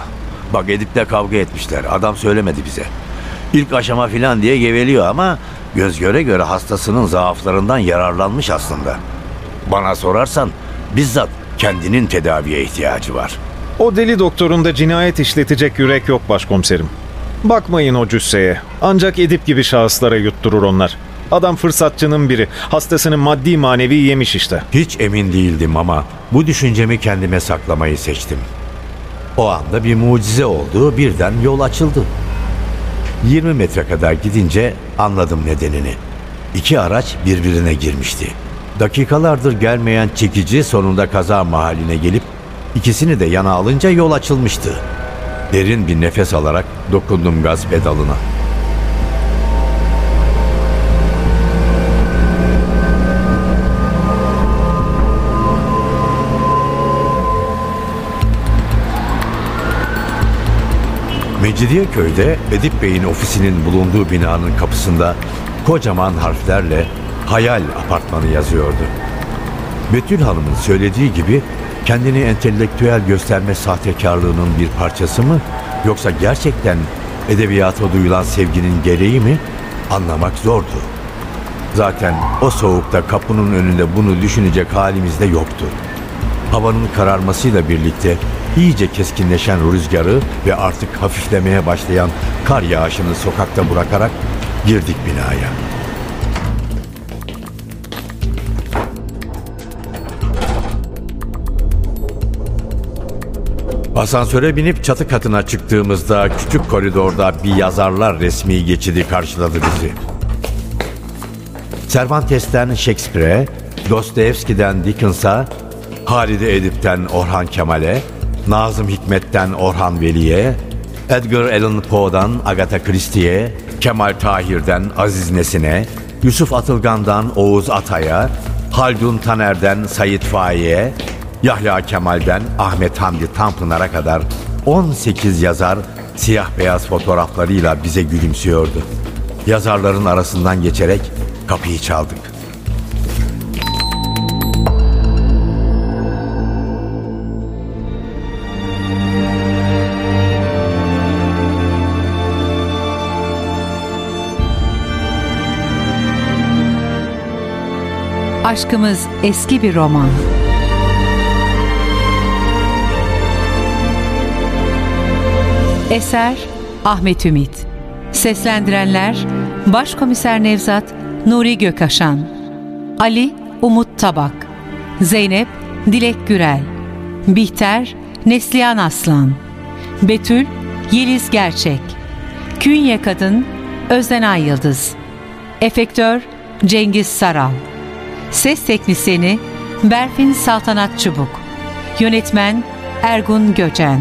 Bak Edip'le kavga etmişler. Adam söylemedi bize. İlk aşama filan diye geveliyor ama göz göre göre hastasının zaaflarından yararlanmış aslında. Bana sorarsan bizzat kendinin tedaviye ihtiyacı var. O deli doktorun da cinayet işletecek yürek yok başkomiserim. Bakmayın o cüsseye. Ancak Edip gibi şahıslara yutturur onlar. Adam fırsatçının biri. Hastasını maddi manevi yemiş işte. Hiç emin değildim ama bu düşüncemi kendime saklamayı seçtim. O anda bir mucize oldu, birden yol açıldı. 20 metre kadar gidince anladım nedenini. İki araç birbirine girmişti. Dakikalardır gelmeyen çekici sonunda kaza mahalline gelip ikisini de yana alınca yol açılmıştı. Derin bir nefes alarak dokundum gaz pedalına. Mecidiyeköy'de Edip Bey'in ofisinin bulunduğu binanın kapısında kocaman harflerle Hayal Apartmanı yazıyordu. Betül Hanım'ın söylediği gibi kendini entelektüel gösterme sahtekarlığının bir parçası mı yoksa gerçekten edebiyata duyulan sevginin gereği mi anlamak zordu. Zaten o soğukta kapının önünde bunu düşünecek halimiz de yoktu. Havanın kararmasıyla birlikte iyice keskinleşen rüzgarı ve artık hafiflemeye başlayan kar yağışını sokakta bırakarak girdik binaya. Asansöre binip çatı katına çıktığımızda küçük koridorda bir yazarlar resmi geçidi karşıladı bizi. Cervantes'ten Shakespeare'e, Dostoyevski'den Dickens'a, Halide Edip'ten Orhan Kemal'e, Nazım Hikmet'ten Orhan Veli'ye, Edgar Allan Poe'dan Agatha Christie'ye, Kemal Tahir'den Aziz Nesin'e, Yusuf Atılgan'dan Oğuz Atay'a, Haldun Taner'den Sayit Faik'e, Yahya Kemal'den Ahmet Hamdi Tanpınar'a kadar 18 yazar siyah beyaz fotoğraflarıyla bize gülümsüyordu. Yazarların arasından geçerek kapıyı çaldık. Aşkımız eski bir roman. Eser Ahmet Ümit. Seslendirenler Başkomiser Nevzat Nuri Gökaşan. Ali Umut Tabak. Zeynep Dilek Gürel. Bihter Neslihan Aslan. Betül Yeliz Gerçek. Künye Kadın Özden Ay Yıldız. Efektör Cengiz Saral Ses Teknisini Berfin Saltanat Çubuk Yönetmen Ergun Göcen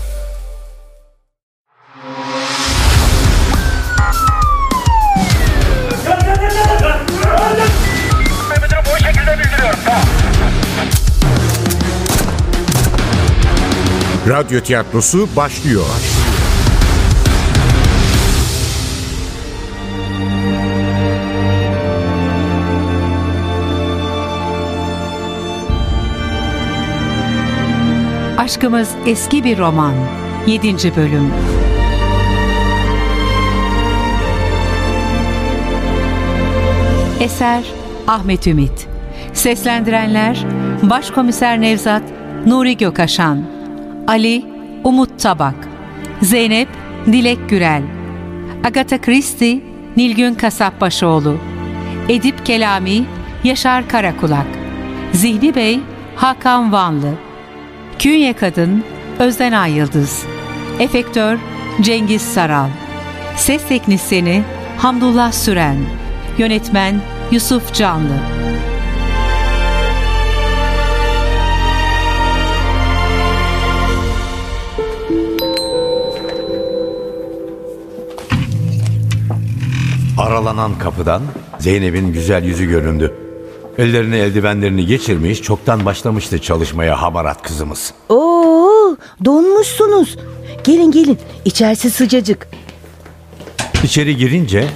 Radyo tiyatrosu başlıyor. Aşkımız eski bir roman. 7. bölüm. Eser Ahmet Ümit. Seslendirenler Başkomiser Nevzat Nuri Gökaşan, Ali Umut Tabak, Zeynep Dilek Gürel, Agatha Christie Nilgün Kasapbaşoğlu, Edip Kelami Yaşar Karakulak, Zihni Bey Hakan Vanlı, Künye Kadın Özden Ay Efektör Cengiz Saral, Ses Teknisyeni Hamdullah Süren, Yönetmen Yusuf Canlı. Aralanan kapıdan Zeynep'in güzel yüzü göründü. Ellerini eldivenlerini geçirmiş çoktan başlamıştı çalışmaya hamarat kızımız. Oo, donmuşsunuz. Gelin gelin içerisi sıcacık. İçeri girince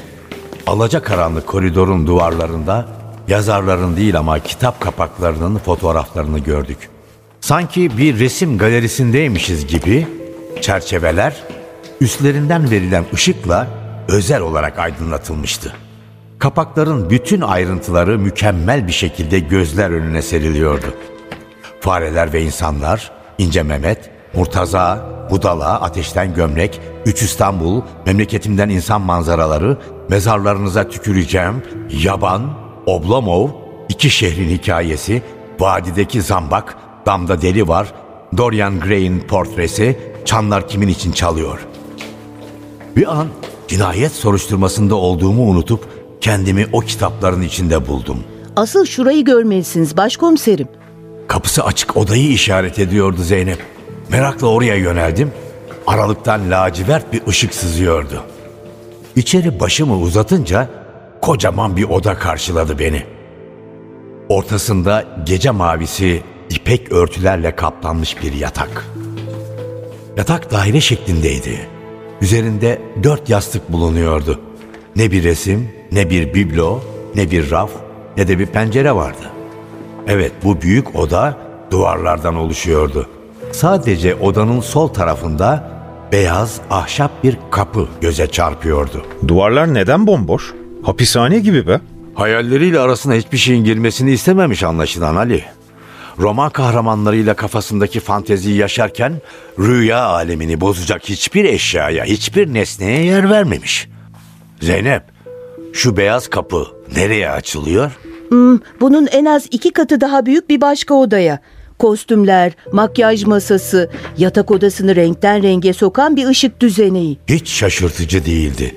alacakaranlık koridorun duvarlarında yazarların değil ama kitap kapaklarının fotoğraflarını gördük. Sanki bir resim galerisindeymişiz gibi çerçeveler üstlerinden verilen ışıkla özel olarak aydınlatılmıştı. Kapakların bütün ayrıntıları mükemmel bir şekilde gözler önüne seriliyordu. Fareler ve insanlar, İnce Mehmet, Murtaza, Budala, Ateşten Gömlek, Üç İstanbul, Memleketimden insan manzaraları, Mezarlarınıza tüküreceğim, Yaban, Oblomov, İki Şehrin Hikayesi, Vadideki Zambak, Damda Deli Var, Dorian Gray'in portresi, Çanlar Kimin için Çalıyor. Bir an cinayet soruşturmasında olduğumu unutup kendimi o kitapların içinde buldum. Asıl şurayı görmelisiniz başkomiserim. Kapısı açık odayı işaret ediyordu Zeynep. Merakla oraya yöneldim. Aralıktan lacivert bir ışık sızıyordu. İçeri başımı uzatınca kocaman bir oda karşıladı beni. Ortasında gece mavisi ipek örtülerle kaplanmış bir yatak. Yatak daire şeklindeydi. Üzerinde dört yastık bulunuyordu. Ne bir resim, ne bir biblo, ne bir raf, ne de bir pencere vardı. Evet bu büyük oda duvarlardan oluşuyordu. Sadece odanın sol tarafında beyaz ahşap bir kapı göze çarpıyordu. Duvarlar neden bomboş? Hapishane gibi be. Hayalleriyle arasına hiçbir şeyin girmesini istememiş anlaşılan Ali. Roman kahramanlarıyla kafasındaki fanteziyi yaşarken rüya alemini bozacak hiçbir eşyaya, hiçbir nesneye yer vermemiş. Zeynep, şu beyaz kapı nereye açılıyor? Hmm, bunun en az iki katı daha büyük bir başka odaya. Kostümler, makyaj masası, yatak odasını renkten renge sokan bir ışık düzeneği. Hiç şaşırtıcı değildi.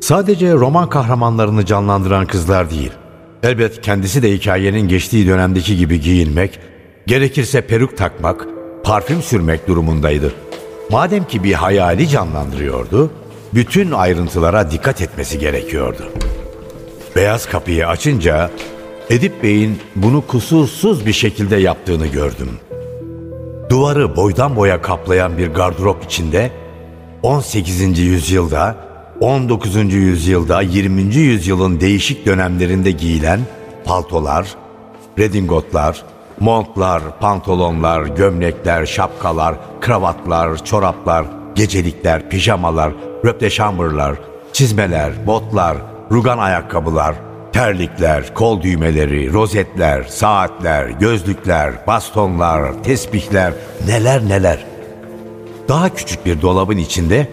Sadece roman kahramanlarını canlandıran kızlar değil. Elbet kendisi de hikayenin geçtiği dönemdeki gibi giyinmek, gerekirse peruk takmak, parfüm sürmek durumundaydı. Madem ki bir hayali canlandırıyordu, bütün ayrıntılara dikkat etmesi gerekiyordu. Beyaz kapıyı açınca Edip Bey'in bunu kusursuz bir şekilde yaptığını gördüm. Duvarı boydan boya kaplayan bir gardırop içinde 18. yüzyılda, 19. yüzyılda, 20. yüzyılın değişik dönemlerinde giyilen paltolar, redingotlar, montlar, pantolonlar, gömlekler, şapkalar, kravatlar, çoraplar, gecelikler, pijamalar, röpteşambırlar, çizmeler, botlar, rugan ayakkabılar, terlikler, kol düğmeleri, rozetler, saatler, gözlükler, bastonlar, tesbihler, neler neler. Daha küçük bir dolabın içinde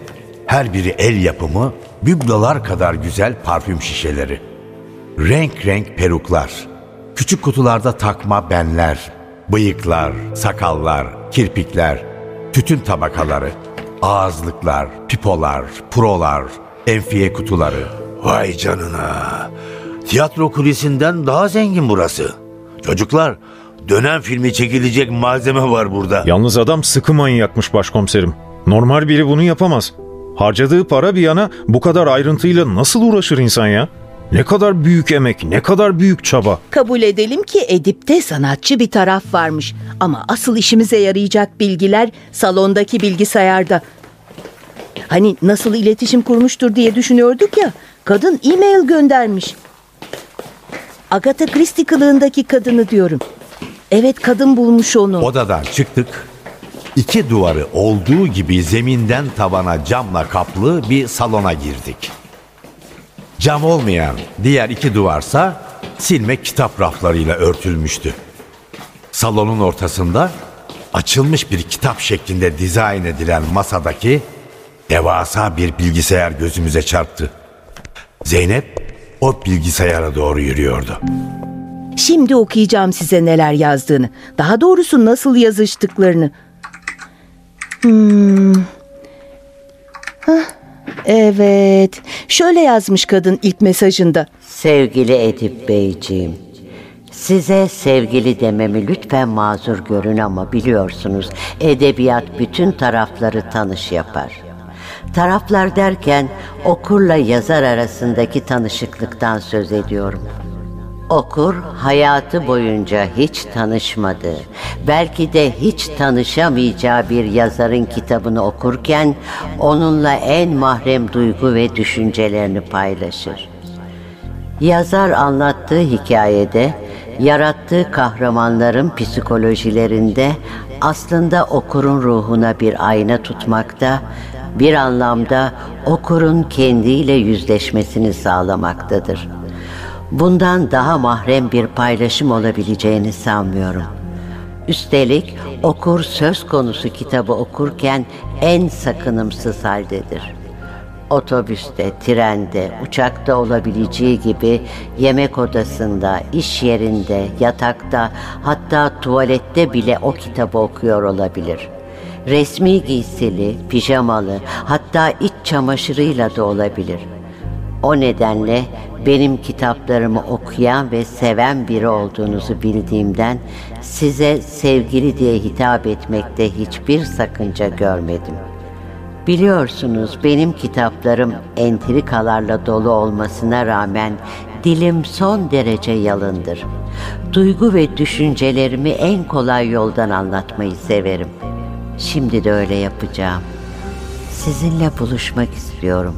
her biri el yapımı biblolar kadar güzel parfüm şişeleri. Renk renk peruklar, Küçük kutularda takma benler, bıyıklar, sakallar, kirpikler, tütün tabakaları, ağızlıklar, pipolar, prolar, enfiye kutuları. Vay canına. Tiyatro kulisinden daha zengin burası. Çocuklar, dönem filmi çekilecek malzeme var burada. Yalnız adam sıkı manyakmış başkomiserim. Normal biri bunu yapamaz. Harcadığı para bir yana bu kadar ayrıntıyla nasıl uğraşır insan ya? Ne kadar büyük emek, ne kadar büyük çaba. Kabul edelim ki Edip'te sanatçı bir taraf varmış. Ama asıl işimize yarayacak bilgiler salondaki bilgisayarda. Hani nasıl iletişim kurmuştur diye düşünüyorduk ya. Kadın e-mail göndermiş. Agatha Christie kılığındaki kadını diyorum. Evet kadın bulmuş onu. Odadan çıktık. İki duvarı olduğu gibi zeminden tavana camla kaplı bir salona girdik. Cam olmayan diğer iki duvarsa silme kitap raflarıyla örtülmüştü. Salonun ortasında açılmış bir kitap şeklinde dizayn edilen masadaki devasa bir bilgisayar gözümüze çarptı. Zeynep o bilgisayara doğru yürüyordu. Şimdi okuyacağım size neler yazdığını. Daha doğrusu nasıl yazıştıklarını. Hmm. Hah, evet. Şöyle yazmış kadın ilk mesajında. Sevgili Edip Beyciğim, size sevgili dememi lütfen mazur görün ama biliyorsunuz edebiyat bütün tarafları tanış yapar. Taraflar derken okurla yazar arasındaki tanışıklıktan söz ediyorum. Okur hayatı boyunca hiç tanışmadığı, belki de hiç tanışamayacağı bir yazarın kitabını okurken onunla en mahrem duygu ve düşüncelerini paylaşır. Yazar anlattığı hikayede yarattığı kahramanların psikolojilerinde aslında okurun ruhuna bir ayna tutmakta, bir anlamda okurun kendiyle yüzleşmesini sağlamaktadır. Bundan daha mahrem bir paylaşım olabileceğini sanmıyorum. Üstelik okur söz konusu kitabı okurken en sakınımsız haldedir. Otobüste, trende, uçakta olabileceği gibi yemek odasında, iş yerinde, yatakta, hatta tuvalette bile o kitabı okuyor olabilir. Resmi giysili, pijamalı, hatta iç çamaşırıyla da olabilir. O nedenle benim kitaplarımı okuyan ve seven biri olduğunuzu bildiğimden size sevgili diye hitap etmekte hiçbir sakınca görmedim. Biliyorsunuz benim kitaplarım entrikalarla dolu olmasına rağmen dilim son derece yalındır. Duygu ve düşüncelerimi en kolay yoldan anlatmayı severim. Şimdi de öyle yapacağım. Sizinle buluşmak istiyorum.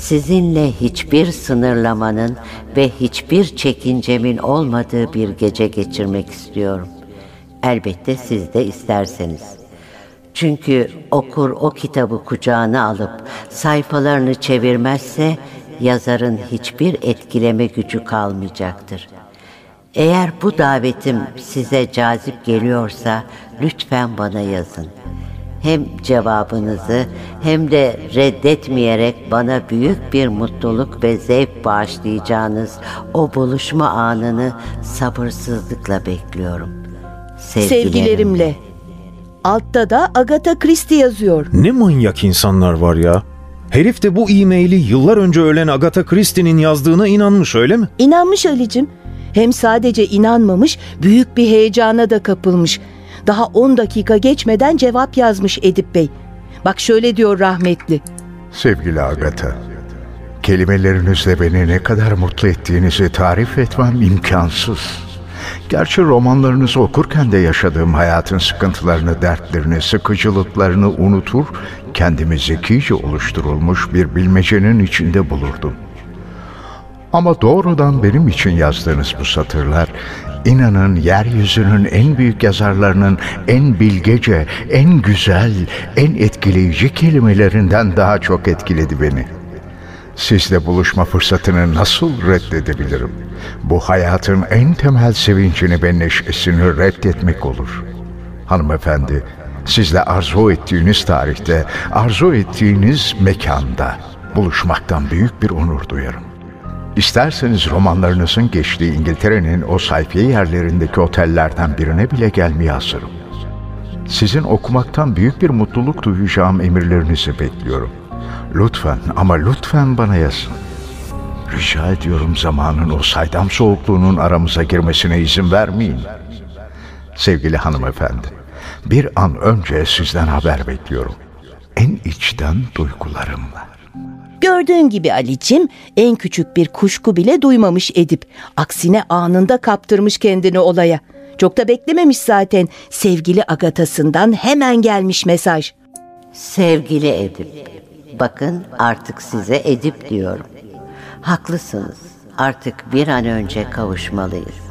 Sizinle hiçbir sınırlamanın ve hiçbir çekincemin olmadığı bir gece geçirmek istiyorum. Elbette siz de isterseniz. Çünkü okur o kitabı kucağına alıp sayfalarını çevirmezse yazarın hiçbir etkileme gücü kalmayacaktır. Eğer bu davetim size cazip geliyorsa lütfen bana yazın. Hem cevabınızı hem de reddetmeyerek bana büyük bir mutluluk ve zevk bağışlayacağınız o buluşma anını sabırsızlıkla bekliyorum. Sevgilerimle. Sevgilerimle. Altta da Agatha Christie yazıyor. Ne manyak insanlar var ya. Herif de bu e-maili yıllar önce ölen Agatha Christie'nin yazdığına inanmış öyle mi? İnanmış Ali'cim. Hem sadece inanmamış, büyük bir heyecana da kapılmış. Daha 10 dakika geçmeden cevap yazmış Edip Bey. Bak şöyle diyor rahmetli. Sevgili Agatha, kelimelerinizle beni ne kadar mutlu ettiğinizi tarif etmem imkansız. Gerçi romanlarınızı okurken de yaşadığım hayatın sıkıntılarını, dertlerini, sıkıcılıklarını unutur, kendimi zekice oluşturulmuş bir bilmecenin içinde bulurdum. Ama doğrudan benim için yazdığınız bu satırlar, inanın yeryüzünün en büyük yazarlarının en bilgece, en güzel, en etkileyici kelimelerinden daha çok etkiledi beni. Sizle buluşma fırsatını nasıl reddedebilirim? Bu hayatın en temel sevincini ve neşesini reddetmek olur. Hanımefendi, sizle arzu ettiğiniz tarihte, arzu ettiğiniz mekanda buluşmaktan büyük bir onur duyarım. İsterseniz romanlarınızın geçtiği İngiltere'nin o sayfiye yerlerindeki otellerden birine bile gelmeye hazırım. Sizin okumaktan büyük bir mutluluk duyacağım emirlerinizi bekliyorum. Lütfen ama lütfen bana yazın. Rica ediyorum zamanın o saydam soğukluğunun aramıza girmesine izin vermeyin. Sevgili hanımefendi, bir an önce sizden haber bekliyorum. En içten duygularımla. Gördüğün gibi Ali'cim en küçük bir kuşku bile duymamış Edip. Aksine anında kaptırmış kendini olaya. Çok da beklememiş zaten. Sevgili Agatasından hemen gelmiş mesaj. Sevgili Edip, bakın artık size Edip diyorum. Haklısınız. Artık bir an önce kavuşmalıyız.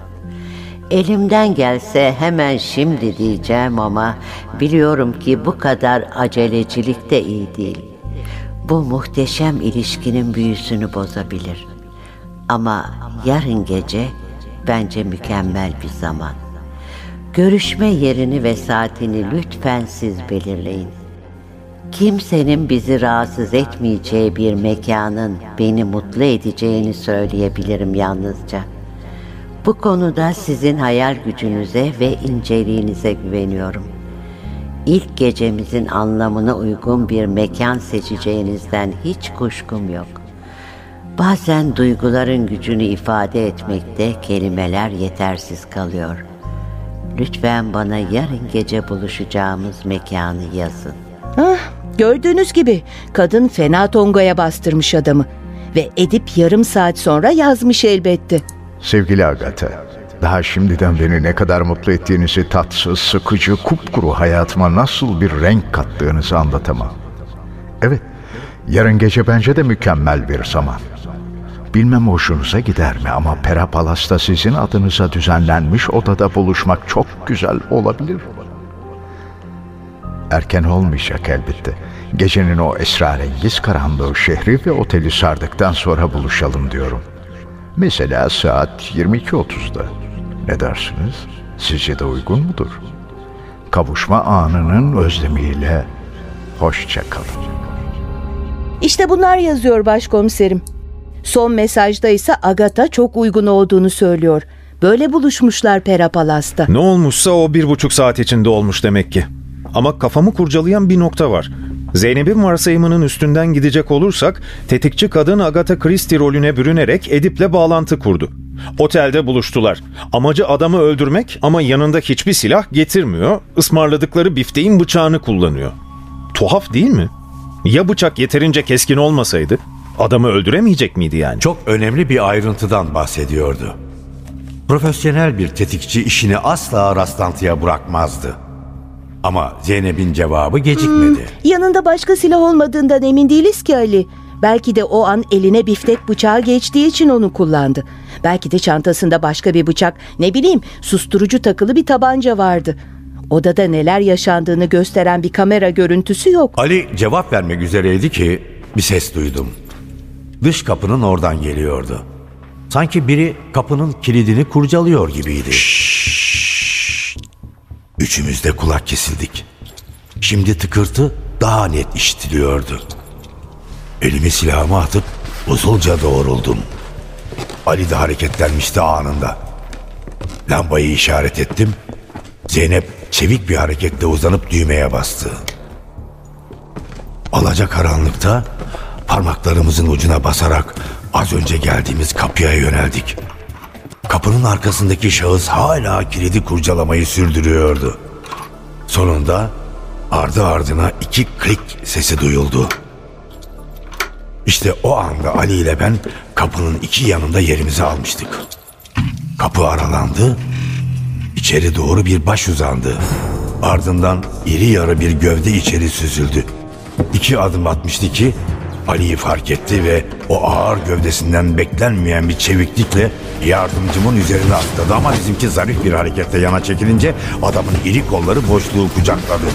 Elimden gelse hemen şimdi diyeceğim ama biliyorum ki bu kadar acelecilik de iyi değil. Bu muhteşem ilişkinin büyüsünü bozabilir. Ama yarın gece bence mükemmel bir zaman. Görüşme yerini ve saatini lütfen siz belirleyin. Kimsenin bizi rahatsız etmeyeceği bir mekanın beni mutlu edeceğini söyleyebilirim yalnızca. Bu konuda sizin hayal gücünüze ve inceliğinize güveniyorum. İlk gecemizin anlamına uygun bir mekan seçeceğinizden hiç kuşkum yok. Bazen duyguların gücünü ifade etmekte kelimeler yetersiz kalıyor. Lütfen bana yarın gece buluşacağımız mekanı yazın. Ah, gördüğünüz gibi kadın fena tongaya bastırmış adamı. Ve Edip yarım saat sonra yazmış elbette. Sevgili Agatha, daha şimdiden beni ne kadar mutlu ettiğinizi tatsız, sıkıcı, kupkuru hayatıma nasıl bir renk kattığınızı anlatamam. Evet, yarın gece bence de mükemmel bir zaman. Bilmem hoşunuza gider mi ama Pera Palas'ta sizin adınıza düzenlenmiş odada buluşmak çok güzel olabilir. Erken olmayacak elbette. Gecenin o esrarengiz karanlığı şehri ve oteli sardıktan sonra buluşalım diyorum. Mesela saat 22.30'da. Ne dersiniz? Sizce de uygun mudur? Kavuşma anının özlemiyle hoşça kalın. İşte bunlar yazıyor başkomiserim. Son mesajda ise Agatha çok uygun olduğunu söylüyor. Böyle buluşmuşlar Pera Palas'ta. Ne olmuşsa o bir buçuk saat içinde olmuş demek ki. Ama kafamı kurcalayan bir nokta var. Zeynep'in varsayımının üstünden gidecek olursak tetikçi kadın Agatha Christie rolüne bürünerek Edip'le bağlantı kurdu. Otelde buluştular. Amacı adamı öldürmek ama yanında hiçbir silah getirmiyor. Ismarladıkları bifteğin bıçağını kullanıyor. Tuhaf değil mi? Ya bıçak yeterince keskin olmasaydı? Adamı öldüremeyecek miydi yani? Çok önemli bir ayrıntıdan bahsediyordu. Profesyonel bir tetikçi işini asla rastlantıya bırakmazdı. Ama Zeynep'in cevabı gecikmedi. Yanında başka silah olmadığından emin değiliz ki Ali. Belki de o an eline biftek bıçağı geçtiği için onu kullandı. Belki de çantasında başka bir bıçak, ne bileyim susturucu takılı bir tabanca vardı. Odada neler yaşandığını gösteren bir kamera görüntüsü yok. Ali cevap vermek üzereydi ki bir ses duydum. Dış kapının oradan geliyordu. Sanki biri kapının kilidini kurcalıyor gibiydi. Üçümüz de kulak kesildik. Şimdi tıkırtı daha net işitiliyordu. Elimi silahıma atıp usulca doğruldum. Ali de hareketlenmişti anında. Lambayı işaret ettim. Zeynep çevik bir hareketle uzanıp düğmeye bastı. Alaca karanlıkta parmaklarımızın ucuna basarak az önce geldiğimiz kapıya yöneldik. Kapının arkasındaki şahıs hala kilidi kurcalamayı sürdürüyordu. Sonunda ardı ardına iki klik sesi duyuldu. İşte o anda Ali ile ben kapının iki yanında yerimizi almıştık. Kapı aralandı, içeri doğru bir baş uzandı. Ardından iri yarı bir gövde içeri süzüldü. İki adım atmıştı ki Ali'yi fark etti ve o ağır gövdesinden beklenmeyen bir çeviklikle yardımcımın üzerine atladı ama bizimki zarif bir hareketle yana çekilince adamın iri kolları boşluğu kucakladı.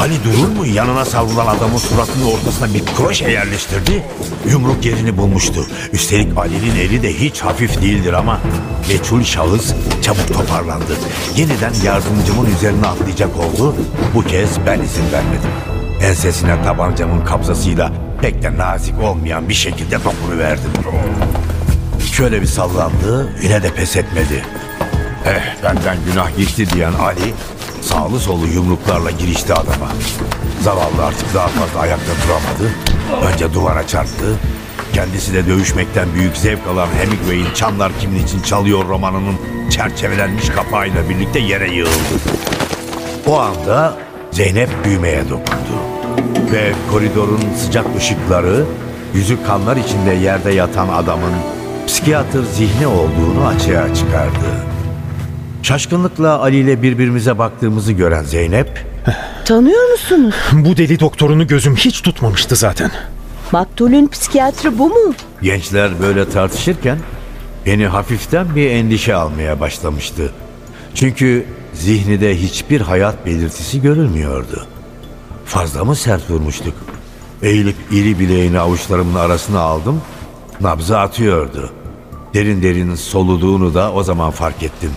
Ali durur mu yanına savrulan adamın suratının ortasına bir kroşe yerleştirdi. Yumruk yerini bulmuştu. Üstelik Ali'nin eli de hiç hafif değildir ama meçhul şahıs çabuk toparlandı. Yeniden yardımcımın üzerine atlayacak oldu. Bu kez ben izin vermedim. Ensesine tabancamın kabzasıyla pek de nazik olmayan bir şekilde verdim. şöyle bir sallandı yine de pes etmedi. Eh benden günah geçti diyen Ali sağlı solu yumruklarla girişti adama. Zavallı artık daha fazla ayakta duramadı. Önce duvara çarptı. Kendisi de dövüşmekten büyük zevk alan Hemingway'in Çanlar Kimin için Çalıyor romanının çerçevelenmiş kapağıyla birlikte yere yığıldı. O anda Zeynep düğmeye dokundu. Ve koridorun sıcak ışıkları yüzü kanlar içinde yerde yatan adamın psikiyatr zihni olduğunu açığa çıkardı. Şaşkınlıkla Ali ile birbirimize baktığımızı gören Zeynep Tanıyor musunuz? Bu deli doktorunu gözüm hiç tutmamıştı zaten. Maktulün psikiyatrı bu mu? Gençler böyle tartışırken beni hafiften bir endişe almaya başlamıştı. Çünkü zihnide hiçbir hayat belirtisi görülmüyordu. Fazla mı sert vurmuştuk? Eğilip iri bileğini avuçlarımın arasına aldım. Nabzı atıyordu. Derin derin soluduğunu da o zaman fark ettim.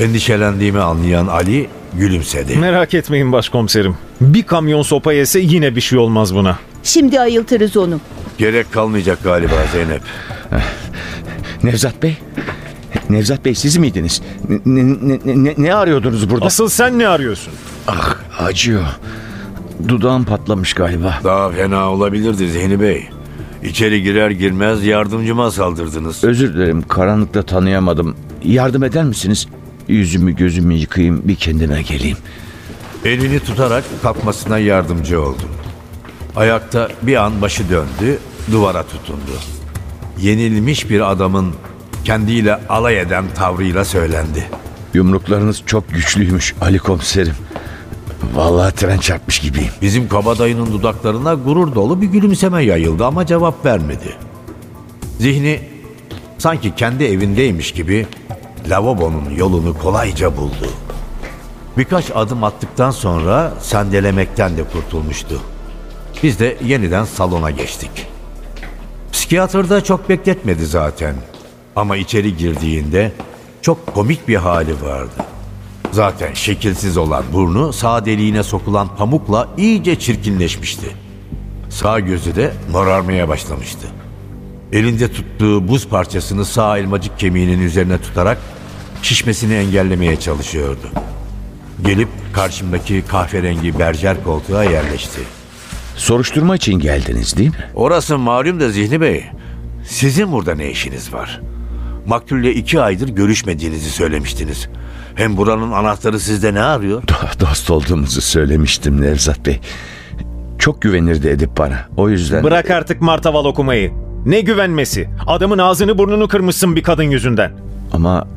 Endişelendiğimi anlayan Ali gülümsedi. Merak etmeyin başkomiserim. Bir kamyon sopa yese yine bir şey olmaz buna. Şimdi ayıltırız onu. Gerek kalmayacak galiba Zeynep. Nevzat Bey. Nevzat Bey siz miydiniz? Ne, ne, ne, ne arıyordunuz burada? Asıl sen ne arıyorsun? Ah acıyor. Dudağım patlamış galiba. Daha fena olabilirdi Zihni Bey. İçeri girer girmez yardımcıma saldırdınız. Özür dilerim karanlıkta tanıyamadım. Yardım eder misiniz? Yüzümü gözümü yıkayayım bir kendime geleyim. Elini tutarak kalkmasına yardımcı oldum. Ayakta bir an başı döndü, duvara tutundu. Yenilmiş bir adamın kendiyle alay eden tavrıyla söylendi. Yumruklarınız çok güçlüymüş Ali komiserim. Vallahi tren çarpmış gibiyim. Bizim kabadayının dudaklarına gurur dolu bir gülümseme yayıldı ama cevap vermedi. Zihni sanki kendi evindeymiş gibi lavabonun yolunu kolayca buldu. Birkaç adım attıktan sonra sendelemekten de kurtulmuştu. Biz de yeniden salona geçtik. Psikiyatr da çok bekletmedi zaten. Ama içeri girdiğinde çok komik bir hali vardı. Zaten şekilsiz olan burnu sağ deliğine sokulan pamukla iyice çirkinleşmişti. Sağ gözü de morarmaya başlamıştı. Elinde tuttuğu buz parçasını sağ elmacık kemiğinin üzerine tutarak şişmesini engellemeye çalışıyordu. Gelip karşımdaki kahverengi berjer koltuğa yerleşti. Soruşturma için geldiniz değil mi? Orası malum da Zihni Bey. Sizin burada ne işiniz var? Maktul'le iki aydır görüşmediğinizi söylemiştiniz. Hem buranın anahtarı sizde ne arıyor? Dost olduğumuzu söylemiştim Nevzat Bey. Çok güvenirdi Edip bana. O yüzden... Bırak artık martaval okumayı. Ne güvenmesi? Adamın ağzını burnunu kırmışsın bir kadın yüzünden. Ama...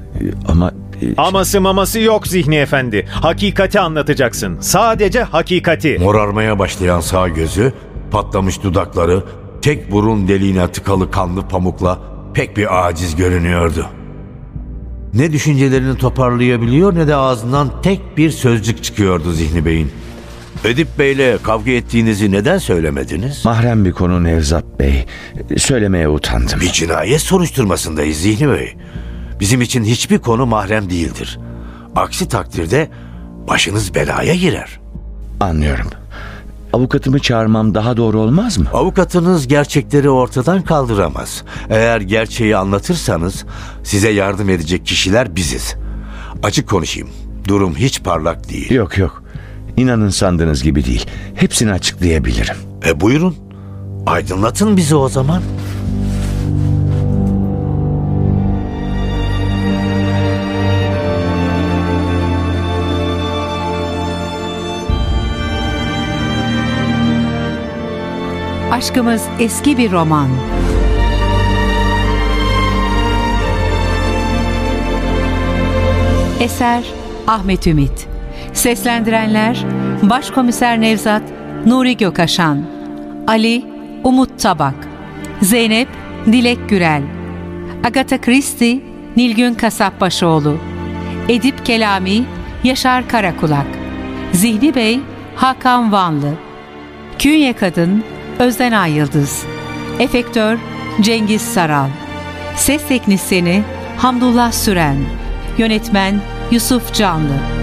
Ama... Aması maması yok Zihni Efendi. Hakikati anlatacaksın. Sadece hakikati. Morarmaya başlayan sağ gözü, patlamış dudakları, tek burun deliğine tıkalı kanlı pamukla pek bir aciz görünüyordu. Ne düşüncelerini toparlayabiliyor ne de ağzından tek bir sözcük çıkıyordu Zihni Bey'in. Edip Bey'le kavga ettiğinizi neden söylemediniz? Mahrem bir konu Nevzat Bey. Söylemeye utandım. Bir cinayet soruşturmasındayız Zihni Bey. Bizim için hiçbir konu mahrem değildir. Aksi takdirde başınız belaya girer. Anlıyorum. Avukatımı çağırmam daha doğru olmaz mı? Avukatınız gerçekleri ortadan kaldıramaz. Eğer gerçeği anlatırsanız size yardım edecek kişiler biziz. Açık konuşayım. Durum hiç parlak değil. Yok yok. İnanın sandığınız gibi değil. Hepsini açıklayabilirim. E buyurun. Aydınlatın bizi o zaman. Aşkımız eski bir roman. Eser Ahmet Ümit Seslendirenler Başkomiser Nevzat Nuri Gökaşan Ali Umut Tabak Zeynep Dilek Gürel Agatha Christie Nilgün Kasapbaşoğlu Edip Kelami Yaşar Karakulak Zihni Bey Hakan Vanlı Künye Kadın Özden Ay Yıldız Efektör Cengiz Saral Ses Teknisyeni Hamdullah Süren Yönetmen Yusuf Canlı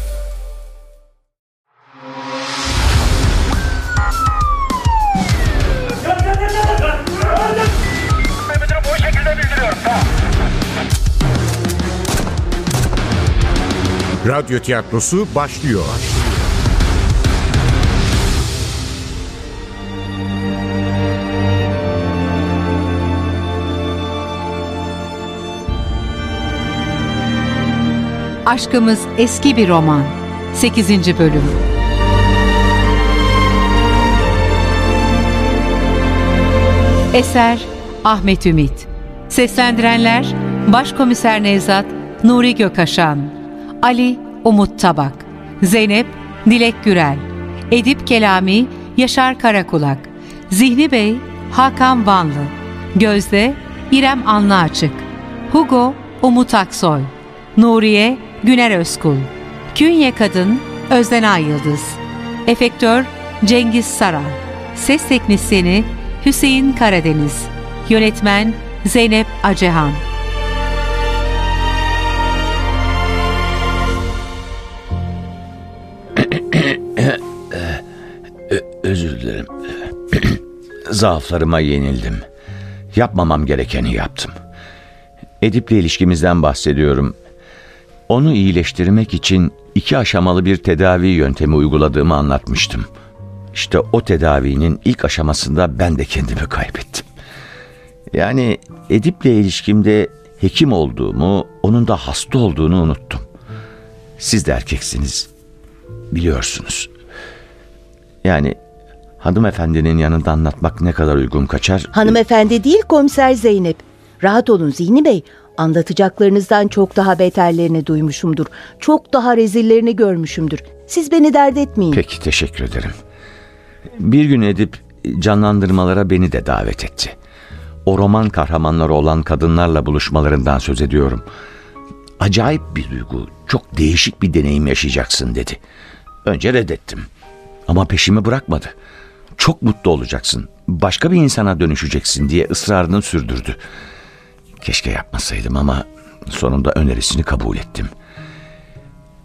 Radyo tiyatrosu başlıyor. Aşkımız eski bir roman. 8. bölüm. Eser Ahmet Ümit. Seslendirenler Başkomiser Nevzat Nuri Gökaşan, Ali Umut Tabak, Zeynep Dilek Gürel, Edip Kelami Yaşar Karakulak, Zihni Bey Hakan Vanlı, Gözde İrem Anlıaçık, Hugo Umut Aksoy, Nuriye Güner Özkul, Künye Kadın Özden Yıldız, Efektör Cengiz Saral, Ses Teknisyeni Hüseyin Karadeniz, Yönetmen Zeynep Acehan. Zaaflarıma yenildim. Yapmamam gerekeni yaptım. Edip'le ilişkimizden bahsediyorum. Onu iyileştirmek için iki aşamalı bir tedavi yöntemi uyguladığımı anlatmıştım. İşte o tedavinin ilk aşamasında ben de kendimi kaybettim. Yani Edip'le ilişkimde hekim olduğumu, onun da hasta olduğunu unuttum. Siz de erkeksiniz. Biliyorsunuz. Yani hanımefendinin yanında anlatmak ne kadar uygun kaçar? Hanımefendi değil komiser Zeynep. Rahat olun Zihni Bey. Anlatacaklarınızdan çok daha beterlerini duymuşumdur. Çok daha rezillerini görmüşümdür. Siz beni dert etmeyin. Peki teşekkür ederim. Bir gün Edip canlandırmalara beni de davet etti. O roman kahramanları olan kadınlarla buluşmalarından söz ediyorum. Acayip bir duygu, çok değişik bir deneyim yaşayacaksın dedi. Önce reddettim. Ama peşimi bırakmadı. Çok mutlu olacaksın, başka bir insana dönüşeceksin diye ısrarını sürdürdü. Keşke yapmasaydım ama sonunda önerisini kabul ettim.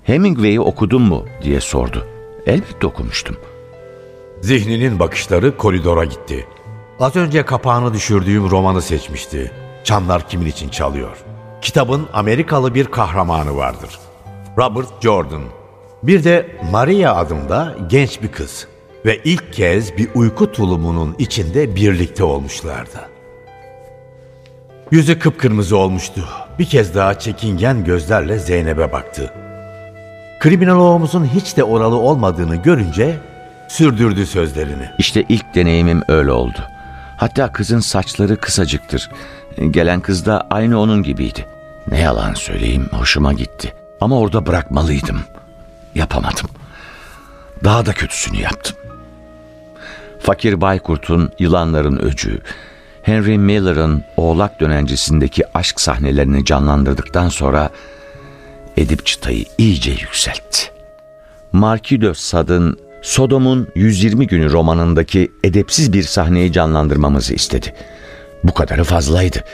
Hemingway'i okudun mu diye sordu. Elbette okumuştum. Zihninin bakışları koridora gitti. Az önce kapağını düşürdüğüm romanı seçmişti. Çanlar kimin için çalıyor? Kitabın Amerikalı bir kahramanı vardır. Robert Jordan. Bir de Maria adında genç bir kız. Ve ilk kez bir uyku tulumunun içinde birlikte olmuşlardı. Yüzü kıpkırmızı olmuştu. Bir kez daha çekingen gözlerle Zeynep'e baktı. Kriminoloğumuzun hiç de oralı olmadığını görünce sürdürdü sözlerini. İşte ilk deneyimim öyle oldu. Hatta kızın saçları kısacıktır. Gelen kız da aynı onun gibiydi. Ne yalan söyleyeyim hoşuma gitti. Ama orada bırakmalıydım. Yapamadım. Daha da kötüsünü yaptım. Fakir Baykurt'un Yılanların Öcü, Henry Miller'ın Oğlak Dönencisindeki aşk sahnelerini canlandırdıktan sonra Edip çıtayı iyice yükseltti. Marquis de Sade'ın Sodom'un 120 günü romanındaki edepsiz bir sahneyi canlandırmamızı istedi. Bu kadarı fazlaydı.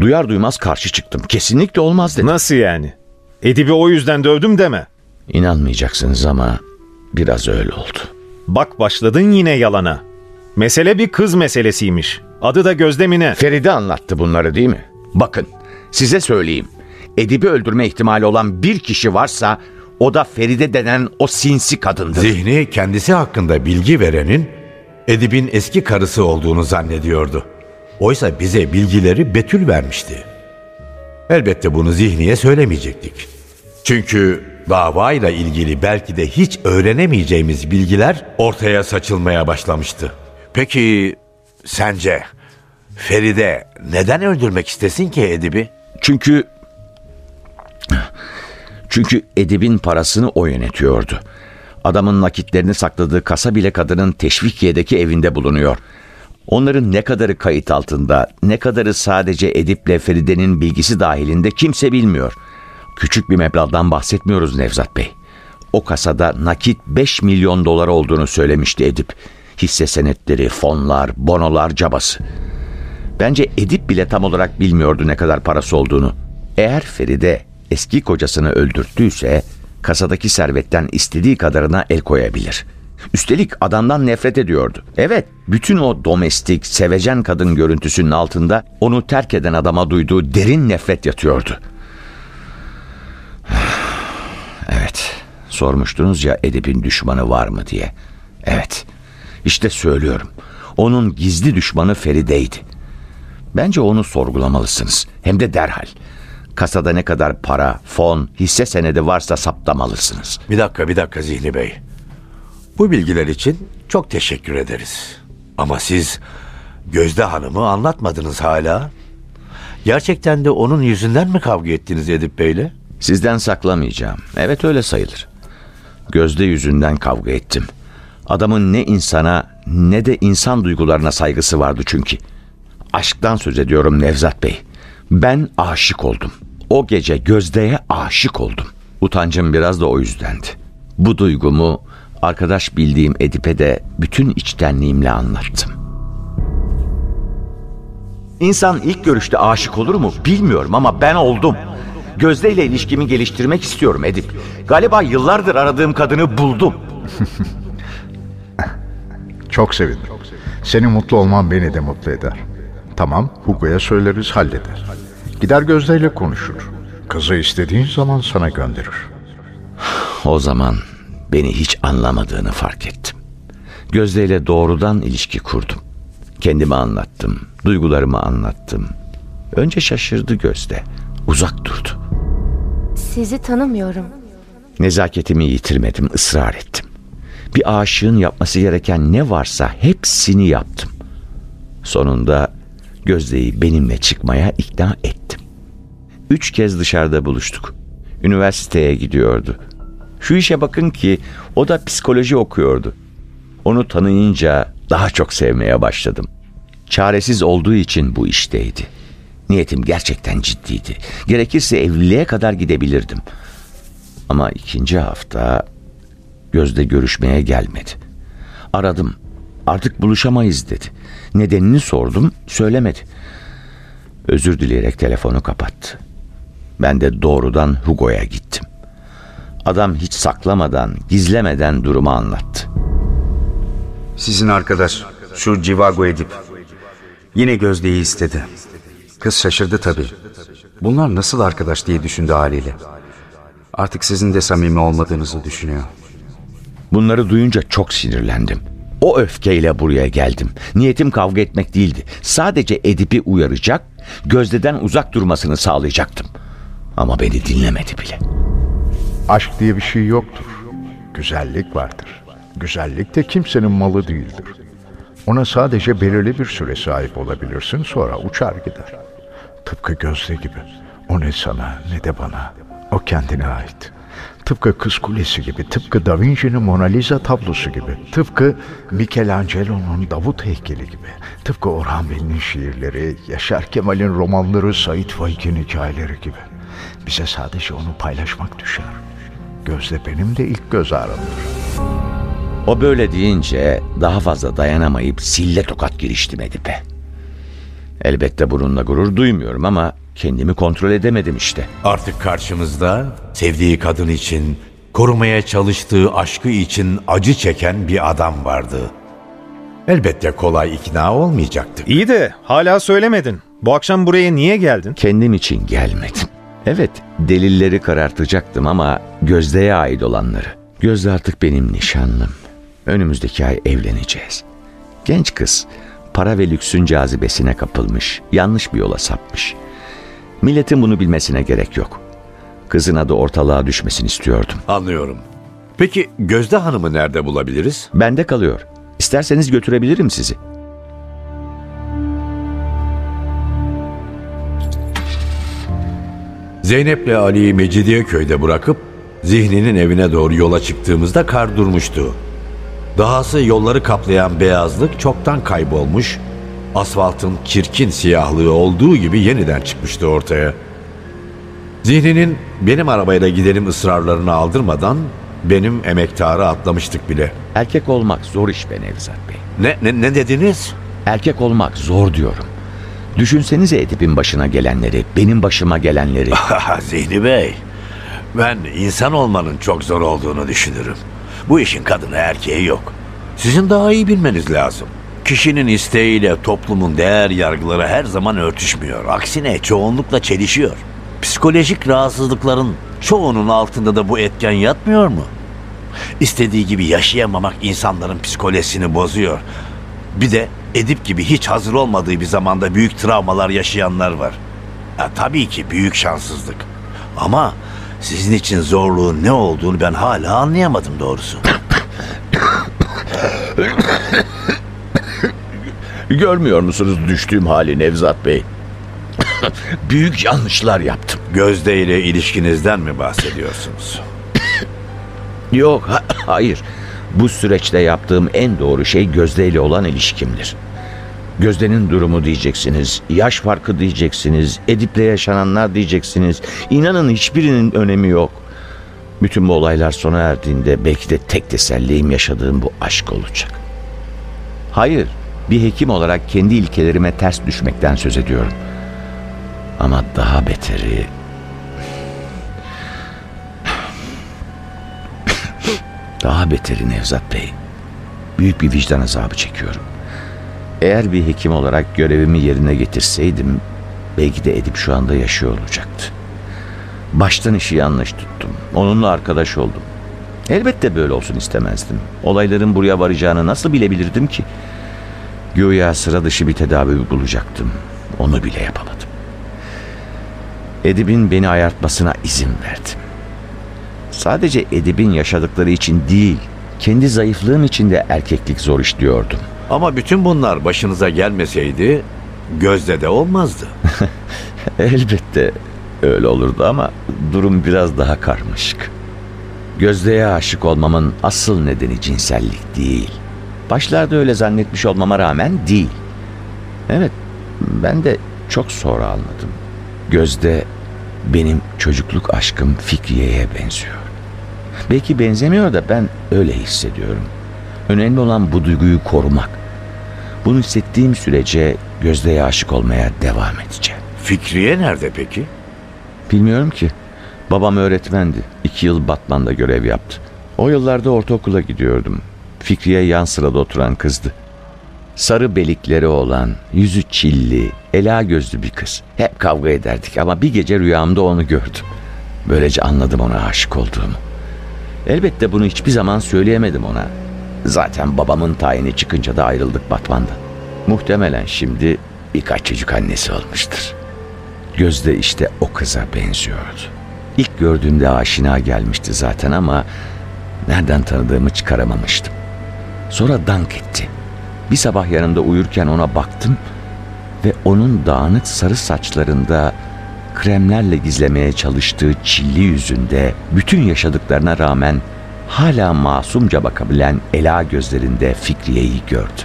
Duyar duymaz karşı çıktım. Kesinlikle olmaz dedim. Nasıl yani? Edip'i o yüzden dövdüm deme. İnanmayacaksınız ama biraz öyle oldu. Bak başladın yine yalana. Mesele bir kız meselesiymiş. Adı da Gözdemine. Feride anlattı bunları değil mi? Bakın size söyleyeyim. Edip'i öldürme ihtimali olan bir kişi varsa o da Feride denen o sinsi kadındır. Zihni kendisi hakkında bilgi verenin Edip'in eski karısı olduğunu zannediyordu. Oysa bize bilgileri Betül vermişti. Elbette bunu Zihni'ye söylemeyecektik. Çünkü davayla ilgili belki de hiç öğrenemeyeceğimiz bilgiler ortaya saçılmaya başlamıştı. Peki sence Feride neden öldürmek istesin ki Edip'i? Çünkü çünkü Edip'in parasını o yönetiyordu. Adamın nakitlerini sakladığı kasa bile kadının Teşvikiye'deki evinde bulunuyor. Onların ne kadarı kayıt altında, ne kadarı sadece Edip'le Feride'nin bilgisi dahilinde kimse bilmiyor. Küçük bir meblağdan bahsetmiyoruz Nevzat Bey. O kasada nakit 5 milyon dolar olduğunu söylemişti Edip. Hisse senetleri, fonlar, bonolar cabası. Bence Edip bile tam olarak bilmiyordu ne kadar parası olduğunu. Eğer Feride eski kocasını öldürttüyse kasadaki servetten istediği kadarına el koyabilir. Üstelik adamdan nefret ediyordu. Evet, bütün o domestik, sevecen kadın görüntüsünün altında onu terk eden adama duyduğu derin nefret yatıyordu. Evet, sormuştunuz ya Edip'in düşmanı var mı diye. Evet, işte söylüyorum. Onun gizli düşmanı Feride'ydi. Bence onu sorgulamalısınız. Hem de derhal. Kasada ne kadar para, fon, hisse senedi varsa saptamalısınız. Bir dakika bir dakika Zihni Bey. Bu bilgiler için çok teşekkür ederiz. Ama siz Gözde Hanım'ı anlatmadınız hala. Gerçekten de onun yüzünden mi kavga ettiniz Edip Bey'le? Sizden saklamayacağım. Evet öyle sayılır. Gözde yüzünden kavga ettim. Adamın ne insana ne de insan duygularına saygısı vardı çünkü. Aşktan söz ediyorum Nevzat Bey. Ben aşık oldum. O gece Gözde'ye aşık oldum. Utancım biraz da o yüzdendi. Bu duygumu arkadaş bildiğim Edip'e de bütün içtenliğimle anlattım. İnsan ilk görüşte aşık olur mu bilmiyorum ama ben oldum. Gözde ile ilişkimi geliştirmek istiyorum Edip. Galiba yıllardır aradığım kadını buldum. Çok sevindim. Senin mutlu olman beni de mutlu eder. Tamam, Hugo'ya söyleriz halleder. Gider Gözde ile konuşur. Kızı istediğin zaman sana gönderir. O zaman beni hiç anlamadığını fark ettim. Gözde ile doğrudan ilişki kurdum. Kendimi anlattım, duygularımı anlattım. Önce şaşırdı Gözde, uzak durdu. Sizi tanımıyorum. Nezaketimi yitirmedim, ısrar ettim. Bir aşığın yapması gereken ne varsa hepsini yaptım. Sonunda Gözde'yi benimle çıkmaya ikna ettim. Üç kez dışarıda buluştuk. Üniversiteye gidiyordu. Şu işe bakın ki o da psikoloji okuyordu. Onu tanıyınca daha çok sevmeye başladım. Çaresiz olduğu için bu işteydi. Niyetim gerçekten ciddiydi. Gerekirse evliliğe kadar gidebilirdim. Ama ikinci hafta Gözde görüşmeye gelmedi. Aradım. Artık buluşamayız dedi. Nedenini sordum, söylemedi. Özür dileyerek telefonu kapattı. Ben de doğrudan Hugo'ya gittim. Adam hiç saklamadan, gizlemeden durumu anlattı. Sizin arkadaş şu Civago Edip yine Gözde'yi istedi. Kız şaşırdı tabii. Bunlar nasıl arkadaş diye düşündü haliyle. Artık sizin de samimi olmadığınızı düşünüyor. Bunları duyunca çok sinirlendim. O öfkeyle buraya geldim. Niyetim kavga etmek değildi. Sadece Edip'i uyaracak, Gözde'den uzak durmasını sağlayacaktım. Ama beni dinlemedi bile. Aşk diye bir şey yoktur. Güzellik vardır. Güzellik de kimsenin malı değildir. Ona sadece belirli bir süre sahip olabilirsin sonra uçar gider. Tıpkı Gözde gibi. O ne sana ne de bana. O kendine ait. Tıpkı Kız Kulesi gibi, tıpkı Da Vinci'nin Mona Lisa tablosu gibi, tıpkı Michelangelo'nun Davut heykeli gibi, tıpkı Orhan Veli'nin şiirleri, Yaşar Kemal'in romanları, Sait Faik'in hikayeleri gibi. Bize sadece onu paylaşmak düşer. Gözde benim de ilk göz ağrımdır. O böyle deyince daha fazla dayanamayıp sille tokat giriştim Edip'e. Elbette bununla gurur duymuyorum ama kendimi kontrol edemedim işte. Artık karşımızda sevdiği kadın için, korumaya çalıştığı aşkı için acı çeken bir adam vardı. Elbette kolay ikna olmayacaktı. İyi de hala söylemedin. Bu akşam buraya niye geldin? Kendim için gelmedim. Evet, delilleri karartacaktım ama Gözde'ye ait olanları. Gözde artık benim nişanlım. Önümüzdeki ay evleneceğiz. Genç kız, para ve lüksün cazibesine kapılmış, yanlış bir yola sapmış. Milletin bunu bilmesine gerek yok. Kızın adı ortalığa düşmesini istiyordum. Anlıyorum. Peki Gözde Hanım'ı nerede bulabiliriz? Bende kalıyor. İsterseniz götürebilirim sizi. Zeynep'le Ali'yi Mecidiyeköy'de bırakıp Zihni'nin evine doğru yola çıktığımızda kar durmuştu. Dahası yolları kaplayan beyazlık çoktan kaybolmuş, asfaltın çirkin siyahlığı olduğu gibi yeniden çıkmıştı ortaya. Zihninin benim arabayla gidelim ısrarlarını aldırmadan benim emektarı atlamıştık bile. Erkek olmak zor iş be Nevzat Bey. Ne, ne, ne dediniz? Erkek olmak zor diyorum. Düşünsenize Edip'in başına gelenleri, benim başıma gelenleri. Zihni Bey, ben insan olmanın çok zor olduğunu düşünürüm. Bu işin kadını erkeği yok. Sizin daha iyi bilmeniz lazım. Kişinin isteğiyle toplumun değer yargıları her zaman örtüşmüyor. Aksine çoğunlukla çelişiyor. Psikolojik rahatsızlıkların çoğunun altında da bu etken yatmıyor mu? İstediği gibi yaşayamamak insanların psikolojisini bozuyor. Bir de Edip gibi hiç hazır olmadığı bir zamanda büyük travmalar yaşayanlar var. Ya, tabii ki büyük şanssızlık. Ama sizin için zorluğun ne olduğunu ben hala anlayamadım doğrusu. Görmüyor musunuz düştüğüm hali Nevzat Bey? Büyük yanlışlar yaptım. Gözde ile ilişkinizden mi bahsediyorsunuz? Yok, ha- hayır. Bu süreçte yaptığım en doğru şey Gözde ile olan ilişkimdir. Gözde'nin durumu diyeceksiniz, yaş farkı diyeceksiniz, Edip'le yaşananlar diyeceksiniz. İnanın hiçbirinin önemi yok. Bütün bu olaylar sona erdiğinde belki de tek tesellim yaşadığım bu aşk olacak. Hayır, bir hekim olarak kendi ilkelerime ters düşmekten söz ediyorum. Ama daha beteri... Daha beteri Nevzat Bey. Büyük bir vicdan azabı çekiyorum. Eğer bir hekim olarak görevimi yerine getirseydim belki de Edip şu anda yaşıyor olacaktı. Baştan işi yanlış tuttum. Onunla arkadaş oldum. Elbette böyle olsun istemezdim. Olayların buraya varacağını nasıl bilebilirdim ki? Güya sıra dışı bir tedavi bulacaktım. Onu bile yapamadım. Edip'in beni ayartmasına izin verdim. Sadece Edip'in yaşadıkları için değil, kendi zayıflığım için de erkeklik zor iş diyordum. Ama bütün bunlar başınıza gelmeseydi Gözde de olmazdı. Elbette öyle olurdu ama durum biraz daha karmaşık. Gözde'ye aşık olmamın asıl nedeni cinsellik değil. Başlarda öyle zannetmiş olmama rağmen değil. Evet, ben de çok sonra anladım. Gözde benim çocukluk aşkım Fikriye'ye benziyor. Belki benzemiyor da ben öyle hissediyorum. Önemli olan bu duyguyu korumak. Bunu hissettiğim sürece Gözde'ye aşık olmaya devam edeceğim. Fikriye nerede peki? Bilmiyorum ki. Babam öğretmendi. İki yıl Batman'da görev yaptı. O yıllarda ortaokula gidiyordum. Fikriye yan sırada oturan kızdı. Sarı belikleri olan, yüzü çilli, ela gözlü bir kız. Hep kavga ederdik ama bir gece rüyamda onu gördüm. Böylece anladım ona aşık olduğumu. Elbette bunu hiçbir zaman söyleyemedim ona. Zaten babamın tayini çıkınca da ayrıldık Batman'dan. Muhtemelen şimdi birkaç çocuk annesi olmuştur. Gözde işte o kıza benziyordu. İlk gördüğümde aşina gelmişti zaten ama nereden tanıdığımı çıkaramamıştım. Sonra dank etti. Bir sabah yanımda uyurken ona baktım ve onun dağınık sarı saçlarında kremlerle gizlemeye çalıştığı çilli yüzünde bütün yaşadıklarına rağmen hala masumca bakabilen ela gözlerinde Fikriye'yi gördü.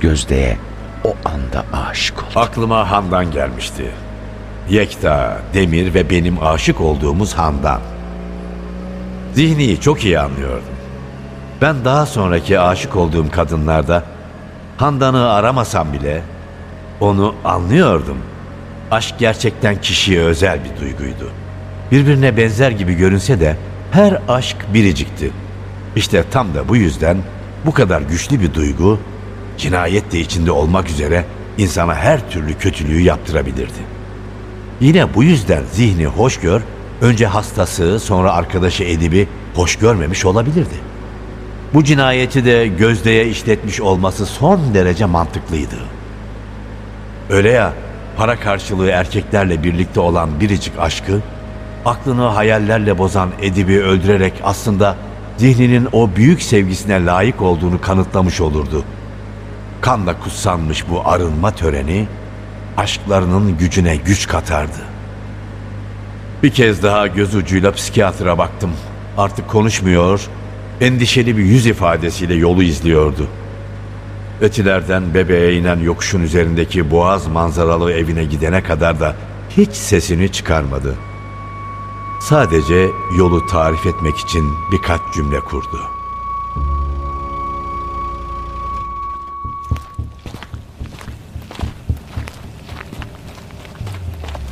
Gözde'ye o anda aşık oldu. Aklıma Handan gelmişti. Yekta, Demir ve benim aşık olduğumuz Handan. Zihniyi çok iyi anlıyordum. Ben daha sonraki aşık olduğum kadınlarda Handan'ı aramasam bile onu anlıyordum. Aşk gerçekten kişiye özel bir duyguydu. Birbirine benzer gibi görünse de her aşk biricikti. İşte tam da bu yüzden bu kadar güçlü bir duygu cinayet de içinde olmak üzere insana her türlü kötülüğü yaptırabilirdi. Yine bu yüzden zihni hoş gör, önce hastası sonra arkadaşı Edip'i hoş görmemiş olabilirdi. Bu cinayeti de Gözde'ye işletmiş olması son derece mantıklıydı. Öyle ya, para karşılığı erkeklerle birlikte olan biricik aşkı, aklını hayallerle bozan Edip'i öldürerek aslında zihninin o büyük sevgisine layık olduğunu kanıtlamış olurdu. Kanla kutsanmış bu arınma töreni, aşklarının gücüne güç katardı. Bir kez daha göz ucuyla psikiyatra baktım. Artık konuşmuyor, endişeli bir yüz ifadesiyle yolu izliyordu. Ötilerden bebeğe inen yokuşun üzerindeki boğaz manzaralı evine gidene kadar da hiç sesini çıkarmadı. Sadece yolu tarif etmek için birkaç cümle kurdu.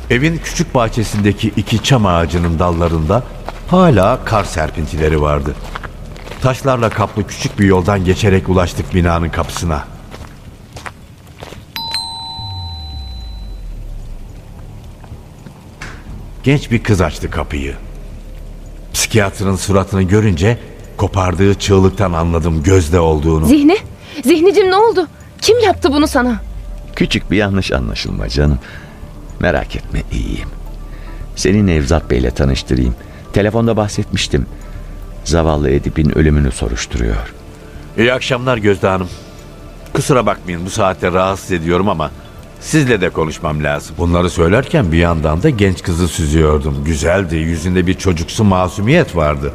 Evin küçük bahçesindeki iki çam ağacının dallarında hala kar serpintileri vardı. Taşlarla kaplı küçük bir yoldan geçerek ulaştık binanın kapısına. Genç bir kız açtı kapıyı. Psikiyatrın suratını görünce kopardığı çığlıktan anladım gözde olduğunu. Zihni, Zihnicim ne oldu? Kim yaptı bunu sana? Küçük bir yanlış anlaşılma canım. Merak etme iyiyim. Seni Nevzat Bey'le tanıştırayım. Telefonda bahsetmiştim. Zavallı Edip'in ölümünü soruşturuyor. İyi akşamlar Gözde Hanım. Kusura bakmayın bu saatte rahatsız ediyorum ama sizle de konuşmam lazım. Bunları söylerken bir yandan da genç kızı süzüyordum. Güzeldi, yüzünde bir çocuksu masumiyet vardı.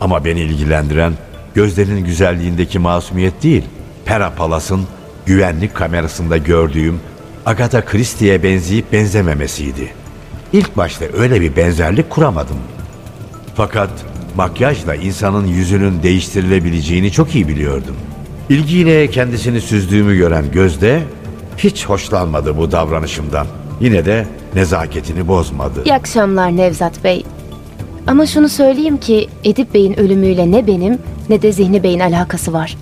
Ama beni ilgilendiren Gözde'nin güzelliğindeki masumiyet değil, Pera Palas'ın güvenlik kamerasında gördüğüm Agatha Christie'ye benzeyip benzememesiydi. İlk başta öyle bir benzerlik kuramadım. Fakat makyajla insanın yüzünün değiştirilebileceğini çok iyi biliyordum. İlgiyle kendisini süzdüğümü gören Gözde hiç hoşlanmadı bu davranışımdan. Yine de nezaketini bozmadı. İyi akşamlar Nevzat Bey. Ama şunu söyleyeyim ki Edip Bey'in ölümüyle ne benim ne de Zihni Bey'in alakası var.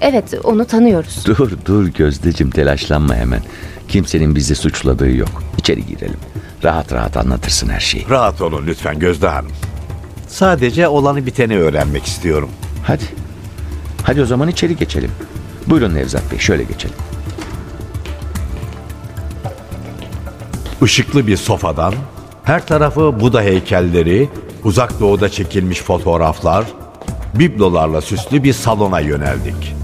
Evet onu tanıyoruz. Dur dur Gözdeciğim telaşlanma hemen. Kimsenin bizi suçladığı yok. İçeri girelim. Rahat rahat anlatırsın her şeyi. Rahat olun lütfen Gözde Hanım. Sadece olanı biteni öğrenmek istiyorum. Hadi. Hadi o zaman içeri geçelim. Buyurun Nevzat Bey şöyle geçelim. Işıklı bir sofadan, her tarafı Buda heykelleri, uzak doğuda çekilmiş fotoğraflar, biblolarla süslü bir salona yöneldik.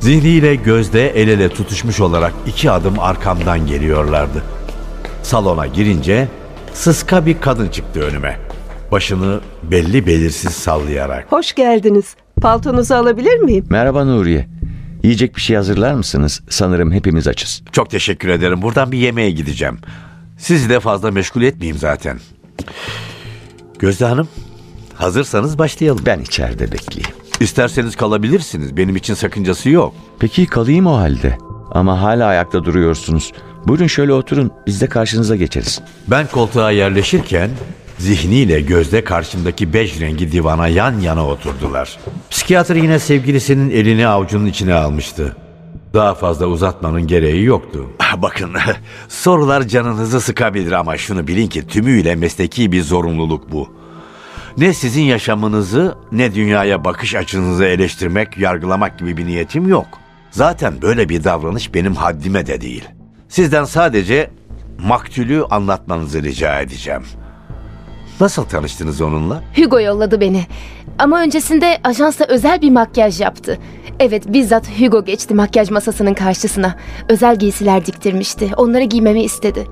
Zihniyle gözde el ele tutuşmuş olarak iki adım arkamdan geliyorlardı. Salona girince sıska bir kadın çıktı önüme. Başını belli belirsiz sallayarak. Hoş geldiniz. Paltonuzu alabilir miyim? Merhaba Nuriye. Yiyecek bir şey hazırlar mısınız? Sanırım hepimiz açız. Çok teşekkür ederim. Buradan bir yemeğe gideceğim. Sizi de fazla meşgul etmeyeyim zaten. Gözde Hanım, hazırsanız başlayalım. Ben içeride bekleyeyim. İsterseniz kalabilirsiniz. Benim için sakıncası yok. Peki kalayım o halde. Ama hala ayakta duruyorsunuz. Buyurun şöyle oturun. Biz de karşınıza geçeriz. Ben koltuğa yerleşirken zihniyle gözde karşımdaki bej rengi divana yan yana oturdular. Psikiyatr yine sevgilisinin elini avucunun içine almıştı. Daha fazla uzatmanın gereği yoktu. Ah, Bakın sorular canınızı sıkabilir ama şunu bilin ki tümüyle mesleki bir zorunluluk bu. Ne sizin yaşamınızı ne dünyaya bakış açınızı eleştirmek, yargılamak gibi bir niyetim yok. Zaten böyle bir davranış benim haddime de değil. Sizden sadece maktulü anlatmanızı rica edeceğim. Nasıl tanıştınız onunla? Hugo yolladı beni. Ama öncesinde ajansta özel bir makyaj yaptı. Evet bizzat Hugo geçti makyaj masasının karşısına. Özel giysiler diktirmişti. Onları giymemi istedi.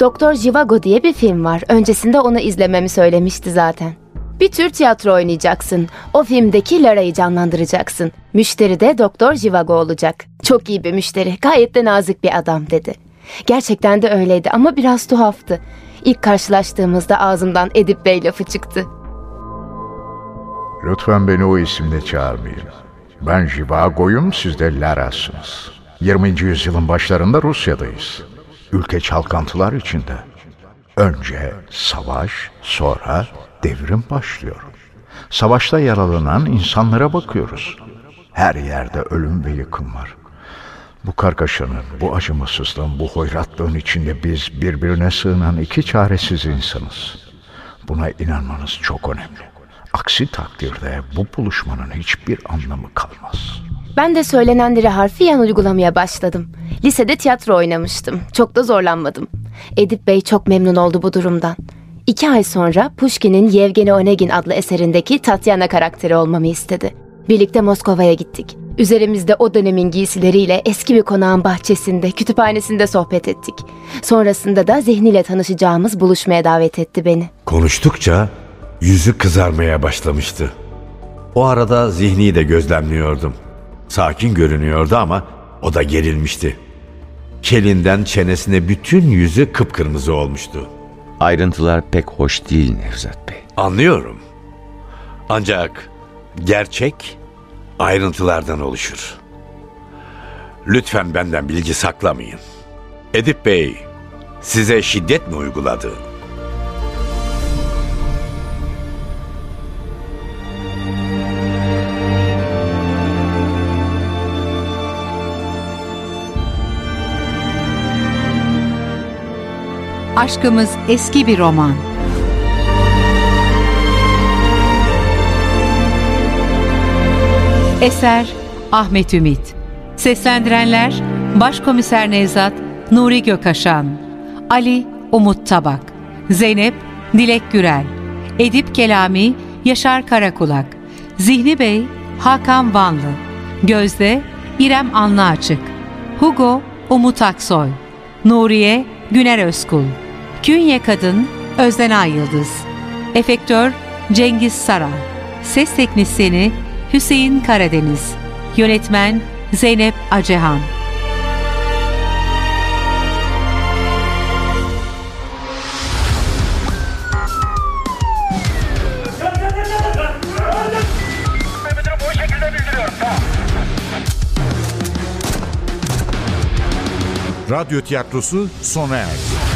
Doktor Jivago diye bir film var. Öncesinde onu izlememi söylemişti zaten. Bir tür tiyatro oynayacaksın. O filmdeki Lara'yı canlandıracaksın. Müşteri de Doktor Jivago olacak. Çok iyi bir müşteri. Gayet de nazik bir adam dedi. Gerçekten de öyleydi ama biraz tuhaftı. İlk karşılaştığımızda ağzımdan Edip Bey lafı çıktı. Lütfen beni o isimle çağırmayın. Ben Jivago'yum, siz de Lara'sınız. 20. yüzyılın başlarında Rusya'dayız. Ülke çalkantılar içinde. Önce savaş, sonra devrim başlıyor. Savaşta yaralanan insanlara bakıyoruz. Her yerde ölüm ve yıkım var. Bu kargaşanın, bu acımasızlığın, bu hoyratlığın içinde biz birbirine sığınan iki çaresiz insanız. Buna inanmanız çok önemli. Aksi takdirde bu buluşmanın hiçbir anlamı kalmaz. Ben de söylenenleri harfiyen uygulamaya başladım. Lisede tiyatro oynamıştım. Çok da zorlanmadım. Edip Bey çok memnun oldu bu durumdan. İki ay sonra Pushkin'in Yevgeni Onegin adlı eserindeki Tatyana karakteri olmamı istedi. Birlikte Moskova'ya gittik. Üzerimizde o dönemin giysileriyle eski bir konağın bahçesinde, kütüphanesinde sohbet ettik. Sonrasında da zihniyle tanışacağımız buluşmaya davet etti beni. Konuştukça yüzü kızarmaya başlamıştı. O arada zihni de gözlemliyordum. Sakin görünüyordu ama o da gerilmişti. Kelinden çenesine bütün yüzü kıpkırmızı olmuştu. Ayrıntılar pek hoş değil Nevzat Bey. Anlıyorum. Ancak gerçek ayrıntılardan oluşur. Lütfen benden bilgi saklamayın. Edip Bey size şiddet mi uyguladı? Aşkımız eski bir roman. Eser Ahmet Ümit. Seslendirenler Başkomiser Nevzat Nuri Gökaşan Ali Umut Tabak. Zeynep Dilek Gürel. Edip Kelami Yaşar Karakulak. Zihni Bey Hakan Vanlı. Gözde İrem Anlıaçık. Hugo Umut Aksoy. Nuriye Güner Özkul. Künye Kadın Özden Ay Yıldız. Efektör Cengiz Saral Ses Teknisyeni Hüseyin Karadeniz Yönetmen Zeynep Acehan Radyo tiyatrosu sona erdi.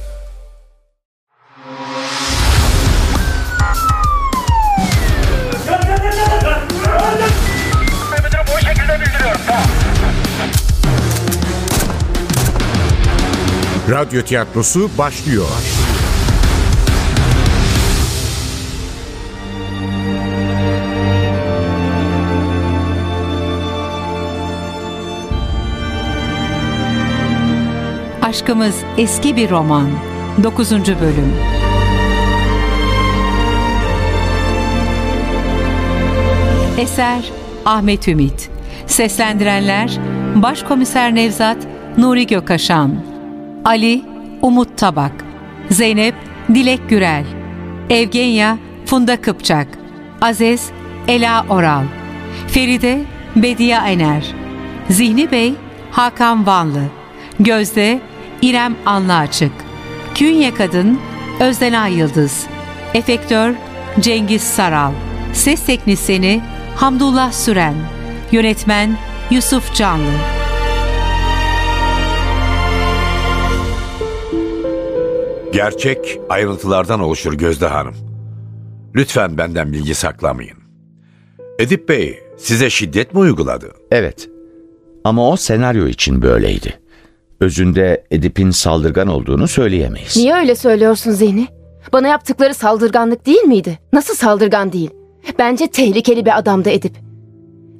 Radyo tiyatrosu başlıyor. Aşkımız eski bir roman. 9. bölüm. Eser Ahmet Ümit. Seslendirenler Başkomiser Nevzat Nuri Gökaşan. Ali Umut Tabak. Zeynep Dilek Gürel. Evgenya Funda Kıpçak. Aziz Ela Oral. Feride Bediye Ener. Zihni Bey Hakan Vanlı. Gözde İrem Anlıaçık. Künye Kadın Özdenay Yıldız. Efektör Cengiz Saral. Ses Teknisyeni Hamdullah Süren. Yönetmen Yusuf Canlı. Gerçek ayrıntılardan oluşur Gözde Hanım. Lütfen benden bilgi saklamayın. Edip Bey size şiddet mi uyguladı? Evet. Ama o senaryo için böyleydi. Özünde Edip'in saldırgan olduğunu söyleyemeyiz. Niye öyle söylüyorsun Zihni? Bana yaptıkları saldırganlık değil miydi? Nasıl saldırgan değil? Bence tehlikeli bir adamdı Edip.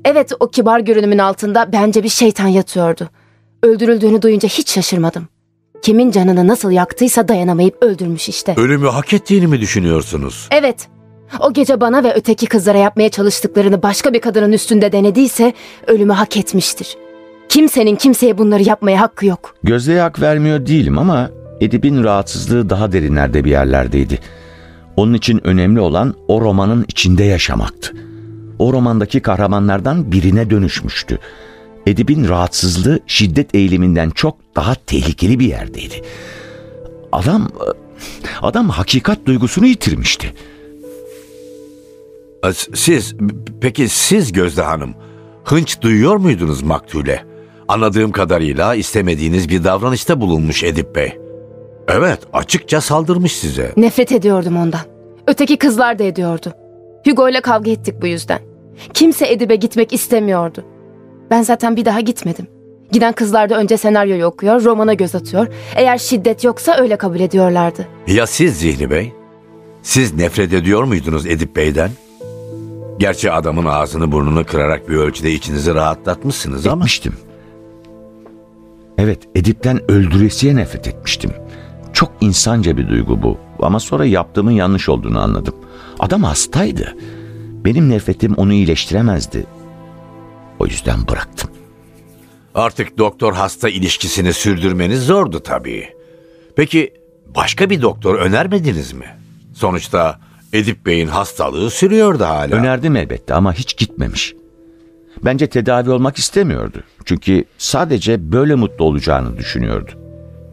Evet o kibar görünümün altında bence bir şeytan yatıyordu. Öldürüldüğünü duyunca hiç şaşırmadım. Kimin canını nasıl yaktıysa dayanamayıp öldürmüş işte. Ölümü hak ettiğini mi düşünüyorsunuz? Evet. O gece bana ve öteki kızlara yapmaya çalıştıklarını başka bir kadının üstünde denediyse ölümü hak etmiştir. Kimsenin kimseye bunları yapmaya hakkı yok. Gözde'ye hak vermiyor değilim ama Edip'in rahatsızlığı daha derinlerde bir yerlerdeydi. Onun için önemli olan o romanın içinde yaşamaktı. O romandaki kahramanlardan birine dönüşmüştü. Edip'in rahatsızlığı şiddet eğiliminden çok daha tehlikeli bir yerdeydi. Adam adam hakikat duygusunu yitirmişti. Siz peki siz Gözde Hanım hınç duyuyor muydunuz maktule? Anladığım kadarıyla istemediğiniz bir davranışta bulunmuş Edip Bey. Evet açıkça saldırmış size. Nefret ediyordum ondan. Öteki kızlar da ediyordu. Hugo ile kavga ettik bu yüzden. Kimse Edip'e gitmek istemiyordu. Ben zaten bir daha gitmedim. Giden kızlar da önce senaryoyu okuyor, romana göz atıyor. Eğer şiddet yoksa öyle kabul ediyorlardı. Ya siz Zihni Bey? Siz nefret ediyor muydunuz Edip Bey'den? Gerçi adamın ağzını burnunu kırarak bir ölçüde içinizi rahatlatmışsınız ama... Etmiştim. Evet, Edip'ten öldüresiye nefret etmiştim. Çok insanca bir duygu bu. Ama sonra yaptığımın yanlış olduğunu anladım. Adam hastaydı. Benim nefretim onu iyileştiremezdi. O yüzden bıraktım. Artık doktor hasta ilişkisini sürdürmeniz zordu tabii. Peki başka bir doktor önermediniz mi? Sonuçta Edip Bey'in hastalığı sürüyordu hala. Önerdim elbette ama hiç gitmemiş. Bence tedavi olmak istemiyordu. Çünkü sadece böyle mutlu olacağını düşünüyordu.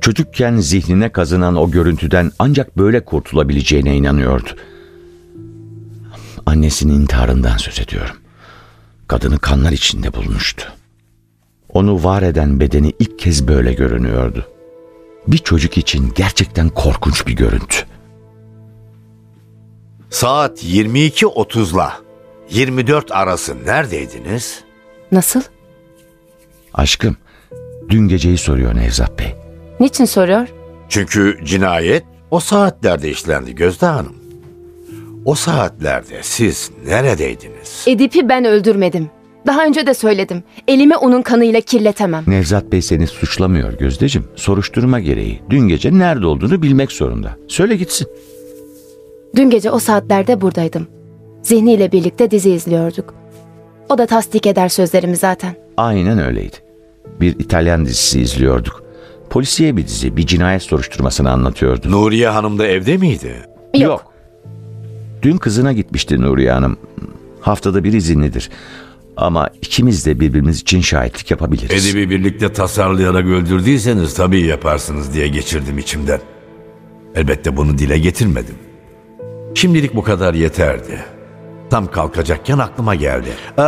Çocukken zihnine kazınan o görüntüden ancak böyle kurtulabileceğine inanıyordu. Annesinin intiharından söz ediyorum. Kadını kanlar içinde bulmuştu. Onu var eden bedeni ilk kez böyle görünüyordu. Bir çocuk için gerçekten korkunç bir görüntü. Saat 22.30'la 24 arası neredeydiniz? Nasıl? Aşkım, dün geceyi soruyor Nevzat Bey. Niçin soruyor? Çünkü cinayet o saatlerde işlendi Gözde Hanım. O saatlerde siz neredeydiniz? Edip'i ben öldürmedim. Daha önce de söyledim. Elimi onun kanıyla kirletemem. Nevzat Bey seni suçlamıyor Gözdeciğim. Soruşturma gereği dün gece nerede olduğunu bilmek zorunda. Söyle gitsin. Dün gece o saatlerde buradaydım. Zihni ile birlikte dizi izliyorduk. O da tasdik eder sözlerimi zaten. Aynen öyleydi. Bir İtalyan dizisi izliyorduk. Polisiye bir dizi, bir cinayet soruşturmasını anlatıyordu. Nuriye Hanım da evde miydi? Yok. Dün kızına gitmişti Nuriye Hanım. Haftada bir izinlidir. Ama ikimiz de birbirimiz için şahitlik yapabiliriz. Edip'i birlikte tasarlayarak öldürdüyseniz tabii yaparsınız diye geçirdim içimden. Elbette bunu dile getirmedim. Şimdilik bu kadar yeterdi. Tam kalkacakken aklıma geldi. Ee,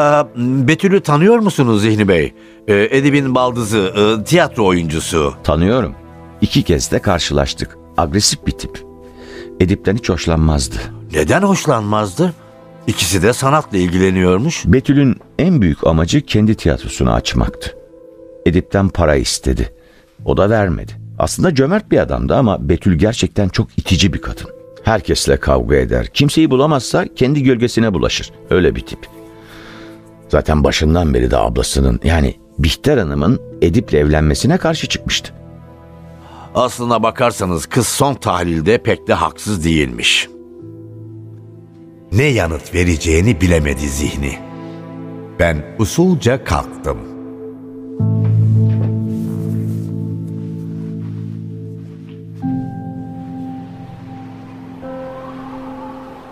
Betül'ü tanıyor musunuz Zihni Bey? Ee, Edip'in baldızı, e, tiyatro oyuncusu. Tanıyorum. İki kez de karşılaştık. Agresif bir tip. Edip'ten hiç hoşlanmazdı. Neden hoşlanmazdı? İkisi de sanatla ilgileniyormuş. Betül'ün en büyük amacı kendi tiyatrosunu açmaktı. Edip'ten para istedi. O da vermedi. Aslında cömert bir adamdı ama Betül gerçekten çok itici bir kadın. Herkesle kavga eder. Kimseyi bulamazsa kendi gölgesine bulaşır. Öyle bir tip. Zaten başından beri de ablasının yani Bihter Hanım'ın Edip'le evlenmesine karşı çıkmıştı. Aslına bakarsanız kız son tahlilde pek de haksız değilmiş. Ne yanıt vereceğini bilemedi zihni. Ben usulca kalktım.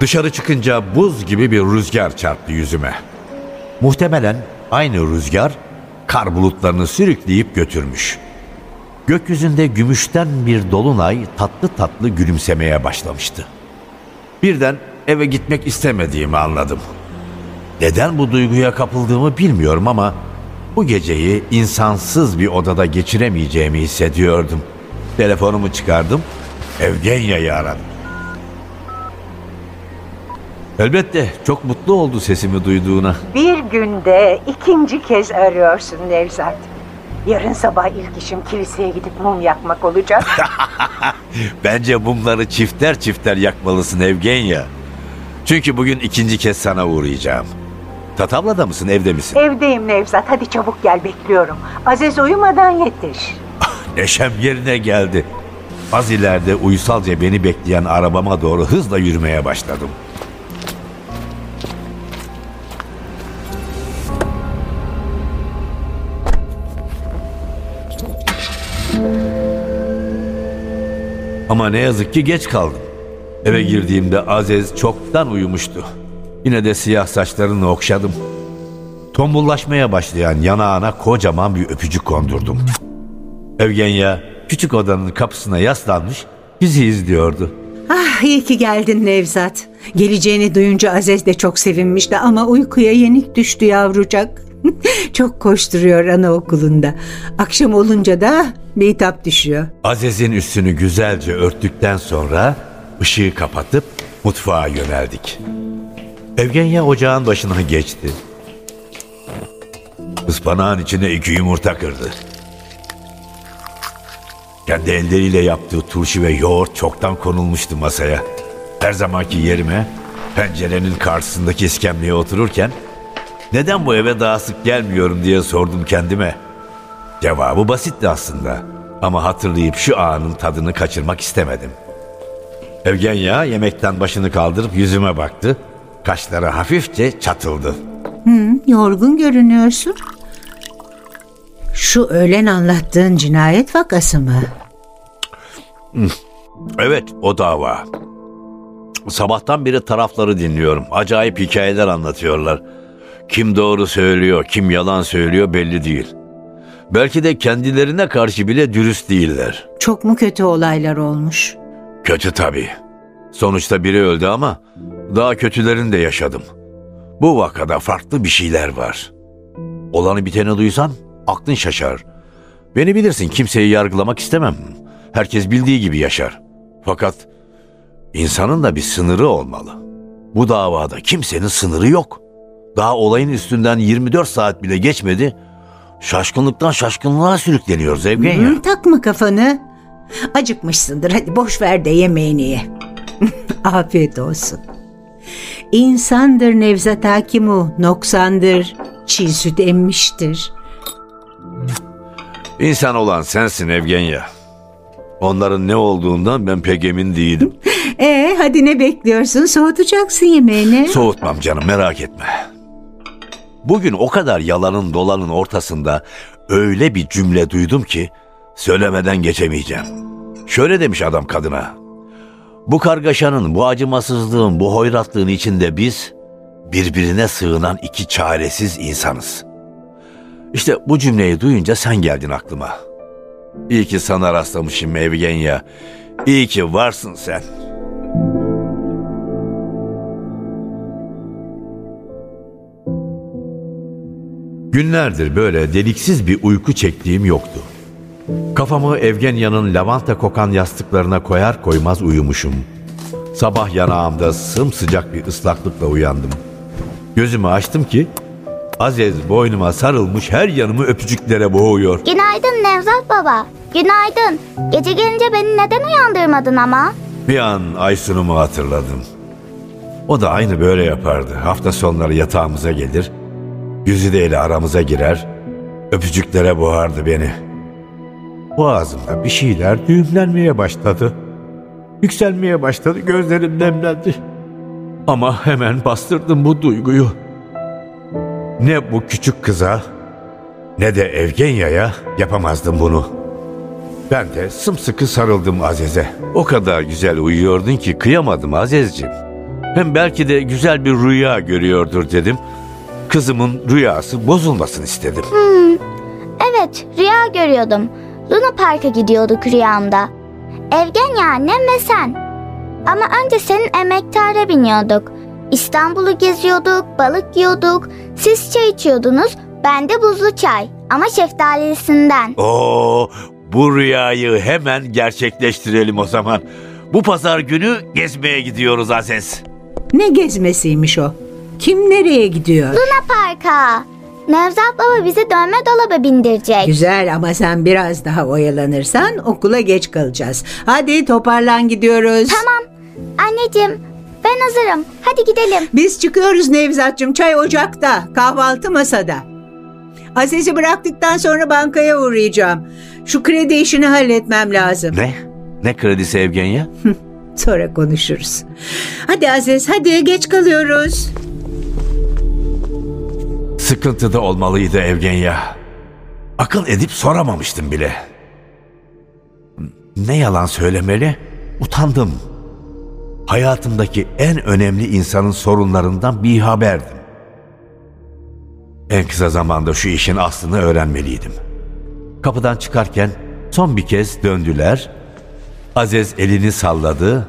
Dışarı çıkınca buz gibi bir rüzgar çarptı yüzüme. Muhtemelen aynı rüzgar kar bulutlarını sürükleyip götürmüş. Gökyüzünde gümüşten bir dolunay tatlı tatlı gülümsemeye başlamıştı. Birden eve gitmek istemediğimi anladım. Neden bu duyguya kapıldığımı bilmiyorum ama bu geceyi insansız bir odada geçiremeyeceğimi hissediyordum. Telefonumu çıkardım, Evgenya'yı aradım. Elbette çok mutlu oldu sesimi duyduğuna. Bir günde ikinci kez arıyorsun Nevzat. Yarın sabah ilk işim kiliseye gidip mum yakmak olacak. Bence mumları çifter çifter yakmalısın Evgenya. Çünkü bugün ikinci kez sana uğrayacağım. Tatavla'da mısın, evde misin? Evdeyim Nevzat. Hadi çabuk gel bekliyorum. Aziz uyumadan yetiş. Neşem yerine geldi. Az ileride uysalca beni bekleyen arabama doğru hızla yürümeye başladım. Ama ne yazık ki geç kaldım. Eve girdiğimde Aziz çoktan uyumuştu. Yine de siyah saçlarını okşadım. Tombullaşmaya başlayan yanağına kocaman bir öpücük kondurdum. Evgenya küçük odanın kapısına yaslanmış bizi izliyordu. Ah iyi ki geldin Nevzat. Geleceğini duyunca Aziz de çok sevinmişti ama uykuya yenik düştü yavrucak. çok koşturuyor anaokulunda. Akşam olunca da bitap düşüyor. Aziz'in üstünü güzelce örttükten sonra ışığı kapatıp mutfağa yöneldik. Evgenya ocağın başına geçti. Ispanağın içine iki yumurta kırdı. Kendi elleriyle yaptığı turşu ve yoğurt çoktan konulmuştu masaya. Her zamanki yerime pencerenin karşısındaki iskemleye otururken neden bu eve daha sık gelmiyorum diye sordum kendime. Cevabı basitti aslında ama hatırlayıp şu anın tadını kaçırmak istemedim. Evgenya yemekten başını kaldırıp yüzüme baktı. Kaşları hafifçe çatıldı. Hı, yorgun görünüyorsun. Şu öğlen anlattığın cinayet vakası mı? Evet o dava. Sabahtan beri tarafları dinliyorum. Acayip hikayeler anlatıyorlar. Kim doğru söylüyor, kim yalan söylüyor belli değil. Belki de kendilerine karşı bile dürüst değiller. Çok mu kötü olaylar olmuş? Kötü tabii. Sonuçta biri öldü ama daha kötülerini de yaşadım. Bu vakada farklı bir şeyler var. Olanı biteni duysan aklın şaşar. Beni bilirsin kimseyi yargılamak istemem. Herkes bildiği gibi yaşar. Fakat insanın da bir sınırı olmalı. Bu davada kimsenin sınırı yok. Daha olayın üstünden 24 saat bile geçmedi. Şaşkınlıktan şaşkınlığa sürükleniyoruz Evgenya. Hı, takma kafanı. Acıkmışsındır hadi boş ver de yemeğini ye. Afiyet olsun. İnsandır Nevzat Hakimu, noksandır, çiğ süt emmiştir. İnsan olan sensin Evgenya. Onların ne olduğundan ben pek emin değilim. Ee hadi ne bekliyorsun? Soğutacaksın yemeğini. Soğutmam canım merak etme. Bugün o kadar yalanın dolanın ortasında öyle bir cümle duydum ki söylemeden geçemeyeceğim. Şöyle demiş adam kadına. Bu kargaşanın, bu acımasızlığın, bu hoyratlığın içinde biz birbirine sığınan iki çaresiz insanız. İşte bu cümleyi duyunca sen geldin aklıma. İyi ki sana rastlamışım Evgenya. İyi ki varsın sen. Günlerdir böyle deliksiz bir uyku çektiğim yoktu. Kafamı Evgenya'nın lavanta kokan yastıklarına koyar koymaz uyumuşum. Sabah yanağımda sımsıcak bir ıslaklıkla uyandım. Gözümü açtım ki Aziz boynuma sarılmış her yanımı öpücüklere boğuyor. Günaydın Nevzat baba. Günaydın. Gece gelince beni neden uyandırmadın ama? Bir an Aysun'umu hatırladım. O da aynı böyle yapardı. Hafta sonları yatağımıza gelir, yüzü ile aramıza girer, öpücüklere boğardı beni. Boğazımda bir şeyler düğümlenmeye başladı. Yükselmeye başladı, gözlerim nemlendi. Ama hemen bastırdım bu duyguyu. Ne bu küçük kıza ne de Evgenya'ya yapamazdım bunu. Ben de sımsıkı sarıldım Aziz'e. O kadar güzel uyuyordun ki kıyamadım Aziz'ciğim. Hem belki de güzel bir rüya görüyordur dedim. Kızımın rüyası bozulmasın istedim. Hmm, evet rüya görüyordum. Luna Park'a gidiyorduk rüyamda. Evgenya annem ve sen. Ama önce senin emektara biniyorduk. İstanbul'u geziyorduk, balık yiyorduk. Siz çay içiyordunuz, ben de buzlu çay. Ama şeftalisinden. Oo, bu rüyayı hemen gerçekleştirelim o zaman. Bu pazar günü gezmeye gidiyoruz Aziz. Ne gezmesiymiş o? Kim nereye gidiyor? Luna Park'a. Nevzat baba bizi dönme dolaba bindirecek. Güzel ama sen biraz daha oyalanırsan okula geç kalacağız. Hadi toparlan gidiyoruz. Tamam. Anneciğim ben hazırım. Hadi gidelim. Biz çıkıyoruz Nevzat'cığım. Çay ocakta. Kahvaltı masada. Aziz'i bıraktıktan sonra bankaya uğrayacağım. Şu kredi işini halletmem lazım. Ne? Ne kredisi Evgenya? Sonra konuşuruz. Hadi Aziz hadi geç kalıyoruz. Sıkıntıda olmalıydı Evgenya. Akıl edip soramamıştım bile. Ne yalan söylemeli? Utandım. Hayatımdaki en önemli insanın sorunlarından bir haberdim. En kısa zamanda şu işin aslını öğrenmeliydim. Kapıdan çıkarken son bir kez döndüler. Aziz elini salladı.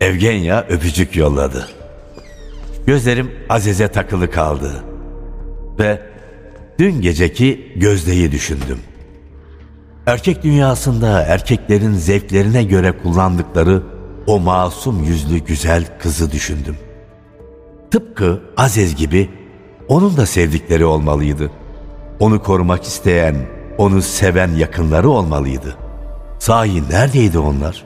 Evgenya öpücük yolladı. Gözlerim Aziz'e takılı kaldı. Ve dün geceki Gözde'yi düşündüm. Erkek dünyasında erkeklerin zevklerine göre kullandıkları o masum yüzlü güzel kızı düşündüm. Tıpkı Aziz gibi onun da sevdikleri olmalıydı. Onu korumak isteyen, onu seven yakınları olmalıydı. Sahi neredeydi onlar?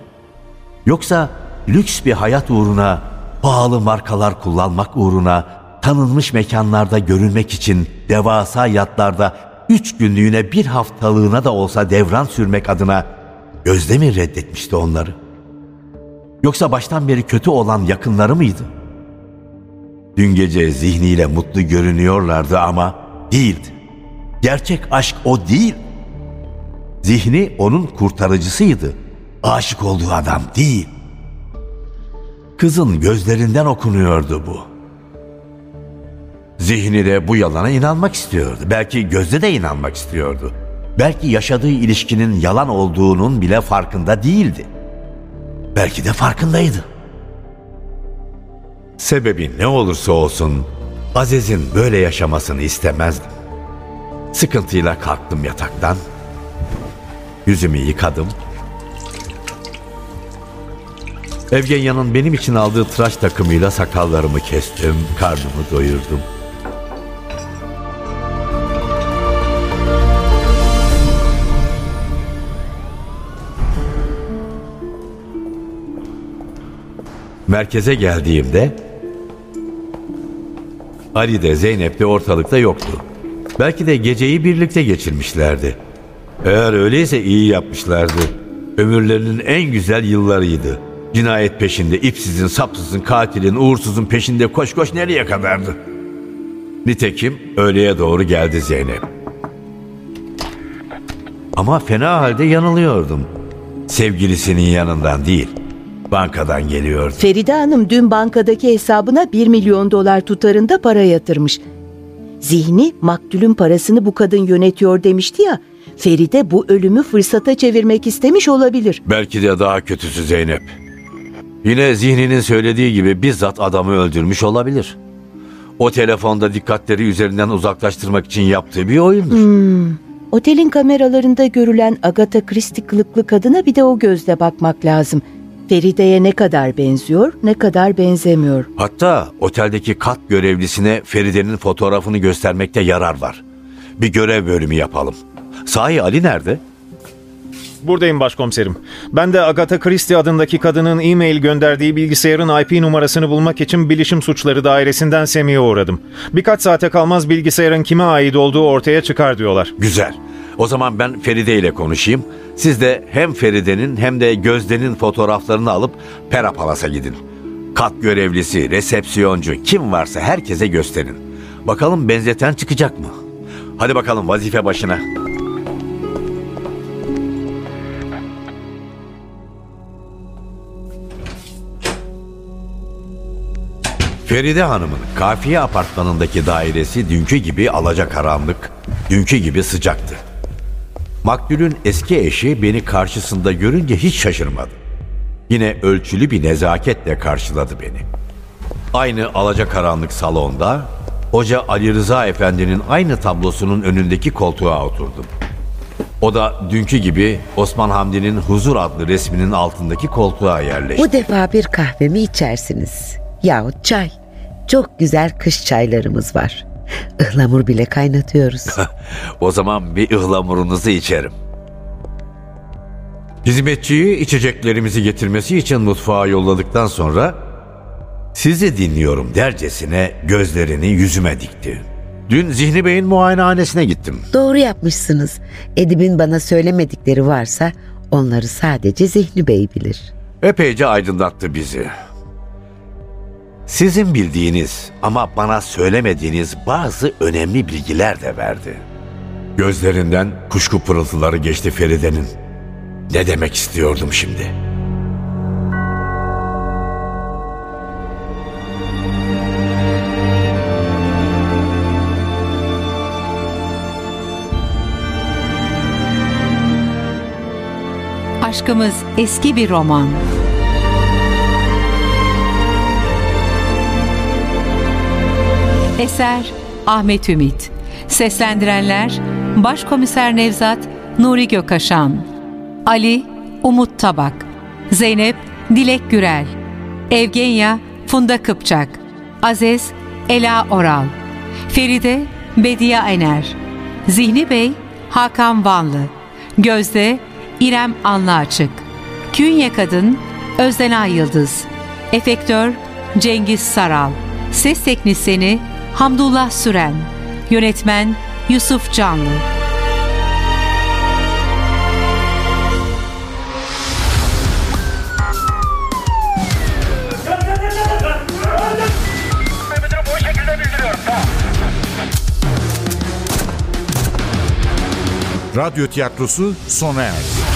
Yoksa lüks bir hayat uğruna, pahalı markalar kullanmak uğruna, tanınmış mekanlarda görünmek için devasa yatlarda üç günlüğüne bir haftalığına da olsa devran sürmek adına Gözde mi reddetmişti onları? Yoksa baştan beri kötü olan yakınları mıydı? Dün gece zihniyle mutlu görünüyorlardı ama değildi. Gerçek aşk o değil. Zihni onun kurtarıcısıydı. Aşık olduğu adam değil. Kızın gözlerinden okunuyordu bu. Zihni de bu yalana inanmak istiyordu. Belki gözde de inanmak istiyordu. Belki yaşadığı ilişkinin yalan olduğunun bile farkında değildi. Belki de farkındaydı. Sebebi ne olursa olsun Aziz'in böyle yaşamasını istemezdim. Sıkıntıyla kalktım yataktan. Yüzümü yıkadım. Evgenya'nın benim için aldığı tıraş takımıyla sakallarımı kestim, karnımı doyurdum. Merkeze geldiğimde Ali de Zeynep de ortalıkta yoktu. Belki de geceyi birlikte geçirmişlerdi. Eğer öyleyse iyi yapmışlardı. Ömürlerinin en güzel yıllarıydı. Cinayet peşinde, ipsizin, sapsızın, katilin, uğursuzun peşinde koş koş nereye kadardı? Nitekim öğleye doğru geldi Zeynep. Ama fena halde yanılıyordum. Sevgilisinin yanından değil, bankadan geliyordu. Feride Hanım dün bankadaki hesabına 1 milyon dolar tutarında para yatırmış. Zihni maktulün parasını bu kadın yönetiyor demişti ya. Feride bu ölümü fırsata çevirmek istemiş olabilir. Belki de daha kötüsü Zeynep. Yine zihninin söylediği gibi bizzat adamı öldürmüş olabilir. O telefonda dikkatleri üzerinden uzaklaştırmak için yaptığı bir oyundur. Hmm. Otelin kameralarında görülen Agatha Christie kılıklı kadına bir de o gözle bakmak lazım. Feride'ye ne kadar benziyor, ne kadar benzemiyor. Hatta oteldeki kat görevlisine Feride'nin fotoğrafını göstermekte yarar var. Bir görev bölümü yapalım. Sahi Ali nerede? Buradayım başkomiserim. Ben de Agatha Christie adındaki kadının e-mail gönderdiği bilgisayarın IP numarasını bulmak için Bilişim Suçları Dairesi'nden Semih'e uğradım. Birkaç saate kalmaz bilgisayarın kime ait olduğu ortaya çıkar diyorlar. Güzel. O zaman ben Feride ile konuşayım. Siz de hem Feride'nin hem de Gözde'nin fotoğraflarını alıp Pera Palas'a gidin. Kat görevlisi, resepsiyoncu kim varsa herkese gösterin. Bakalım benzeten çıkacak mı? Hadi bakalım vazife başına. Feride Hanım'ın kafiye apartmanındaki dairesi dünkü gibi alacakaranlık, dünkü gibi sıcaktı. Maktulün eski eşi beni karşısında görünce hiç şaşırmadı. Yine ölçülü bir nezaketle karşıladı beni. Aynı alacakaranlık salonda Hoca Ali Rıza Efendi'nin aynı tablosunun önündeki koltuğa oturdum. O da dünkü gibi Osman Hamdi'nin Huzur adlı resminin altındaki koltuğa yerleşti. Bu defa bir kahvemi içersiniz. Yahut çay. Çok güzel kış çaylarımız var. Ihlamur bile kaynatıyoruz. o zaman bir ıhlamurunuzu içerim. Hizmetçiyi içeceklerimizi getirmesi için mutfağa yolladıktan sonra sizi dinliyorum dercesine gözlerini yüzüme dikti. Dün Zihni Bey'in muayenehanesine gittim. Doğru yapmışsınız. Edip'in bana söylemedikleri varsa onları sadece Zihni Bey bilir. Epeyce aydınlattı bizi. Sizin bildiğiniz ama bana söylemediğiniz bazı önemli bilgiler de verdi. Gözlerinden kuşku pırıltıları geçti Feride'nin. Ne demek istiyordum şimdi? Aşkımız eski bir roman. Eser Ahmet Ümit. Seslendirenler Başkomiser Nevzat Nuri Gökaşan Ali Umut Tabak Zeynep Dilek Gürel Evgenya Funda Kıpçak Aziz Ela Oral Feride Bediye Ener Zihni Bey Hakan Vanlı Gözde İrem Anlaçık Künye Kadın Özdenay Yıldız Efektör Cengiz Saral Ses Teknisini Hamdullah Süren Yönetmen Yusuf Canlı Radyo tiyatrosu sona erdi.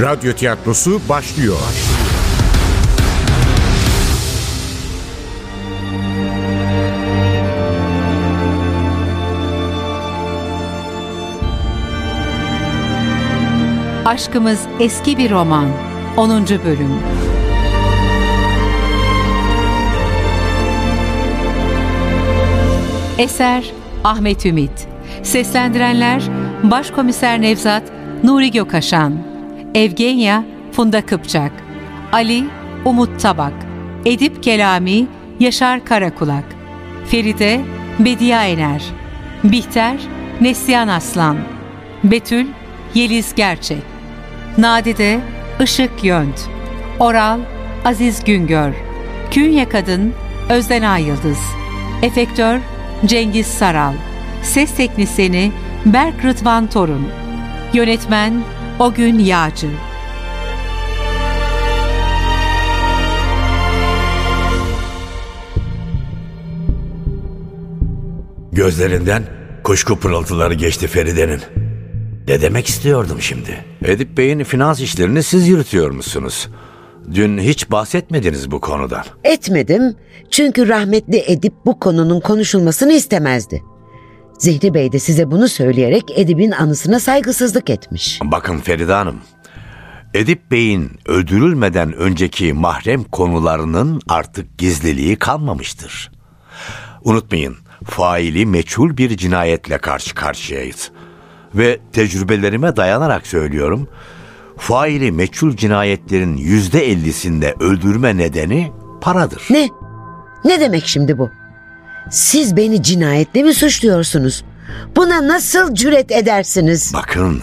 Radyo tiyatrosu başlıyor. Aşkımız eski bir roman. 10. bölüm. Eser Ahmet Ümit. Seslendirenler Başkomiser Nevzat Nuri Gökaşan, Evgenya Funda Kıpçak, Ali Umut Tabak, Edip Kelami Yaşar Karakulak, Feride Bediye Ener, Bihter Neslihan Aslan, Betül Yeliz Gerçek, Nadide Işık Yönt, Oral Aziz Güngör, Künye Kadın Özden Ayıldız, Efektör Cengiz Saral, Ses Teknisini Berk Rıdvan Torun, Yönetmen O Gün Yağcı. Gözlerinden kuşku pırıltıları geçti Feride'nin. Ne demek istiyordum şimdi? Edip Bey'in finans işlerini siz yürütüyormuşsunuz. Dün hiç bahsetmediniz bu konudan. Etmedim çünkü rahmetli Edip bu konunun konuşulmasını istemezdi. Zihri Bey de size bunu söyleyerek Edip'in anısına saygısızlık etmiş. Bakın Feride Hanım, Edip Bey'in öldürülmeden önceki mahrem konularının artık gizliliği kalmamıştır. Unutmayın, faili meçhul bir cinayetle karşı karşıyayız. Ve tecrübelerime dayanarak söylüyorum, faili meçhul cinayetlerin yüzde ellisinde öldürme nedeni paradır. Ne? Ne demek şimdi bu? Siz beni cinayetle mi suçluyorsunuz? Buna nasıl cüret edersiniz? Bakın,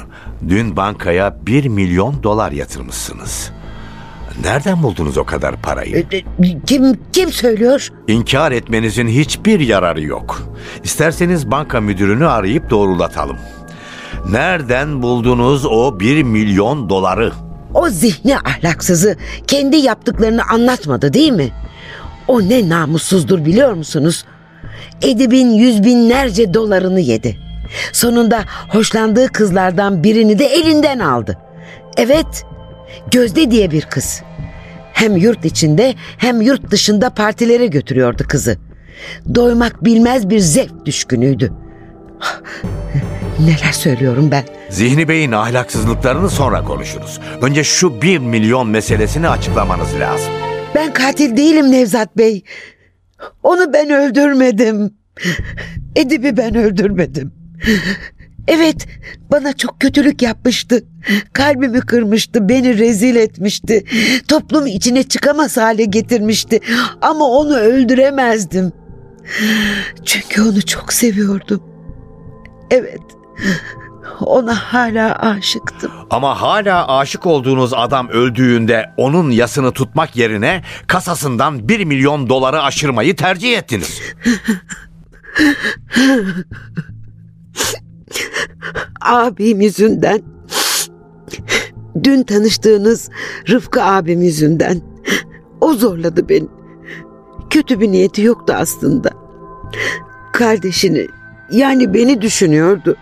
dün bankaya bir milyon dolar yatırmışsınız. Nereden buldunuz o kadar parayı? Kim kim söylüyor? İnkar etmenizin hiçbir yararı yok. İsterseniz banka müdürünü arayıp doğrulatalım. Nereden buldunuz o bir milyon doları? O zihni ahlaksızı kendi yaptıklarını anlatmadı değil mi? O ne namussuzdur biliyor musunuz? Edip'in yüz binlerce dolarını yedi. Sonunda hoşlandığı kızlardan birini de elinden aldı. Evet, Gözde diye bir kız. Hem yurt içinde hem yurt dışında partilere götürüyordu kızı. Doymak bilmez bir zevk düşkünüydü. Neler söylüyorum ben? Zihni Bey'in ahlaksızlıklarını sonra konuşuruz. Önce şu bir milyon meselesini açıklamanız lazım. Ben katil değilim Nevzat Bey. Onu ben öldürmedim. Edip'i ben öldürmedim. Evet, bana çok kötülük yapmıştı. Kalbimi kırmıştı, beni rezil etmişti. Toplum içine çıkamaz hale getirmişti. Ama onu öldüremezdim. Çünkü onu çok seviyordum. Evet, ona hala aşıktım. Ama hala aşık olduğunuz adam öldüğünde onun yasını tutmak yerine kasasından bir milyon doları aşırmayı tercih ettiniz. abim yüzünden. Dün tanıştığınız Rıfkı abim yüzünden. O zorladı beni. Kötü bir niyeti yoktu aslında. Kardeşini yani beni düşünüyordu.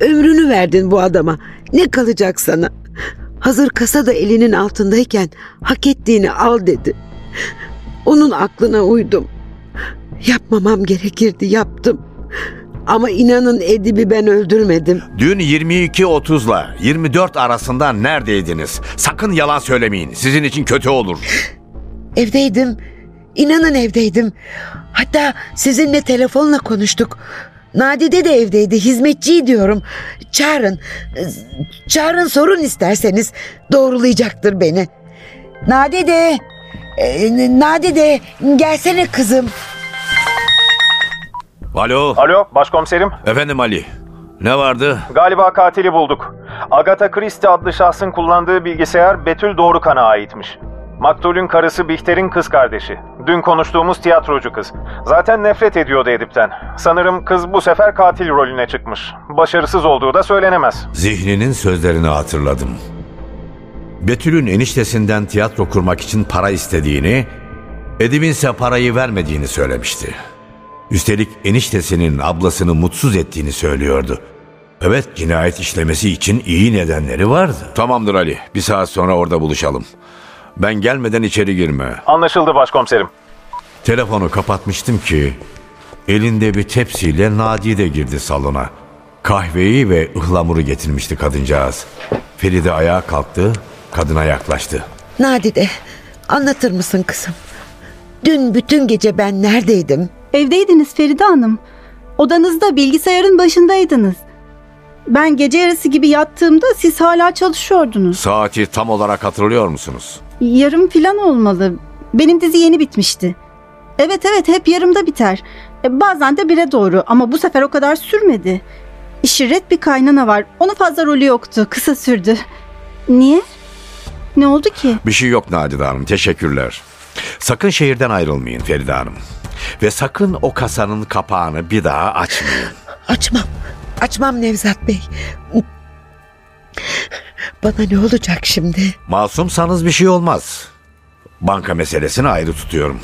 Ömrünü verdin bu adama. Ne kalacak sana? Hazır kasa da elinin altındayken hak ettiğini al dedi. Onun aklına uydum. Yapmamam gerekirdi yaptım. Ama inanın Edip'i ben öldürmedim. Dün 22.30'la 24 arasında neredeydiniz? Sakın yalan söylemeyin. Sizin için kötü olur. Evdeydim. İnanın evdeydim. Hatta sizinle telefonla konuştuk. Nadide de evdeydi. Hizmetçi diyorum. Çağırın. Çağırın sorun isterseniz. Doğrulayacaktır beni. Nadide. E, Nadide gelsene kızım. Alo. Alo başkomiserim. Efendim Ali. Ne vardı? Galiba katili bulduk. Agatha Christie adlı şahsın kullandığı bilgisayar Betül Doğrukan'a aitmiş. Maktulün karısı Bihter'in kız kardeşi. Dün konuştuğumuz tiyatrocu kız. Zaten nefret ediyordu Edip'ten. Sanırım kız bu sefer katil rolüne çıkmış. Başarısız olduğu da söylenemez. Zihninin sözlerini hatırladım. Betül'ün eniştesinden tiyatro kurmak için para istediğini, Edip'in ise parayı vermediğini söylemişti. Üstelik eniştesinin ablasını mutsuz ettiğini söylüyordu. Evet cinayet işlemesi için iyi nedenleri vardı. Tamamdır Ali. Bir saat sonra orada buluşalım. Ben gelmeden içeri girme. Anlaşıldı başkomiserim. Telefonu kapatmıştım ki elinde bir tepsiyle Nadide girdi salona. Kahveyi ve ıhlamuru getirmişti kadıncağız. Feride ayağa kalktı, kadına yaklaştı. Nadide anlatır mısın kızım? Dün bütün gece ben neredeydim? Evdeydiniz Feride Hanım. Odanızda bilgisayarın başındaydınız. Ben gece yarısı gibi yattığımda siz hala çalışıyordunuz. Saati tam olarak hatırlıyor musunuz? Yarım filan olmalı. Benim dizi yeni bitmişti. Evet evet hep yarımda biter. E, bazen de bire doğru ama bu sefer o kadar sürmedi. Şirret bir kaynana var. Onun fazla rolü yoktu. Kısa sürdü. Niye? Ne oldu ki? Bir şey yok Nadide Hanım, teşekkürler. Sakın şehirden ayrılmayın Feride Hanım. Ve sakın o kasanın kapağını bir daha açmayın. Açmam. Açmam Nevzat Bey. Bana ne olacak şimdi? Masumsanız bir şey olmaz. Banka meselesini ayrı tutuyorum.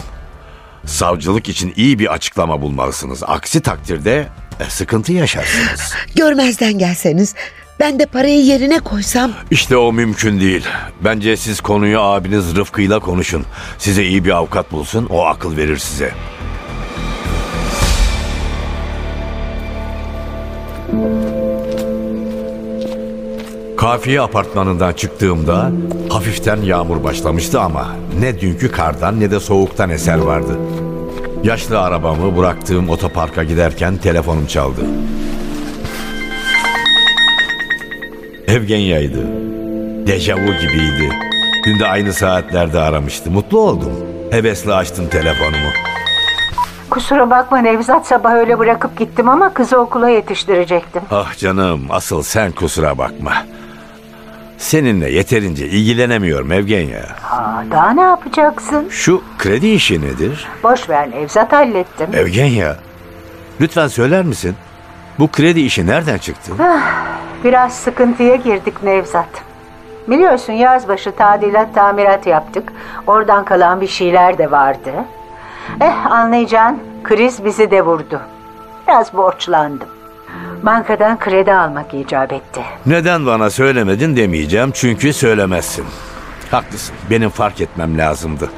Savcılık için iyi bir açıklama bulmalısınız. Aksi takdirde e, sıkıntı yaşarsınız. Görmezden gelseniz ben de parayı yerine koysam İşte o mümkün değil. Bence siz konuyu abiniz Rıfkı'yla konuşun. Size iyi bir avukat bulsun, o akıl verir size. Kafiye apartmanından çıktığımda hafiften yağmur başlamıştı ama ne dünkü kardan ne de soğuktan eser vardı. Yaşlı arabamı bıraktığım otoparka giderken telefonum çaldı. Evgenya'ydı. Dejavu gibiydi. Dün de aynı saatlerde aramıştı. Mutlu oldum. Hevesle açtım telefonumu. Kusura bakma Nevzat sabah öyle bırakıp gittim ama kızı okula yetiştirecektim. Ah canım asıl sen kusura bakma. Seninle yeterince ilgilenemiyorum Evgenya. Aa, daha ne yapacaksın? Şu kredi işi nedir? Boş ver Nevzat hallettim. Evgenya, lütfen söyler misin? Bu kredi işi nereden çıktı? Ah, Biraz sıkıntıya girdik Nevzat. Biliyorsun yaz başı tadilat tamirat yaptık. Oradan kalan bir şeyler de vardı. Eh anlayacağın kriz bizi de vurdu. Biraz borçlandım. Bankadan kredi almak icap etti. Neden bana söylemedin demeyeceğim çünkü söylemezsin. Haklısın, benim fark etmem lazımdı.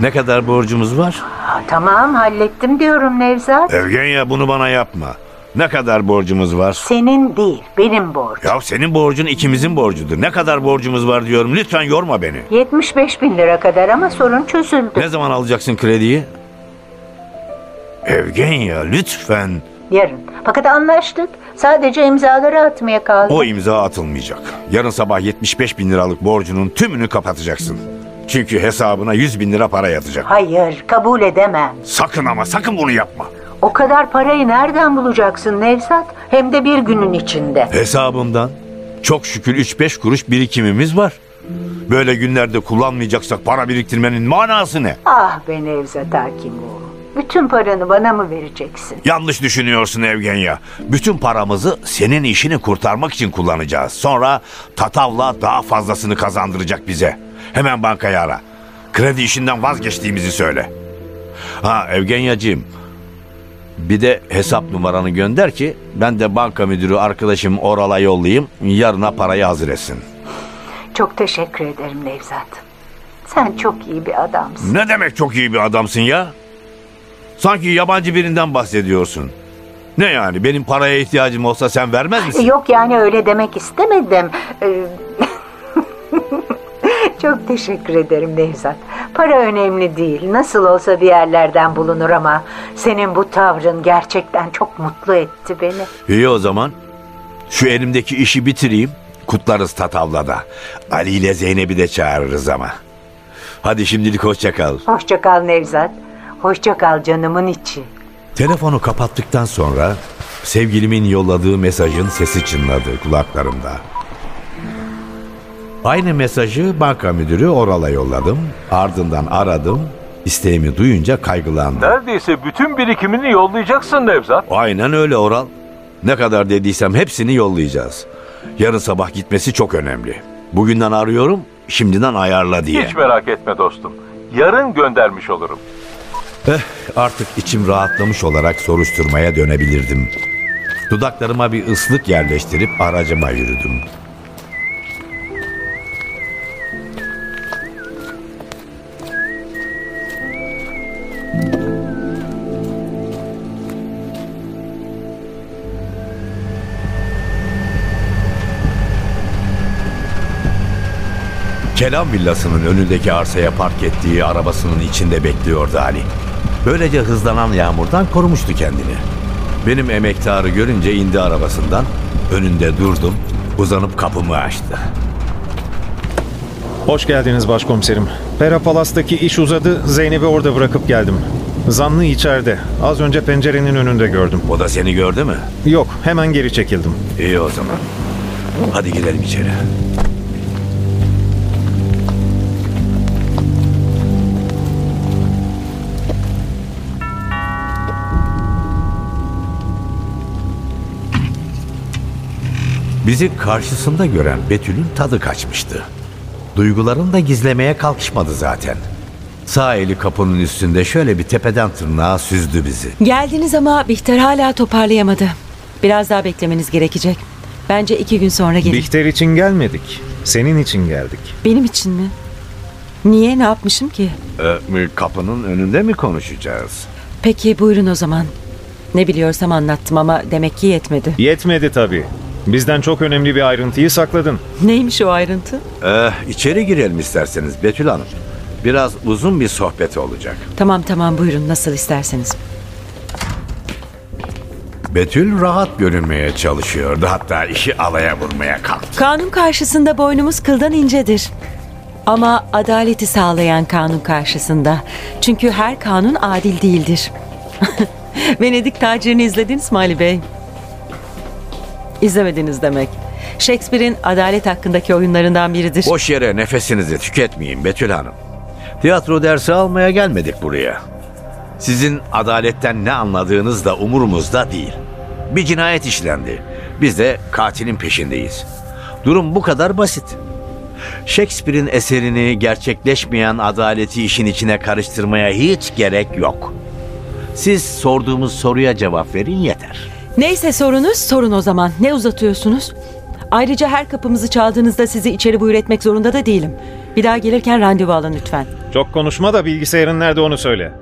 Ne kadar borcumuz var? Tamam hallettim diyorum Nevzat. Evgenya bunu bana yapma. Ne kadar borcumuz var? Senin değil benim borcum. Ya senin borcun ikimizin borcudur. Ne kadar borcumuz var diyorum. Lütfen yorma beni. 75 bin lira kadar ama sorun çözüldü. Ne zaman alacaksın krediyi? Evgenya lütfen. Yarın. Fakat anlaştık. Sadece imzaları atmaya kaldı. O imza atılmayacak. Yarın sabah 75 bin liralık borcunun tümünü kapatacaksın. Çünkü hesabına 100 bin lira para yatacak. Hayır kabul edemem. Sakın ama sakın bunu yapma. O kadar parayı nereden bulacaksın Nevzat? Hem de bir günün içinde. Hesabımdan çok şükür 3-5 kuruş birikimimiz var. Böyle günlerde kullanmayacaksak para biriktirmenin manası ne? Ah be Nevzat Hakimoğlu. Bütün paranı bana mı vereceksin? Yanlış düşünüyorsun Evgenya. Bütün paramızı senin işini kurtarmak için kullanacağız. Sonra Tatavla daha fazlasını kazandıracak bize. Hemen bankayı ara. Kredi işinden vazgeçtiğimizi söyle. Ha Evgenyacığım. Bir de hesap numaranı gönder ki ben de banka müdürü arkadaşım Oral'a yollayayım. Yarına parayı hazır etsin. Çok teşekkür ederim Nevzat. Sen çok iyi bir adamsın. Ne demek çok iyi bir adamsın ya? Sanki yabancı birinden bahsediyorsun. Ne yani benim paraya ihtiyacım olsa sen vermez misin? Yok yani öyle demek istemedim. Ee, Çok teşekkür ederim Nevzat. Para önemli değil. Nasıl olsa bir yerlerden bulunur ama senin bu tavrın gerçekten çok mutlu etti beni. İyi o zaman. Şu elimdeki işi bitireyim. Kutlarız Tatavla'da. Ali ile Zeynep'i de çağırırız ama. Hadi şimdilik hoşça kal. Hoşça kal Nevzat. Hoşça kal canımın içi. Telefonu kapattıktan sonra Sevgilimin yolladığı mesajın sesi çınladı kulaklarımda. Aynı mesajı banka müdürü Oral'a yolladım. Ardından aradım. İsteğimi duyunca kaygılandı. Neredeyse bütün birikimini yollayacaksın Nevzat. Aynen öyle Oral. Ne kadar dediysem hepsini yollayacağız. Yarın sabah gitmesi çok önemli. Bugünden arıyorum, şimdiden ayarla diye. Hiç merak etme dostum. Yarın göndermiş olurum. Eh, artık içim rahatlamış olarak soruşturmaya dönebilirdim. Dudaklarıma bir ıslık yerleştirip aracıma yürüdüm. Kelam villasının önündeki arsaya park ettiği arabasının içinde bekliyordu Ali. Böylece hızlanan yağmurdan korumuştu kendini. Benim emektarı görünce indi arabasından. Önünde durdum. Uzanıp kapımı açtı. Hoş geldiniz başkomiserim. Pera Palas'taki iş uzadı, Zeynep'i orada bırakıp geldim. Zanlı içeride. Az önce pencerenin önünde gördüm. O da seni gördü mü? Yok, hemen geri çekildim. İyi o zaman. Hadi gidelim içeri. Bizi karşısında gören Betül'ün tadı kaçmıştı. Duygularını da gizlemeye kalkışmadı zaten. Sağ eli kapının üstünde şöyle bir tepeden tırnağa süzdü bizi. Geldiniz ama Bihter hala toparlayamadı. Biraz daha beklemeniz gerekecek. Bence iki gün sonra gelin. Bihter için gelmedik. Senin için geldik. Benim için mi? Niye? Ne yapmışım ki? Ee, kapının önünde mi konuşacağız? Peki buyurun o zaman. Ne biliyorsam anlattım ama demek ki yetmedi. Yetmedi tabii. Bizden çok önemli bir ayrıntıyı sakladın. Neymiş o ayrıntı? Ee, içeri girelim isterseniz Betül Hanım. Biraz uzun bir sohbet olacak. Tamam tamam buyurun nasıl isterseniz. Betül rahat görünmeye çalışıyordu. Hatta işi alaya vurmaya kalktı. Kanun karşısında boynumuz kıldan incedir. Ama adaleti sağlayan kanun karşısında. Çünkü her kanun adil değildir. Venedik tacirini izlediniz mi Ali Bey? İzlemediniz demek. Shakespeare'in adalet hakkındaki oyunlarından biridir. Boş yere nefesinizi tüketmeyin Betül Hanım. Tiyatro dersi almaya gelmedik buraya. Sizin adaletten ne anladığınız da umurumuzda değil. Bir cinayet işlendi. Biz de katilin peşindeyiz. Durum bu kadar basit. Shakespeare'in eserini gerçekleşmeyen adaleti işin içine karıştırmaya hiç gerek yok. Siz sorduğumuz soruya cevap verin yeter. Neyse sorunuz sorun o zaman. Ne uzatıyorsunuz? Ayrıca her kapımızı çaldığınızda sizi içeri buyur etmek zorunda da değilim. Bir daha gelirken randevu alın lütfen. Çok konuşma da bilgisayarın nerede onu söyle.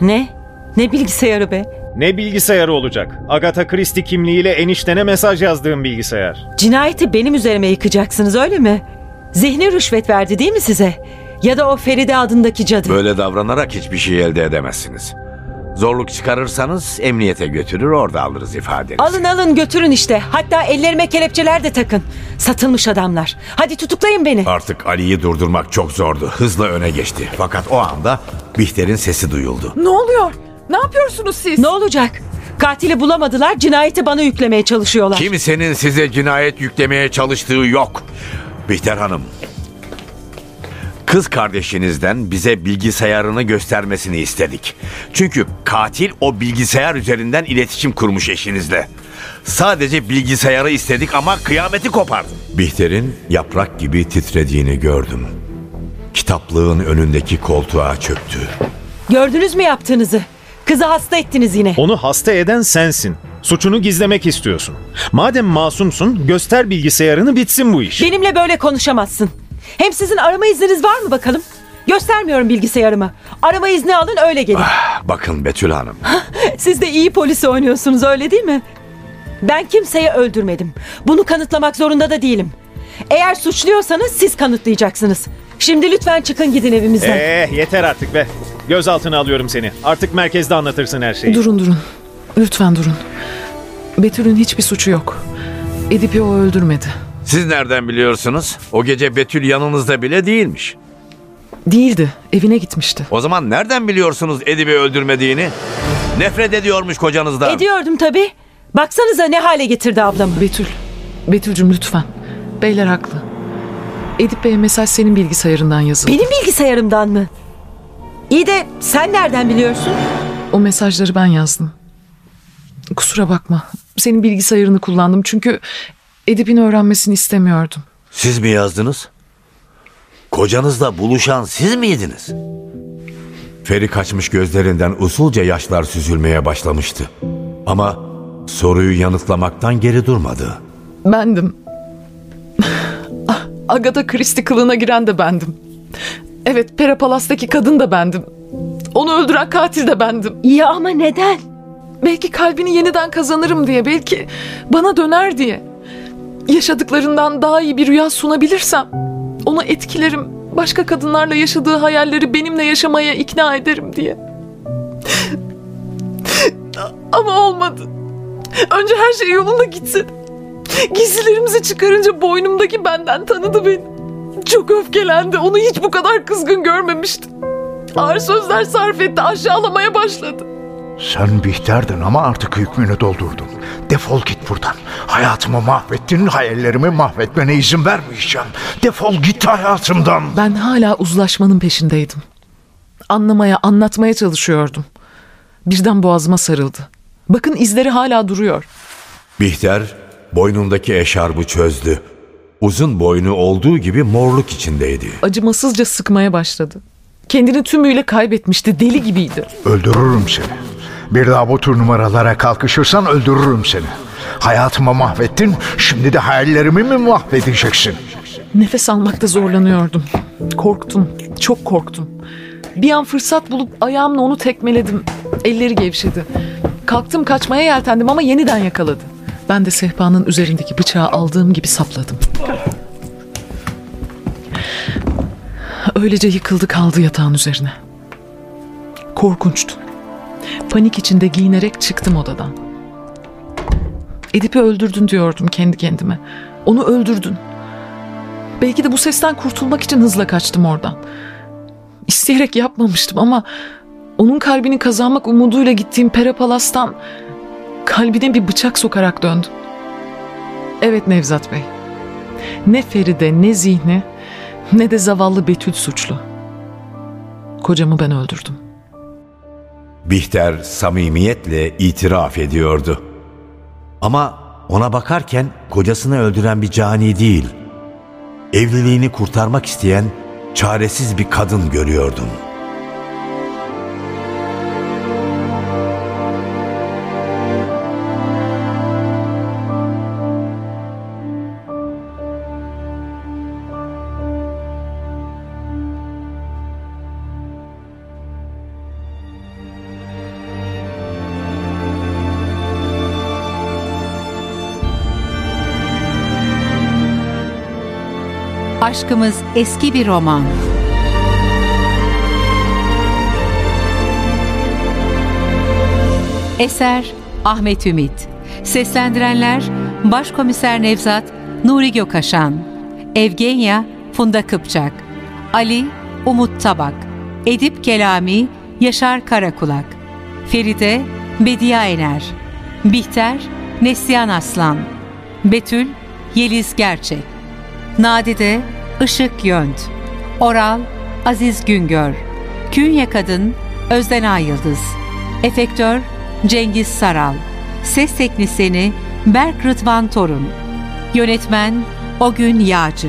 Ne? Ne bilgisayarı be? Ne bilgisayarı olacak? Agatha Christie kimliğiyle eniştene mesaj yazdığım bilgisayar. Cinayeti benim üzerime yıkacaksınız öyle mi? Zihni rüşvet verdi değil mi size? Ya da o Feride adındaki cadı. Böyle davranarak hiçbir şey elde edemezsiniz. Zorluk çıkarırsanız emniyete götürür orada alırız ifadenizi. Alın alın götürün işte. Hatta ellerime kelepçeler de takın. Satılmış adamlar. Hadi tutuklayın beni. Artık Ali'yi durdurmak çok zordu. Hızla öne geçti. Fakat o anda Bihter'in sesi duyuldu. Ne oluyor? Ne yapıyorsunuz siz? Ne olacak? Katili bulamadılar, cinayeti bana yüklemeye çalışıyorlar. Kimsenin size cinayet yüklemeye çalıştığı yok. Bihter Hanım. Kız kardeşinizden bize bilgisayarını göstermesini istedik. Çünkü katil o bilgisayar üzerinden iletişim kurmuş eşinizle. Sadece bilgisayarı istedik ama kıyameti kopardı. Bihter'in yaprak gibi titrediğini gördüm. Kitaplığın önündeki koltuğa çöktü. Gördünüz mü yaptığınızı? Kızı hasta ettiniz yine. Onu hasta eden sensin. Suçunu gizlemek istiyorsun. Madem masumsun göster bilgisayarını bitsin bu iş. Benimle böyle konuşamazsın. Hem sizin arama izniniz var mı bakalım? Göstermiyorum bilgisayarımı. Arama izni alın öyle gelin. Bakın Betül Hanım. Siz de iyi polisi oynuyorsunuz öyle değil mi? Ben kimseyi öldürmedim. Bunu kanıtlamak zorunda da değilim. Eğer suçluyorsanız siz kanıtlayacaksınız. Şimdi lütfen çıkın gidin evimizden. Ee, yeter artık be. Gözaltına alıyorum seni. Artık merkezde anlatırsın her şeyi. Durun durun. Lütfen durun. Betül'ün hiçbir suçu yok. Edip'i o öldürmedi. Siz nereden biliyorsunuz? O gece Betül yanınızda bile değilmiş. Değildi. Evine gitmişti. O zaman nereden biliyorsunuz Edip'i öldürmediğini? Nefret ediyormuş kocanızdan. Ediyordum tabii. Baksanıza ne hale getirdi ablamı. Betül, Betül'cüm lütfen. Beyler haklı. Edip Bey'e mesaj senin bilgisayarından yazıldı. Benim bilgisayarımdan mı? İyi de sen nereden biliyorsun? O mesajları ben yazdım. Kusura bakma. Senin bilgisayarını kullandım çünkü Edip'in öğrenmesini istemiyordum. Siz mi yazdınız? Kocanızla buluşan siz miydiniz? Feri kaçmış gözlerinden usulca yaşlar süzülmeye başlamıştı. Ama soruyu yanıtlamaktan geri durmadı. Bendim. Agatha Christie kılığına giren de bendim. Evet, Pera Palas'taki kadın da bendim. Onu öldüren katil de bendim. Ya ama neden? Belki kalbini yeniden kazanırım diye, belki bana döner diye. Yaşadıklarından daha iyi bir rüya sunabilirsem onu etkilerim. Başka kadınlarla yaşadığı hayalleri benimle yaşamaya ikna ederim diye. Ama olmadı. Önce her şey yolunda gitsin. Giysilerimizi çıkarınca boynumdaki benden tanıdı beni. Çok öfkelendi. Onu hiç bu kadar kızgın görmemiştim. Ağır sözler sarf etti. Aşağılamaya başladı. Sen Bihter'din ama artık hükmünü doldurdun. Defol git buradan. Hayatımı mahvettin, hayallerimi mahvetmene izin vermeyeceğim. Defol git hayatımdan. Ben hala uzlaşmanın peşindeydim. Anlamaya, anlatmaya çalışıyordum. Birden boğazıma sarıldı. Bakın izleri hala duruyor. Bihter boynundaki eşarbı çözdü. Uzun boynu olduğu gibi morluk içindeydi. Acımasızca sıkmaya başladı. Kendini tümüyle kaybetmişti. Deli gibiydi. Öldürürüm seni. Bir daha bu tür numaralara kalkışırsan öldürürüm seni. Hayatımı mahvettin, şimdi de hayallerimi mi mahvedeceksin? Nefes almakta zorlanıyordum. Korktum, çok korktum. Bir an fırsat bulup ayağımla onu tekmeledim. Elleri gevşedi. Kalktım kaçmaya yeltendim ama yeniden yakaladı. Ben de sehpanın üzerindeki bıçağı aldığım gibi sapladım. Öylece yıkıldı kaldı yatağın üzerine. Korkunçtu. Panik içinde giyinerek çıktım odadan. Edip'i öldürdün diyordum kendi kendime. Onu öldürdün. Belki de bu sesten kurtulmak için hızla kaçtım oradan. İsteyerek yapmamıştım ama onun kalbini kazanmak umuduyla gittiğim Pera Palas'tan kalbine bir bıçak sokarak döndüm. Evet Nevzat Bey. Ne Feride ne Zihni ne de zavallı Betül suçlu. Kocamı ben öldürdüm. Bihter samimiyetle itiraf ediyordu. Ama ona bakarken kocasını öldüren bir cani değil, evliliğini kurtarmak isteyen çaresiz bir kadın görüyordum. Aşkımız eski bir roman. Eser Ahmet Ümit Seslendirenler Başkomiser Nevzat Nuri Gökaşan Evgenya Funda Kıpçak Ali Umut Tabak Edip Kelami Yaşar Karakulak Feride Bediye Ener Bihter Neslihan Aslan Betül Yeliz Gerçek Nadide Işık Yönt Oral Aziz Güngör Künye Kadın Özden Ayıldız Efektör Cengiz Saral Ses Teknisini Berk Rıdvan Torun Yönetmen Ogün Yağcı